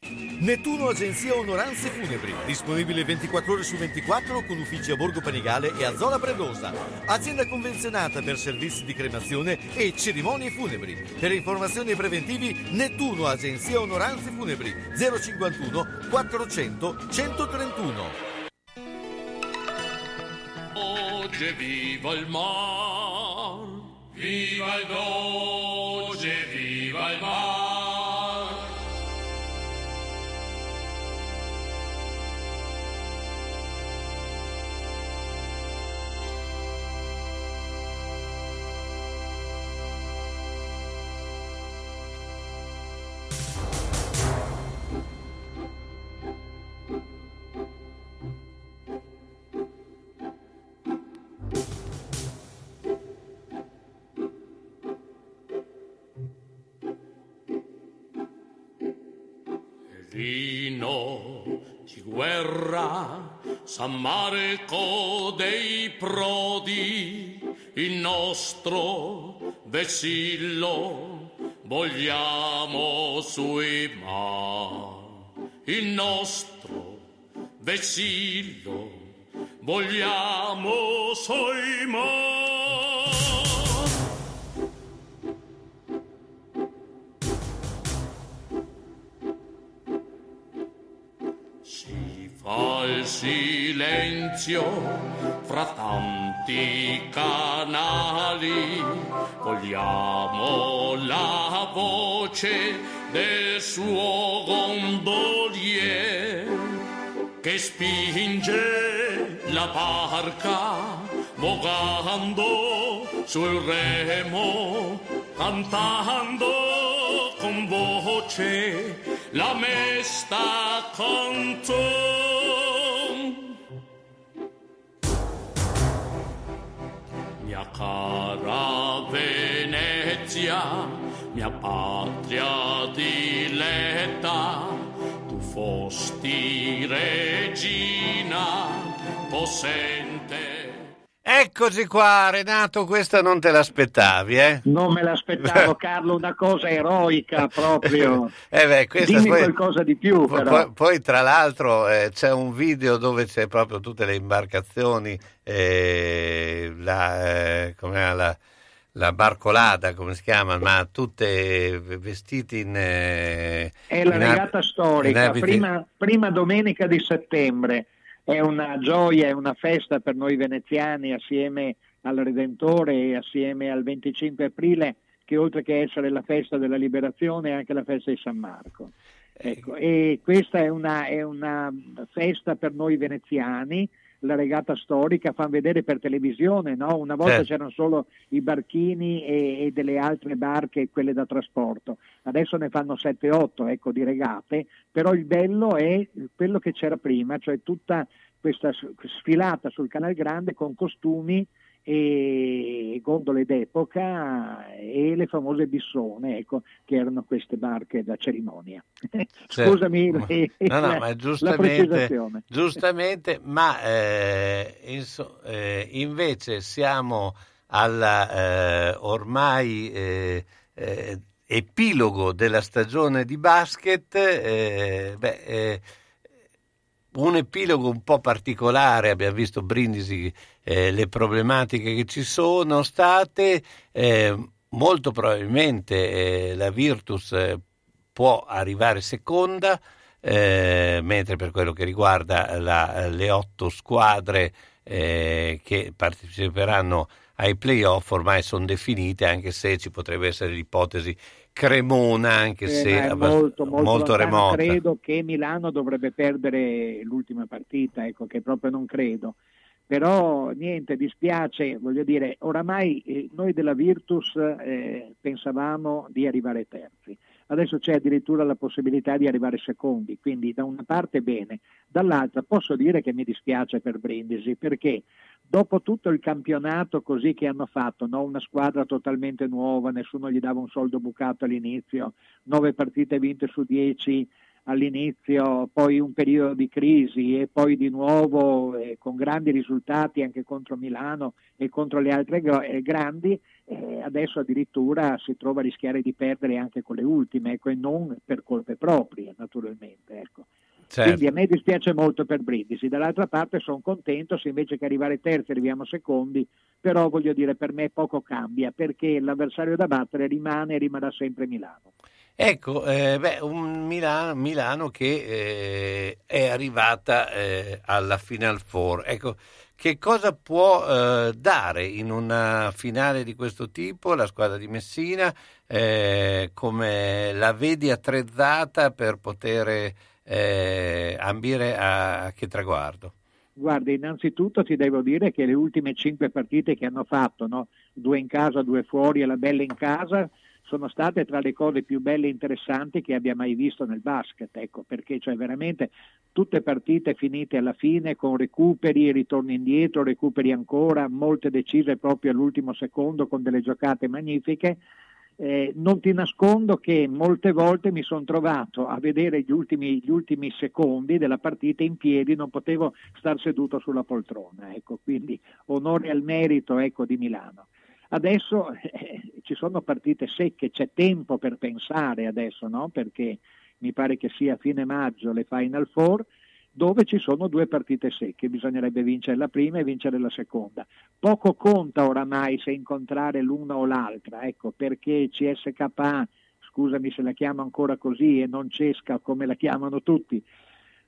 Nettuno Agenzia Onoranze Funebri, disponibile 24 ore su 24 con uffici a Borgo Panigale e a Zola Predosa. Azienda convenzionata per servizi di cremazione e cerimonie funebri. Per informazioni e preventivi Nettuno Agenzia Onoranze Funebri 051 400 131. Oggi viva il mar, viva il Doge, viva il mar. Vino di guerra, San Marco dei Prodi, il nostro vessillo, vogliamo sui mar. Il nostro vessillo, vogliamo sui mar. Fa il silenzio fra tanti canali. Vogliamo la voce del suo gondolier che spinge la barca vogando sul remo cantando con voce la mesta canzone cara Venezia, mia patria diletta, tu fosti regina possente. Eccoci qua, Renato, questa non te l'aspettavi, eh? Non me l'aspettavo, Carlo, una cosa eroica proprio. Eh beh, Dimmi poi- qualcosa di più, Poi, però. poi, tra l'altro eh, c'è un video dove c'è proprio tutte le imbarcazioni, eh, la, eh, la, la barcolata, come si chiama, ma tutte vestiti in... eh, È la in ab- regata in storica, prima, prima domenica di settembre. È una gioia, è una festa per noi veneziani assieme al Redentore e assieme al 25 aprile, che oltre che essere la festa della liberazione è anche la festa di San Marco. Ecco, e questa è una, è una festa per noi veneziani, la regata storica, fanno vedere per televisione, no? una volta Certo. c'erano solo i barchini e, e delle altre barche, quelle da trasporto, adesso ne fanno 7-8 ecco, di regate, però il bello è quello che c'era prima, cioè tutta questa sfilata sul Canal Grande con costumi e gondole d'epoca e le famose bissone, ecco, che erano queste barche da cerimonia. Certo. Scusami no, no, la- ma giustamente, giustamente ma eh, inso- eh, invece siamo alla eh, ormai eh, eh, epilogo della stagione di basket. eh, beh, eh, un epilogo un po' particolare, abbiamo visto Brindisi, eh, le problematiche che ci sono state, eh, molto probabilmente eh, la Virtus eh, può arrivare seconda, eh, mentre per quello che riguarda la- le otto squadre eh, che parteciperanno ai playoff ormai sono definite, anche se ci potrebbe essere l'ipotesi Cremona, anche Eh, se è abbast- molto, molto, lontano. remota. Credo che Milano dovrebbe perdere l'ultima partita, ecco, che proprio non credo. Però niente, dispiace, voglio dire, oramai eh, noi della Virtus eh, pensavamo di arrivare terzi. Adesso c'è addirittura la possibilità di arrivare secondi, quindi da una parte bene, dall'altra posso dire che mi dispiace per Brindisi perché dopo tutto il campionato così che hanno fatto, no? una squadra totalmente nuova, nessuno gli dava un soldo bucato all'inizio, nove partite vinte su dieci all'inizio, poi un periodo di crisi e poi di nuovo eh, con grandi risultati anche contro Milano e contro le altre gro- eh, grandi, eh, adesso addirittura si trova a rischiare di perdere anche con le ultime, ecco, e non per colpe proprie naturalmente. Ecco. Certo. Quindi a me dispiace molto per Brindisi, dall'altra parte sono contento se invece che arrivare terzi arriviamo secondi, però voglio dire per me poco cambia perché l'avversario da battere rimane e rimarrà sempre Milano. Ecco, eh, beh, un Milano, Milano che eh, è arrivata eh, alla Final Four. Ecco, che cosa può eh, dare in una finale di questo tipo la squadra di Messina? Eh, come la vedi attrezzata per poter eh, ambire a, a che traguardo? Guarda, innanzitutto ti devo dire che le ultime cinque partite che hanno fatto, no? due in casa, due fuori e la bella in casa, sono state tra le cose più belle e interessanti che abbia mai visto nel basket, ecco, perché cioè veramente tutte partite finite alla fine con recuperi, ritorni indietro, recuperi ancora, molte decise proprio all'ultimo secondo con delle giocate magnifiche. Eh, non ti nascondo che molte volte mi sono trovato a vedere gli ultimi, gli ultimi secondi della partita in piedi, non potevo star seduto sulla poltrona, ecco, quindi onore al merito ecco, di Milano. Adesso eh, ci sono partite secche, c'è tempo per pensare adesso, no? perché mi pare che sia a fine maggio le Final Four, dove ci sono due partite secche, bisognerebbe vincere la prima e vincere la seconda. Poco conta oramai se incontrare l'una o l'altra, ecco, perché CSKA, scusami se la chiamo ancora così, e non Cesca come la chiamano tutti,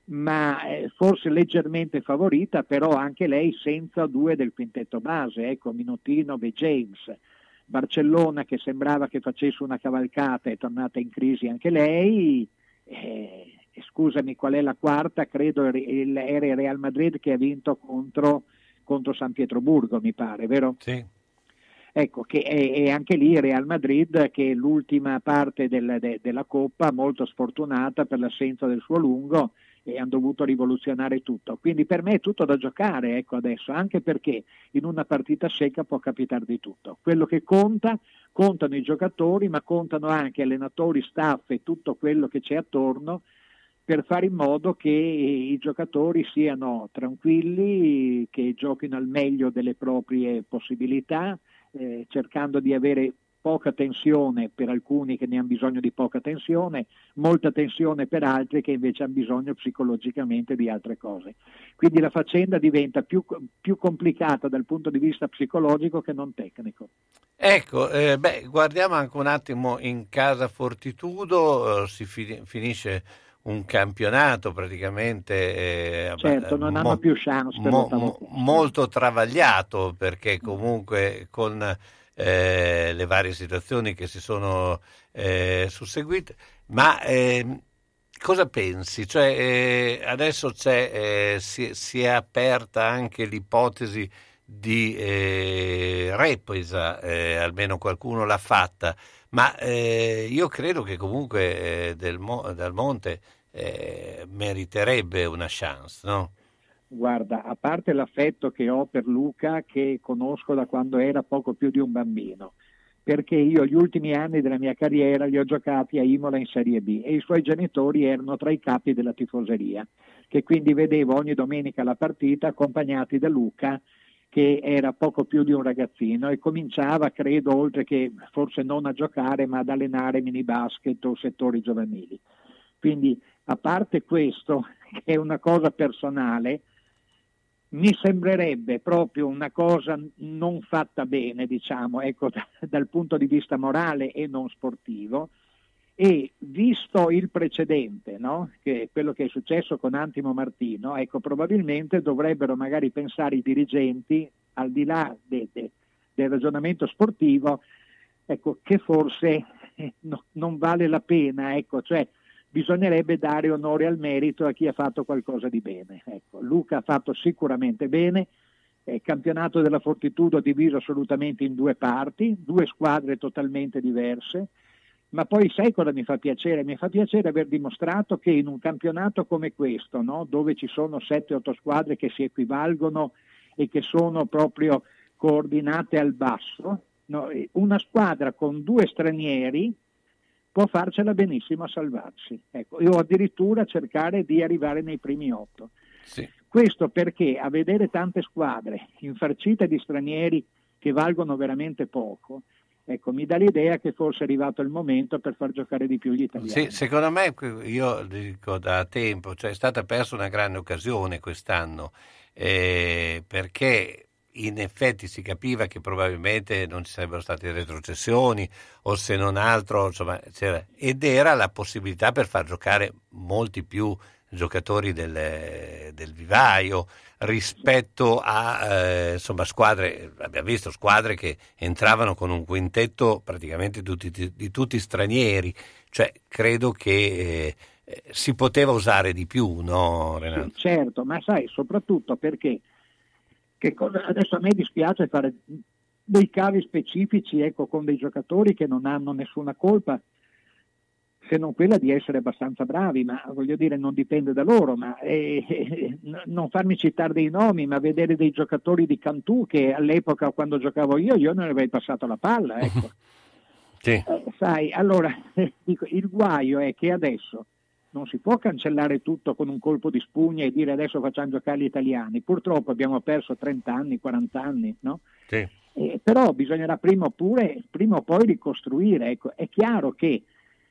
ma eh, forse leggermente favorita, però anche lei senza due del quintetto base, ecco Minotino e James. Barcellona che sembrava che facesse una cavalcata è tornata in crisi anche lei. Eh, scusami, qual è la quarta? Credo era il Real Madrid che ha vinto contro, contro San Pietroburgo, mi pare, vero? Sì. Ecco, che è, è, anche lì Real Madrid che è l'ultima parte del, de, della Coppa, molto sfortunata per l'assenza del suo lungo e hanno dovuto rivoluzionare tutto. Quindi per me è tutto da giocare ecco, adesso, anche perché in una partita secca può capitare di tutto. Quello che conta, contano i giocatori, ma contano anche allenatori, staff e tutto quello che c'è attorno per fare in modo che i giocatori siano tranquilli, che giochino al meglio delle proprie possibilità, eh, cercando di avere poca tensione per alcuni che ne hanno bisogno di poca tensione, molta tensione per altri che invece hanno bisogno psicologicamente di altre cose. Quindi la faccenda diventa più, più complicata dal punto di vista psicologico che non tecnico. Ecco, eh, beh, guardiamo anche un attimo in casa Fortitudo, eh, si fi- finisce un campionato praticamente eh, certo, non mo- hanno più chance per mo- molto travagliato perché comunque con eh, le varie situazioni che si sono eh, susseguite ma ehm, cosa pensi? Cioè, eh, adesso eh, si, si, è aperta anche l'ipotesi di eh, represa almeno qualcuno l'ha fatta ma io credo che comunque del, Dal Monte eh, meriterebbe una chance, no? Guarda, a parte l'affetto che ho per Luca, che conosco da quando era poco più di un bambino, perché io gli ultimi anni della mia carriera li ho giocati a Imola in Serie B e i suoi genitori erano tra i capi della tifoseria, che quindi vedevo ogni domenica la partita accompagnati da Luca che era poco più di un ragazzino e cominciava, credo, oltre che forse non a giocare, ma ad allenare mini basket o settori giovanili. Quindi a parte questo, che è una cosa personale, mi sembrerebbe proprio una cosa non fatta bene, diciamo, ecco, dal punto di vista morale e non sportivo. E visto il precedente, no? che quello che è successo con Antimo Martino, ecco, probabilmente dovrebbero magari pensare i dirigenti, al di là de, de, del ragionamento sportivo, ecco, che forse no, non vale la pena, ecco, cioè bisognerebbe dare onore al merito a chi ha fatto qualcosa di bene. Ecco, Luca ha fatto sicuramente bene, il campionato della Fortitudo diviso assolutamente in due parti, due squadre totalmente diverse, ma poi sai cosa mi fa piacere? Mi fa piacere aver dimostrato che in un campionato come questo, no? dove ci sono 7-8 squadre che si equivalgono e che sono proprio coordinate al basso, no? una squadra con due stranieri può farcela benissimo a salvarsi. Ecco, o addirittura cercare di arrivare nei primi otto. Sì. Questo perché a vedere tante squadre infarcite di stranieri che valgono veramente poco, ecco, mi dà l'idea che forse è arrivato il momento per far giocare di più gli italiani. Sì, secondo me, io dico da tempo, cioè è stata persa una grande occasione quest'anno, eh, perché in effetti si capiva che probabilmente non ci sarebbero state retrocessioni o se non altro, insomma, ed era la possibilità per far giocare molti più giocatori del, del vivaio rispetto a eh, insomma, squadre, abbiamo visto squadre che entravano con un quintetto praticamente tutti, di, di tutti stranieri, cioè credo che eh, si poteva usare di più, no Renato? Certo, ma sai, soprattutto perché Cosa, adesso a me dispiace fare dei cavi specifici ecco, con dei giocatori che non hanno nessuna colpa se non quella di essere abbastanza bravi, ma voglio dire non dipende da loro, ma eh, eh, non farmi citare dei nomi, ma vedere dei giocatori di Cantù che all'epoca quando giocavo io, io non avrei passato la palla, ecco. Sì. Eh, sai, allora dico, il guaio è che adesso non si può cancellare tutto con un colpo di spugna e dire adesso facciamo giocare gli italiani. Purtroppo abbiamo perso 30 anni, 40 anni, no? Sì. Eh, però bisognerà prima, oppure, prima o poi ricostruire. Ecco, è chiaro che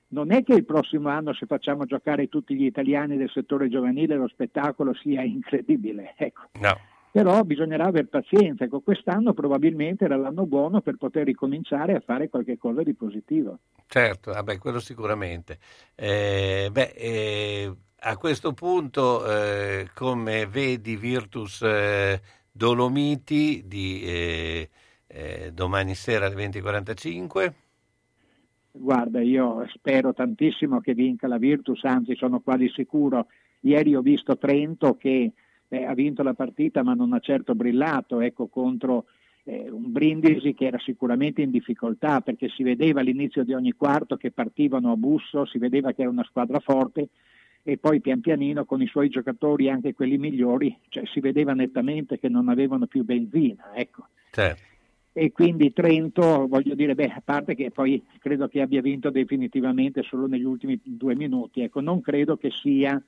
non è che il prossimo anno se facciamo giocare tutti gli italiani del settore giovanile lo spettacolo sia incredibile. Ecco. No però bisognerà avere pazienza. Ecco, quest'anno probabilmente era l'anno buono per poter ricominciare a fare qualche cosa di positivo. Certo, vabbè, quello sicuramente. Eh, beh, eh, a questo punto, eh, come vedi Virtus eh, Dolomiti di eh, eh domani sera alle 20.45? Guarda, io spero tantissimo che vinca la Virtus, anzi sono quasi sicuro. Ieri ho visto Trento che eh, ha vinto la partita ma non ha certo brillato ecco, contro eh, un Brindisi che era sicuramente in difficoltà perché si vedeva all'inizio di ogni quarto che partivano a busso, si vedeva che era una squadra forte e poi pian pianino con i suoi giocatori, anche quelli migliori, cioè, si vedeva nettamente che non avevano più benzina. Ecco. Certo e quindi Trento, voglio dire, beh, a parte che poi credo che abbia vinto definitivamente solo negli ultimi due minuti, ecco, non credo che sia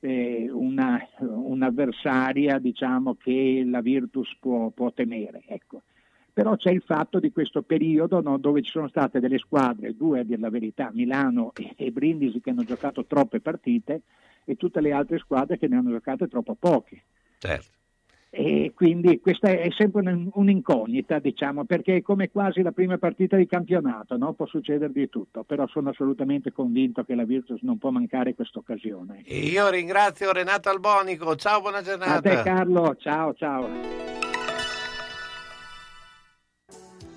eh, una, un'avversaria diciamo, che la Virtus può, può temere. Ecco. Però c'è il fatto di questo periodo no, dove ci sono state delle squadre, due a dire la verità, Milano e, e Brindisi che hanno giocato troppe partite e tutte le altre squadre che ne hanno giocate troppo poche. Certo. E quindi questa è sempre un'incognita, diciamo, perché è come quasi la prima partita di campionato, no? può succedere di tutto, però sono assolutamente convinto che la Virtus non può mancare questa occasione. Io ringrazio Renato Albonico, ciao, buona giornata. A te Carlo, ciao, ciao.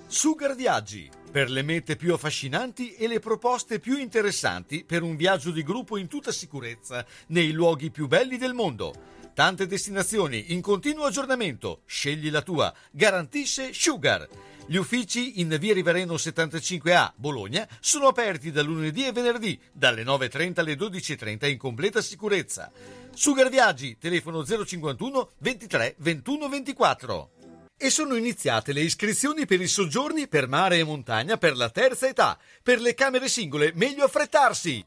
Sugar Viaggi, per le mete più affascinanti e le proposte più interessanti per un viaggio di gruppo in tutta sicurezza nei luoghi più belli del mondo Tante destinazioni in continuo aggiornamento. Scegli la tua. Garantisce Sugar. Gli uffici in via Rivereno 75A, Bologna, sono aperti da lunedì e venerdì, dalle 9.30 alle 12.30 in completa sicurezza. Sugar Viaggi, telefono 051 23 21 24. E sono iniziate le iscrizioni per i soggiorni per mare e montagna per la terza età. Per le camere singole, meglio affrettarsi!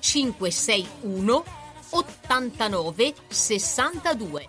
561 89 62.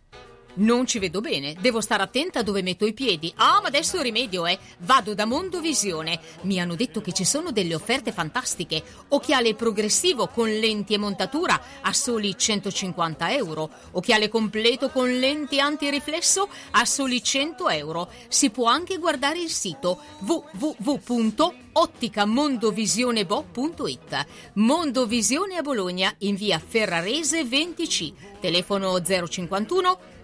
Non ci vedo bene, devo stare attenta dove metto i piedi. Ah, ma adesso il rimedio è: vado da Mondovisione. Mi hanno detto che ci sono delle offerte fantastiche. Occhiale progressivo con lenti e montatura a soli 150 euro. Occhiale completo con lenti antiriflesso a soli 100 euro. Si può anche guardare il sito www.otticamondovisionebo.it. Mondovisione a Bologna in via Ferrarese 20C. Telefono 051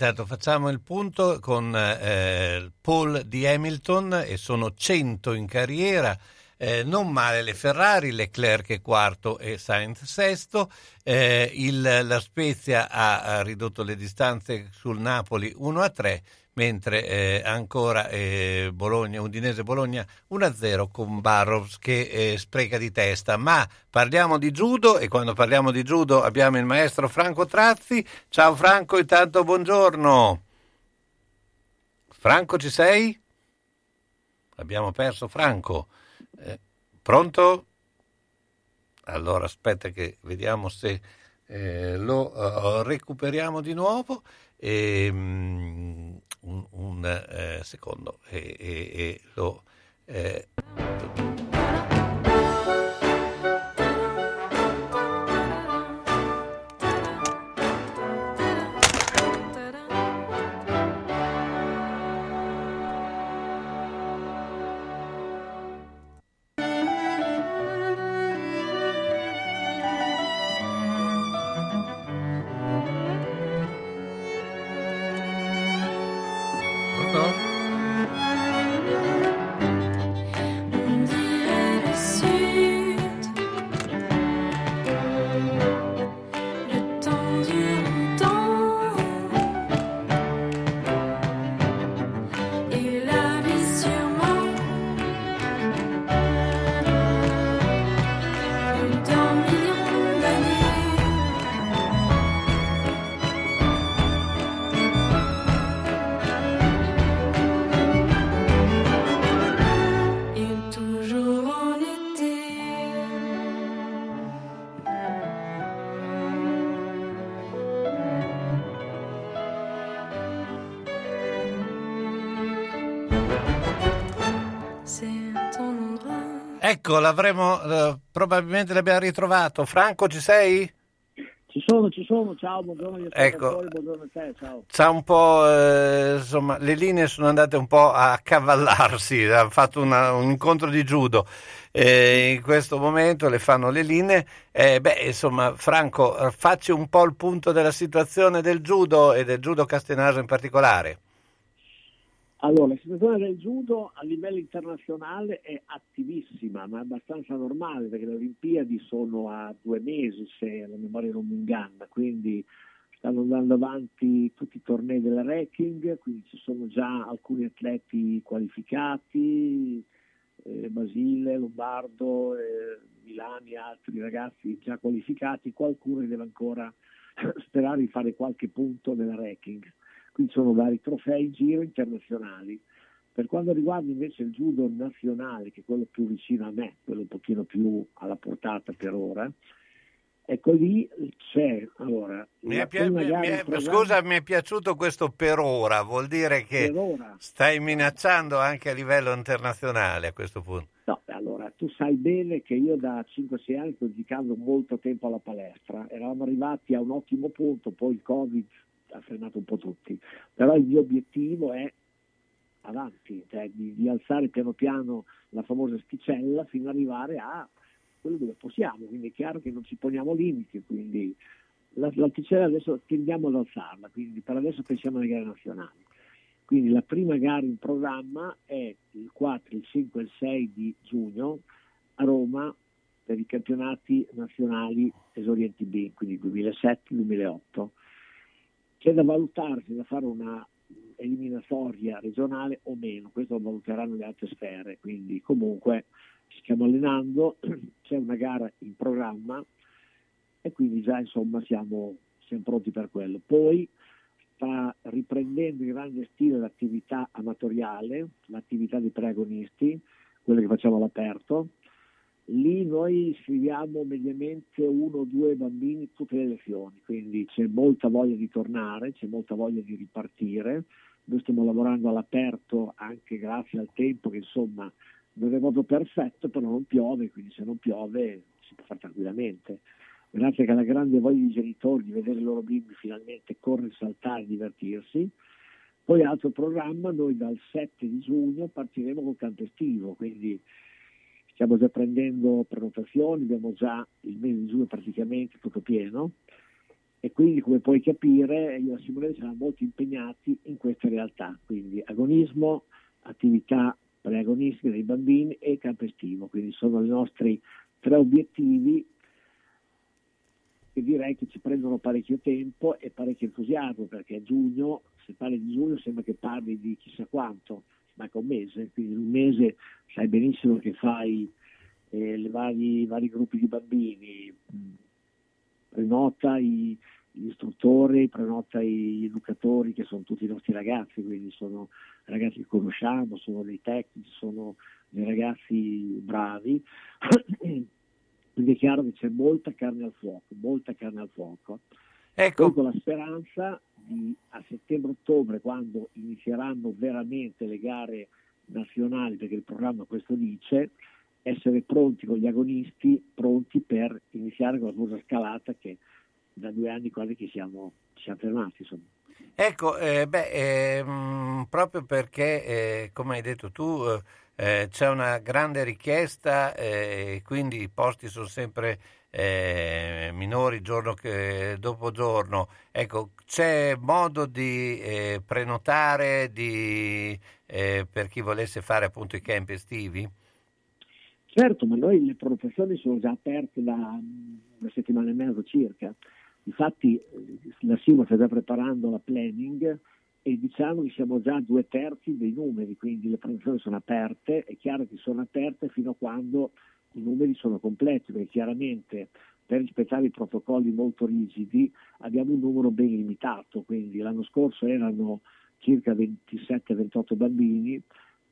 Eh, tanto facciamo il punto con eh, Paul di Hamilton e sono 100 in carriera. Eh, non male le Ferrari, Leclerc è quarto e Sainz sesto. Eh, il, la Spezia ha, ha, ridotto le distanze sul Napoli 1 a 3 mentre eh, ancora eh, Bologna, Udinese Bologna 1-0 con Barros che eh, spreca di testa. Ma parliamo di judo e quando parliamo di judo abbiamo il maestro Franco Trazzi. Ciao Franco, intanto buongiorno. Franco ci sei? Abbiamo perso Franco. Eh, pronto? Allora aspetta che vediamo se eh, lo uh, recuperiamo di nuovo. E, um, un, un eh, secondo e, e, e lo... Eh, l'avremo, eh, probabilmente l'abbiamo ritrovato. Franco, ci sei? Ci sono, ci sono, ciao, buongiorno, ecco. buongiorno a te, ciao. C'ha un po', eh, insomma, le linee sono andate un po' a cavallarsi, ha fatto una, un incontro di judo. Eh, in questo momento le fanno le linee. Eh, beh, insomma, Franco, facci un po' il punto della situazione del judo e del judo castenaso in particolare. Allora, la situazione del judo a livello internazionale è attivissima, ma è abbastanza normale perché le Olimpiadi sono a due mesi, se la memoria non mi inganna, quindi stanno andando avanti tutti i tornei della ranking, quindi ci sono già alcuni atleti qualificati, eh, Basile, Lombardo, eh, Milani, altri ragazzi già qualificati, qualcuno deve ancora sperare di fare qualche punto nella ranking qui sono vari trofei in giro internazionali. Per quanto riguarda invece il judo nazionale, che è quello più vicino a me, quello un pochino più alla portata per ora, ecco lì c'è allora. Mi è pi- mi è, scusa, mi è piaciuto questo per ora, vuol dire che stai minacciando anche a livello internazionale a questo punto. No, allora tu sai bene che io da 5-6 anni sto dedicando molto tempo alla palestra, eravamo arrivati a un ottimo punto, poi il Covid ha frenato un po' tutti, però il mio obiettivo è avanti, cioè di, di, alzare piano piano la famosa sticella fino ad arrivare a quello dove possiamo, quindi è chiaro che non ci poniamo limiti, quindi l'alticella adesso tendiamo ad alzarla, quindi per adesso pensiamo alle gare nazionali. Quindi la prima gara in programma è il 4, il 5 e il 6 di giugno a Roma per i campionati nazionali esorienti B, quindi 2007-2008 c'è da valutarsi, da fare una eliminatoria regionale o meno, questo lo valuteranno le altre sfere, quindi comunque ci stiamo allenando, c'è una gara in programma e quindi già insomma siamo, siamo pronti per quello. Poi sta riprendendo in grande stile l'attività amatoriale, l'attività dei preagonisti, quelle che facciamo all'aperto, lì noi scriviamo mediamente uno o due bambini tutte le lezioni, quindi c'è molta voglia di tornare, c'è molta voglia di ripartire. Noi stiamo lavorando all'aperto anche grazie al tempo che insomma non è proprio perfetto, però non piove, quindi se non piove si può fare tranquillamente. Grazie alla grande voglia dei genitori di vedere i loro bimbi finalmente correre, saltare, divertirsi. Poi altro programma, noi dal 7 di giugno partiremo col canto estivo, quindi stiamo già prendendo prenotazioni, abbiamo già il mese di giugno praticamente tutto pieno. E quindi come puoi capire io e Simone siamo molto impegnati in queste realtà, quindi agonismo, attività preagonistica dei bambini e campo estivo, quindi sono i nostri tre obiettivi che direi che ci prendono parecchio tempo e parecchio entusiasmo perché a giugno, se parli di giugno sembra che parli di chissà quanto, manca un mese, quindi in un mese sai benissimo che fai eh, i vari, vari, gruppi di bambini, prenota i, gli istruttori, prenota gli educatori che sono tutti i nostri ragazzi, quindi sono ragazzi che conosciamo, sono dei tecnici, sono dei ragazzi bravi. Quindi è chiaro che c'è molta carne al fuoco, molta carne al fuoco. Ecco. Poi con la speranza di a settembre-ottobre, quando inizieranno veramente le gare nazionali, perché il programma questo dice, essere pronti con gli agonisti, pronti per iniziare con la famosa scalata che da due anni quasi che siamo, ci siamo fermati. Insomma. Ecco, eh, beh, eh, proprio perché, eh, come hai detto tu, eh, c'è una grande richiesta e eh, quindi i posti sono sempre eh, minori giorno che, dopo giorno. Ecco, c'è modo di prenotare di, per chi volesse fare appunto i camp estivi? Certo, ma noi le prenotazioni sono già aperte da una settimana e mezzo circa. Infatti la Simo sta già preparando la planning e diciamo che siamo già a due terzi dei numeri, quindi le prenotazioni sono aperte, è chiaro che sono aperte fino a quando i numeri sono completi, perché chiaramente per rispettare i protocolli molto rigidi abbiamo un numero ben limitato, quindi l'anno scorso erano circa 27-28 bambini,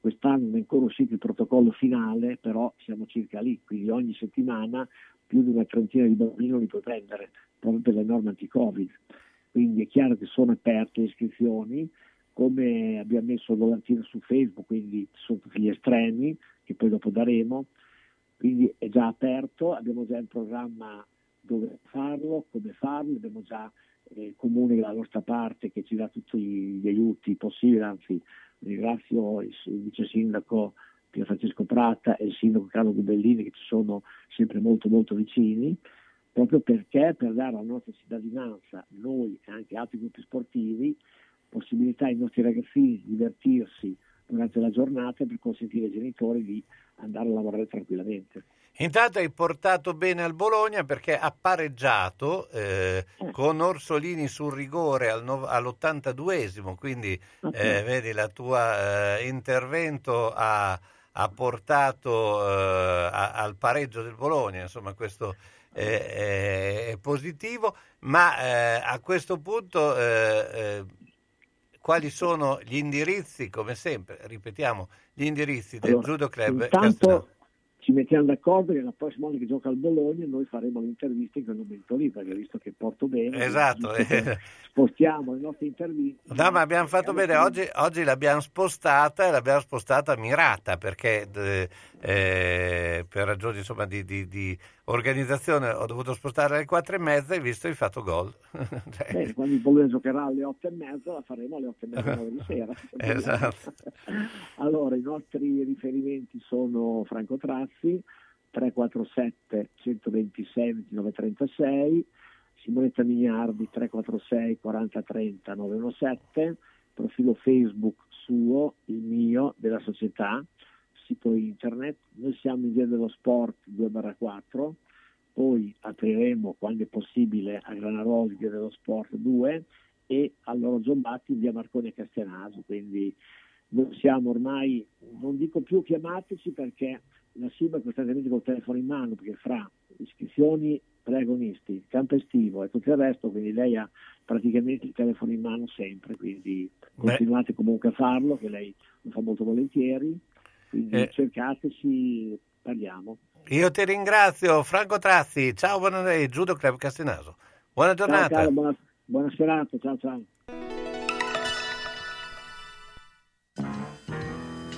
quest'anno non è ancora uscito il protocollo finale, però siamo circa lì, quindi ogni settimana più di una trentina di bambini li puoi prendere, proprio per le norme anti-Covid. Quindi è chiaro che sono aperte le iscrizioni, come abbiamo messo il volantino su Facebook, quindi sono tutti gli estremi che poi dopo daremo, quindi è già aperto, abbiamo già il programma dove farlo, come farlo, abbiamo già eh, il comune dalla nostra parte che ci dà tutti gli aiuti possibili, anzi ringrazio il, il vice sindaco Pier Francesco Pratta e il sindaco Carlo Gubellini che ci sono sempre molto molto vicini proprio perché per dare alla nostra cittadinanza, noi e anche altri gruppi sportivi, possibilità ai nostri ragazzini di divertirsi durante la giornata per consentire ai genitori di andare a lavorare tranquillamente. Intanto hai portato bene al Bologna perché ha pareggiato eh, eh. con Orsolini sul rigore al no- all'82esimo, quindi okay. eh, vedi il tuo eh, intervento ha, ha portato eh, a- al pareggio del Bologna, insomma questo eh, è positivo, ma a questo punto quali sono gli indirizzi, come sempre, ripetiamo, gli indirizzi del allora, Judo Club intanto Castellano? ci mettiamo d'accordo che la prossima volta che gioca al Bologna noi faremo l'intervista in quel momento lì, perché visto che porto bene, esatto. spostiamo le nostre interviste. No, ma abbiamo fatto bene, oggi, oggi, l'abbiamo spostata e l'abbiamo spostata mirata, perché eh, per ragioni insomma, di, di, di, organizzazione ho dovuto spostare alle quattro e mezza e visto hai fatto gol. Bene, quando il Bologna giocherà alle otto e mezza la faremo alle otto e mezza di sera. esatto. allora, i nostri riferimenti sono Franco Trazzi, 347 126 2936, Simonetta Mignardi 346 4030 917, profilo Facebook suo, il mio, della società, sito internet, noi siamo in via dello sport 2-4, poi apriremo quando è possibile a Granarosi via dello sport 2 e all'Oro Zombatti via Marconi e Castenaso, quindi noi siamo ormai, non dico più chiamateci perché la SIBA è costantemente col telefono in mano, perché fra iscrizioni preagonisti, campo estivo e tutto il resto, quindi lei ha praticamente il telefono in mano sempre, quindi continuate comunque a farlo, che lei lo fa molto volentieri, eh. cercateci, parliamo. Io ti ringrazio, Franco Trazzi, ciao, buonanotte, Judo Club Castenaso. Buona giornata. Ciao, Carlo, buona, buona serata, ciao ciao.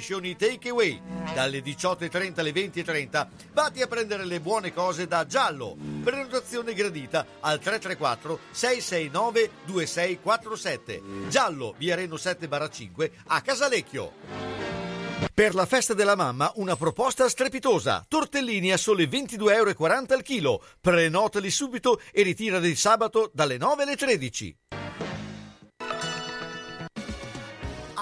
crescioni takeaway. Dalle 18.30 alle 20.30 vatti a prendere le buone cose da Giallo. Prenotazione gradita al 334 669 2647. Giallo, via Reno 7 5 a Casalecchio. Per la festa della mamma una proposta strepitosa. Tortellini a sole 22,40 euro al chilo. Prenotali subito e ritirali sabato dalle 9 alle 13.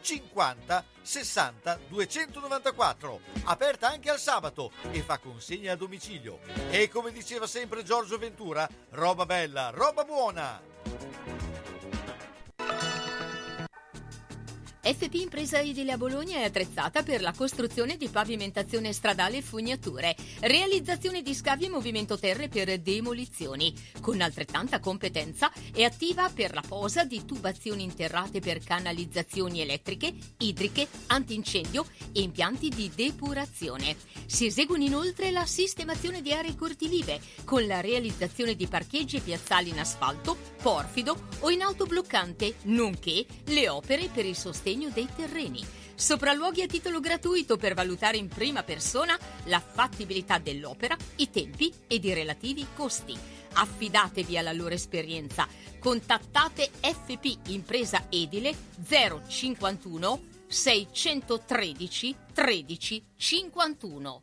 50 60 294. Aperta anche al sabato e fa consegna a domicilio. E come diceva sempre Giorgio Ventura, roba bella, roba buona. FP Impresa Edile a Bologna è attrezzata per la costruzione di pavimentazione stradale e fognature, realizzazione di scavi e movimento terre per demolizioni. Con altrettanta competenza è attiva per la posa di tubazioni interrate per canalizzazioni elettriche, idriche, antincendio e impianti di depurazione. Si eseguono inoltre la sistemazione di aree cortilive con la realizzazione di parcheggi e piazzali in asfalto, porfido o in autobloccante, nonché le opere per il sostegno dei terreni. Sopralluoghi a titolo gratuito per valutare in prima persona la fattibilità dell'opera, i tempi ed i relativi costi. Affidatevi alla loro esperienza. Contattate FP Impresa Edile 051 613 13 51.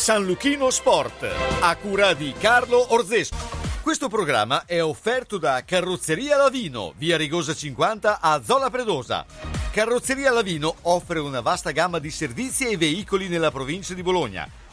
San Luchino Sport, a cura di Carlo Orzesco. Questo programma è offerto da Carrozzeria Lavino, via Rigosa 50 a Zola Predosa. Carrozzeria Lavino offre una vasta gamma di servizi e veicoli nella provincia di Bologna.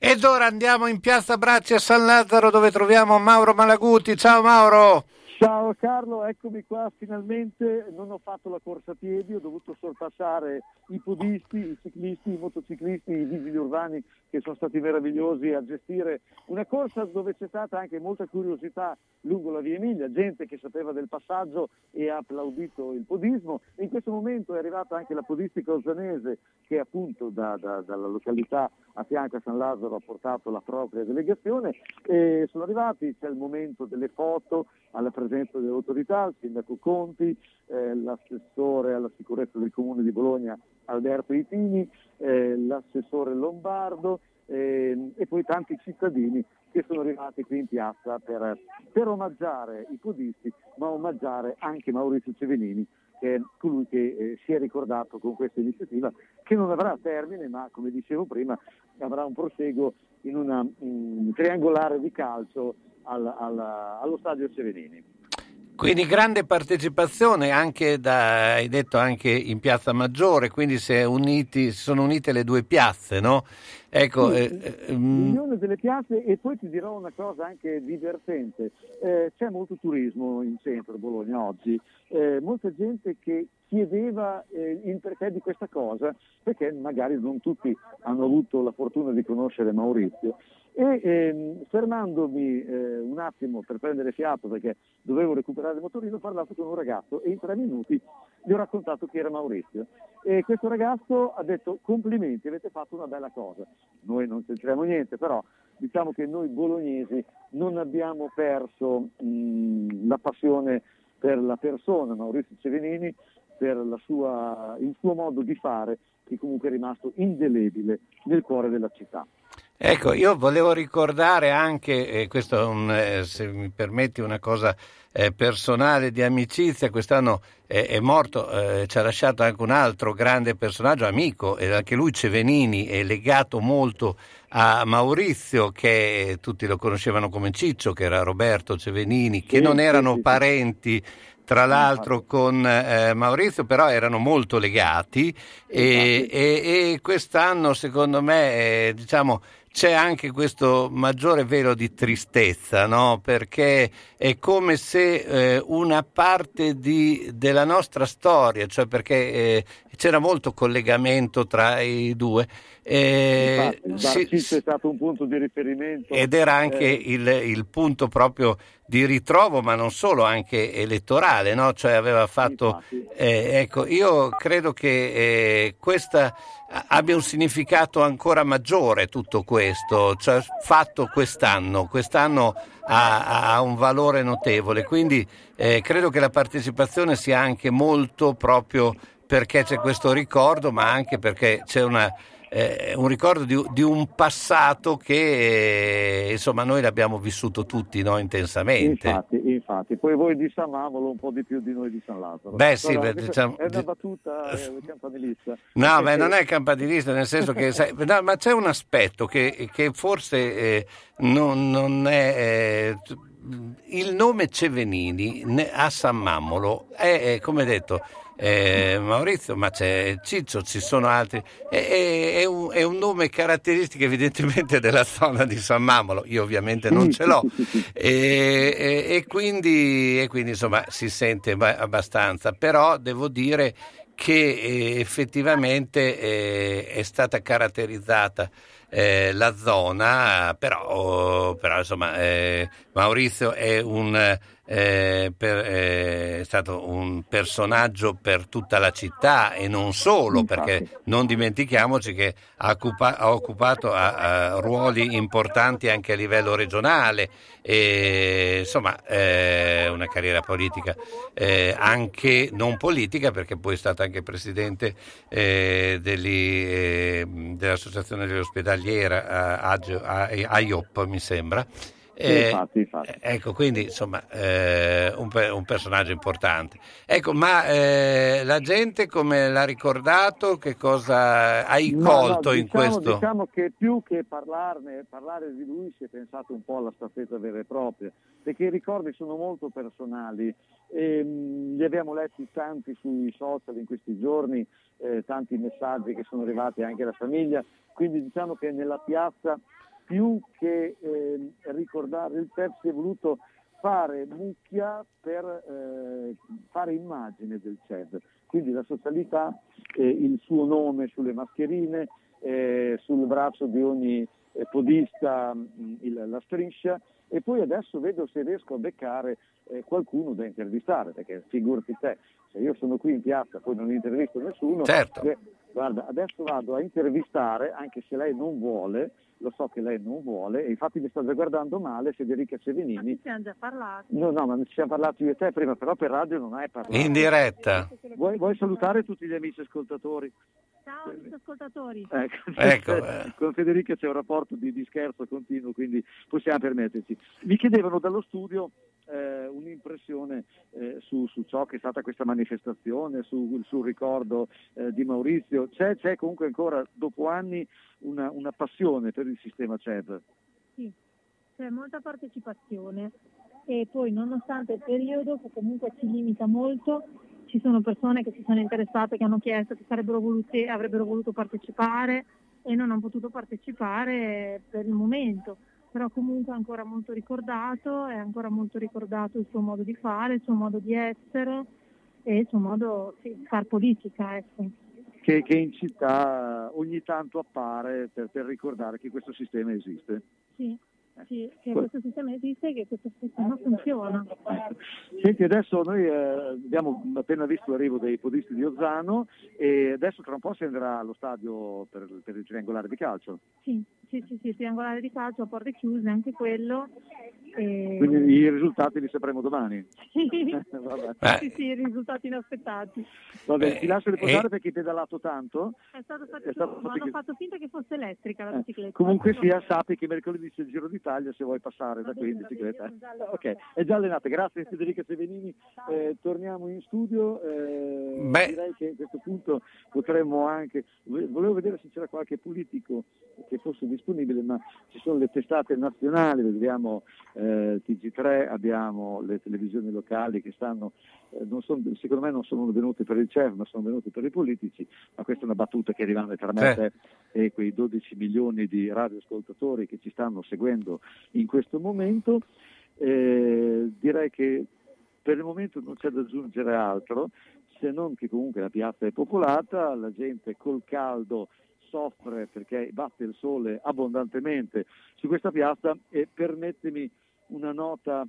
Ed ora andiamo in piazza Bracci a San Lazzaro dove troviamo Mauro Malaguti. Ciao Mauro! Ciao Carlo, eccomi qua finalmente, non ho fatto la corsa a piedi, ho dovuto sorpassare i podisti, i ciclisti, i motociclisti, i vigili urbani che sono stati meravigliosi a gestire una corsa dove c'è stata anche molta curiosità lungo la via Emilia, gente che sapeva del passaggio e ha applaudito il podismo. In questo momento è arrivata anche la podistica osanese che appunto da, da, dalla località a fianco a San Lazzaro ha portato la propria delegazione e sono arrivati, c'è il momento delle foto alla presenza delle autorità, il sindaco Conti, eh, l'assessore alla sicurezza del comune di Bologna Alberto Itini, eh, l'assessore Lombardo eh, e poi tanti cittadini che sono arrivati qui in piazza per, per omaggiare i podisti, ma omaggiare anche Maurizio Cevenini, che è colui che eh, si è ricordato con questa iniziativa, che non avrà termine, ma come dicevo prima, avrà un proseguo in una um, triangolare di calcio al, al, allo stadio Cevenini. Quindi grande partecipazione anche da, hai detto anche in Piazza Maggiore, quindi si, uniti, si sono unite le due piazze, no? Ecco, sì, eh, eh, milione delle piazze e poi ti dirò una cosa anche divertente, eh, c'è molto turismo in centro a Bologna oggi, eh, molta gente che chiedeva eh, il perché di questa cosa, perché magari non tutti hanno avuto la fortuna di conoscere Maurizio e ehm, fermandomi eh, un attimo per prendere fiato perché dovevo recuperare il motorino ho parlato con un ragazzo e in tre minuti gli ho raccontato che era Maurizio e questo ragazzo ha detto complimenti avete fatto una bella cosa noi non c'entriamo niente però diciamo che noi bolognesi non abbiamo perso mh, la passione per la persona Maurizio Cevenini per sua, il suo modo di fare che comunque è rimasto indelebile nel cuore della città. Ecco, io volevo ricordare anche, eh, questo è un, eh, se mi permetti una cosa eh, personale di amicizia, quest'anno è morto, eh, ci ha lasciato anche un altro grande personaggio, amico, e anche lui Cevenini, è legato molto a Maurizio, che tutti lo conoscevano come Ciccio, che era Roberto Cevenini, che Sì, non erano sì, sì. parenti tra l'altro con eh, Maurizio, però erano molto legati e, e- e quest'anno secondo me eh, diciamo, c'è anche questo maggiore velo di tristezza, no? perché è come se eh, una parte di- della nostra storia, cioè perché eh, c'era molto collegamento tra i due, eh, Infatti, Barcizio è stato un punto di riferimento. ed era anche eh, il, il punto proprio di ritrovo, ma non solo, anche elettorale, no? Cioè aveva fatto... eh, ecco, io credo che eh, questa abbia un significato ancora maggiore tutto questo, cioè fatto quest'anno, quest'anno ha, ha un valore notevole, quindi eh, credo che la partecipazione sia anche molto proprio perché c'è questo ricordo, ma anche perché c'è una, eh, un ricordo di, di un passato che eh, insomma noi l'abbiamo vissuto tutti no, intensamente. Infatti, infatti, poi voi di San Mamolo un po' di più di noi di San Lazzaro. Beh, sì, Però beh, diciamo- è una battuta eh, campanilista. No, beh, non è campanilista, nel senso che, sai, no, ma c'è un aspetto che, che forse eh, non, non è. eh, il nome Cevenini a San Mammolo è, è, come detto, eh, Maurizio, ma c'è Ciccio, ci sono altri. È, è- un, è un nome caratteristico evidentemente della zona di San Mammolo. Io ovviamente non ce l'ho. E, e- e quindi, e quindi, insomma si sente ba- abbastanza. Però devo dire che eh, effettivamente eh, è stata caratterizzata eh, la zona, però, però, insomma eh, Maurizio è, un, eh, per- eh, è stato un personaggio per tutta la città e non solo, perché non dimentichiamoci che ha, occupa- ha occupato ha- ha ruoli importanti anche a livello regionale e insomma eh, una carriera politica eh, anche non politica perché poi è stato anche presidente eh, degli, eh, dell'associazione dell'ospedaliera Agio- A- AIOP mi sembra Eh, infatti, infatti. ecco quindi insomma eh, un, un personaggio importante ecco ma eh, la gente come l'ha ricordato che cosa hai No, no, colto in diciamo- questo Diciamo che più che parlarne, parlare di lui si è pensato un po' alla staffetta vera e propria, perché i ricordi sono molto personali. E, mh, li abbiamo letti tanti sui social in questi giorni, eh, tanti messaggi che sono arrivati anche alla famiglia, quindi diciamo che nella piazza più che eh, ricordare il Pep si è voluto fare mucchia per eh, fare immagine del CED, quindi la socialità, eh, il suo nome sulle mascherine, eh, sul braccio di ogni eh, podista mh, il- la striscia e poi adesso vedo se riesco a beccare eh, qualcuno da intervistare, perché figurati te, se io sono qui in piazza poi non intervisto nessuno, Certo. eh, guarda, adesso vado a intervistare, anche se lei non vuole, lo so che lei non vuole, e infatti mi sta già guardando male Federica Cevenini. siamo già parlati. No, no, ma ci siamo parlati io e te prima, però per radio non hai parlato. in diretta Vuoi, vuoi salutare tutti gli amici ascoltatori? Ciao amici ascoltatori. Ecco, Ecco, eh. con Federica c'è un rapporto di, di scherzo continuo, quindi possiamo permetterci. Mi chiedevano dallo studio eh, un'impressione eh, su, su ciò che è stata questa manifestazione, su- sul ricordo eh, di Maurizio. C'è, c'è comunque ancora, dopo anni, una, una passione per il sistema CEV. Sì, c'è molta partecipazione e poi nonostante il periodo che comunque ci limita molto, ci sono persone che si sono interessate, che hanno chiesto che sarebbero volute, avrebbero voluto partecipare e non hanno potuto partecipare per il momento. Però comunque è ancora molto ricordato, è ancora molto ricordato il suo modo di fare, il suo modo di essere e il suo modo sì, di far politica. Ecco. Che, che in città ogni tanto appare per, per ricordare che questo sistema esiste. Sì, sì, che questo sistema esiste e che questo sistema funziona. Senti, adesso noi eh, abbiamo appena visto l'arrivo dei podisti di Ozzano e adesso tra un po' si andrà allo stadio per, per il triangolare di calcio. Sì, sì, sì, sì, triangolare di calcio a porte chiuse, anche quello. E... Quindi i risultati li sapremo domani. Sì, Vabbè. sì, sì, i risultati inaspettati. Va bene, ti lascio riposare Eh. perché hai pedalato tanto. È stato fatto, È stato ma fatto hanno che- fatto finta che fosse elettrica la Eh, bicicletta. Comunque sia, sappi che mercoledì c'è il Giro d'Italia se vuoi passare da qui in bicicletta. eh. Ok, è già allenata. Grazie Federica Sevenini. Eh, torniamo in studio. Eh, Beh. Direi che a questo punto potremmo anche. Volevo vedere se c'era qualche politico che fosse disponibile, ma ci sono le testate nazionali, vediamo eh, TG3, abbiamo le televisioni locali che stanno, eh, non sono- secondo me non sono venute per il CERN, ma sono venute per i politici, ma questa è una battuta che rimane tra me e te e quei 12 milioni di radioascoltatori che ci stanno seguendo in questo momento. Eh, direi che per il momento non c'è da aggiungere altro, se non che comunque la piazza è popolata, la gente col caldo soffre perché batte il sole abbondantemente su questa piazza e permettimi una nota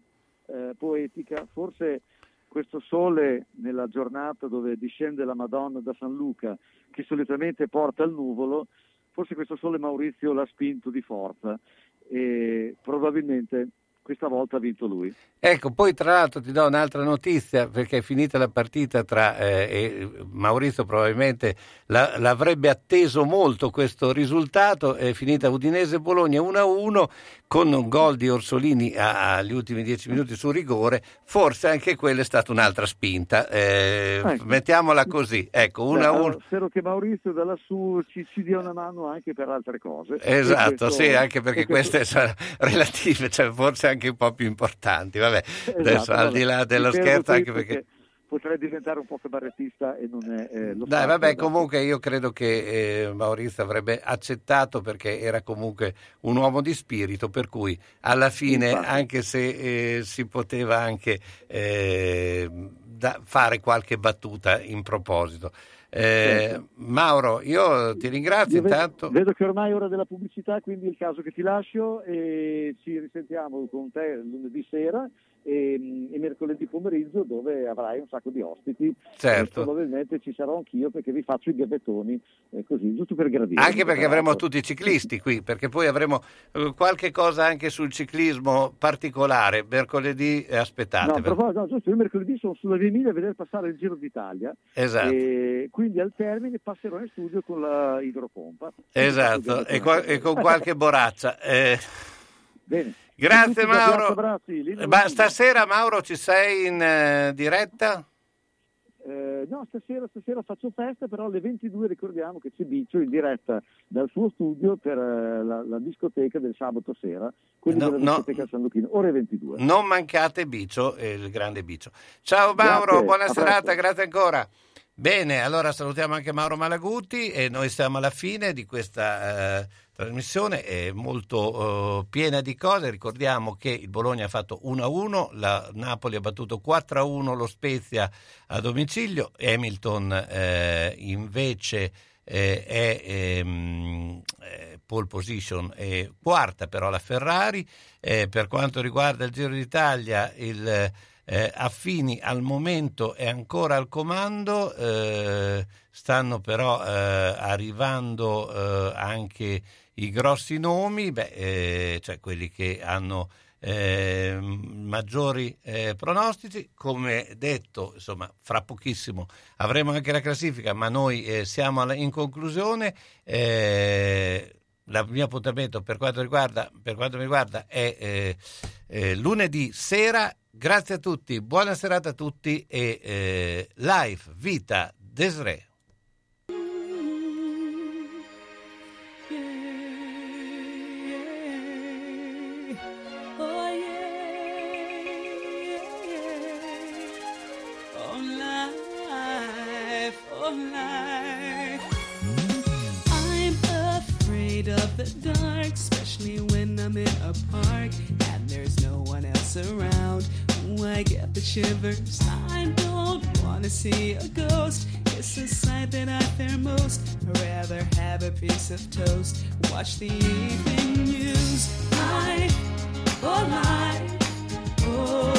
eh, poetica, forse questo sole nella giornata dove discende la Madonna da San Luca, che solitamente porta il nuvolo, forse questo sole Maurizio l'ha spinto di forza e probabilmente questa volta ha vinto lui. Ecco, poi tra l'altro ti do un'altra notizia perché è finita la partita tra eh, Maurizio probabilmente la- l'avrebbe atteso molto questo risultato, è finita Udinese-Bologna 1-1 con un gol di Orsolini agli ultimi dieci minuti su rigore, forse anche quella è stata un'altra spinta, eh, Ecco. mettiamola così, ecco, Beh, 1-1. allora, spero che Maurizio da lassù ci, ci dia una mano anche per altre cose. Esatto, questo- sì, anche perché questo- queste sono relative, cioè forse anche un po' più importanti. Vabbè, Esatto, adesso al vabbè. di là dello scherzo, anche perché. potrei diventare un po' cabarettista e non è eh, lo Dai, faccio, vabbè, dai. comunque io credo che eh, Maurizio avrebbe accettato perché era comunque un uomo di spirito, per cui alla fine, Infatti. anche se eh, si poteva anche eh, da- fare qualche battuta in proposito. Eh, Certo. Mauro, io ti ringrazio Io vedo, intanto. vedo che ormai è ora della pubblicità, quindi è il caso che ti lascio e ci risentiamo con te lunedì sera e, e mercoledì pomeriggio dove avrai un sacco di ospiti. Certo. Probabilmente ci sarò anch'io perché vi faccio i gavettoni eh, così, giusto per gradire. Anche perché avremo tutti i ciclisti qui, perché poi avremo eh, qualche cosa anche sul ciclismo particolare. Mercoledì eh, No, aspettate. a proposito, no, giusto, io mercoledì sono sulla Via Emilia a vedere passare il Giro d'Italia Esatto. e quindi al termine passerò in studio con la idropompa. Esatto, e, qua- e con qualche boraccia. eh. Bene. Grazie Mauro. Ma stasera Mauro ci sei in eh, diretta? Eh, no, stasera, stasera faccio festa, però alle 22 ricordiamo che c'è Biccio in diretta dal suo studio per eh, la, la discoteca del sabato sera, quelli No, della no. discoteca San Luchino, ore 22. Non mancate Bicio, eh, il grande Bicio. Ciao Grazie, Mauro, buona a serata, grazie ancora. Bene, allora salutiamo anche Mauro Malaguti e noi siamo alla fine di questa eh, trasmissione, è molto eh, piena di cose. Ricordiamo che il Bologna ha fatto 1-1, la Napoli ha battuto 4-1 lo Spezia a domicilio, Hamilton eh, invece eh, è ehm, eh, pole position è quarta però la Ferrari. Eh, per quanto riguarda il Giro d'Italia, il eh, Affini al momento è ancora al comando, eh, stanno però eh, arrivando eh, anche i grossi nomi, beh, eh, cioè quelli che hanno eh, maggiori eh, pronostici. Come detto, insomma, fra pochissimo avremo anche la classifica, ma noi eh, siamo in conclusione. Eh, il mio appuntamento per quanto, riguarda, per quanto mi riguarda è eh, lunedì sera. Grazie a tutti, buona serata a tutti e live Vita Desre. When I'm in a park and there's no one else around. Ooh, I get the shivers. I don't wanna see a ghost. It's a sight that I fear most. I'd rather have a piece of toast. Watch the evening news. Life, oh life, oh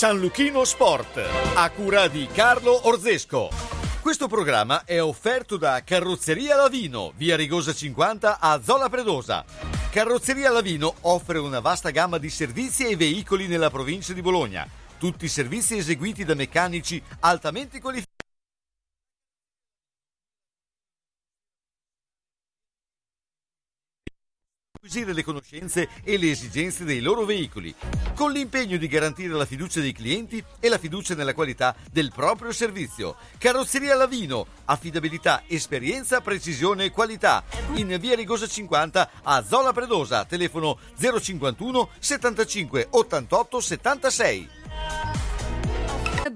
San Luchino Sport, a cura di Carlo Orzesco. Questo programma è offerto da Carrozzeria Lavino, via Rigosa 50 a Zola Predosa. Carrozzeria Lavino offre una vasta gamma di servizi e veicoli nella provincia di Bologna. Tutti servizi eseguiti da meccanici altamente qualificati. Acquisire le conoscenze e le esigenze dei loro veicoli, con l'impegno di garantire la fiducia dei clienti e la fiducia nella qualità del proprio servizio. Carrozzeria Lavino, affidabilità, esperienza, precisione e qualità. In via Rigosa 50 a Zola Predosa, telefono 051 75 88 76.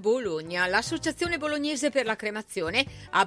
Bologna, l'associazione bolognese per la cremazione ha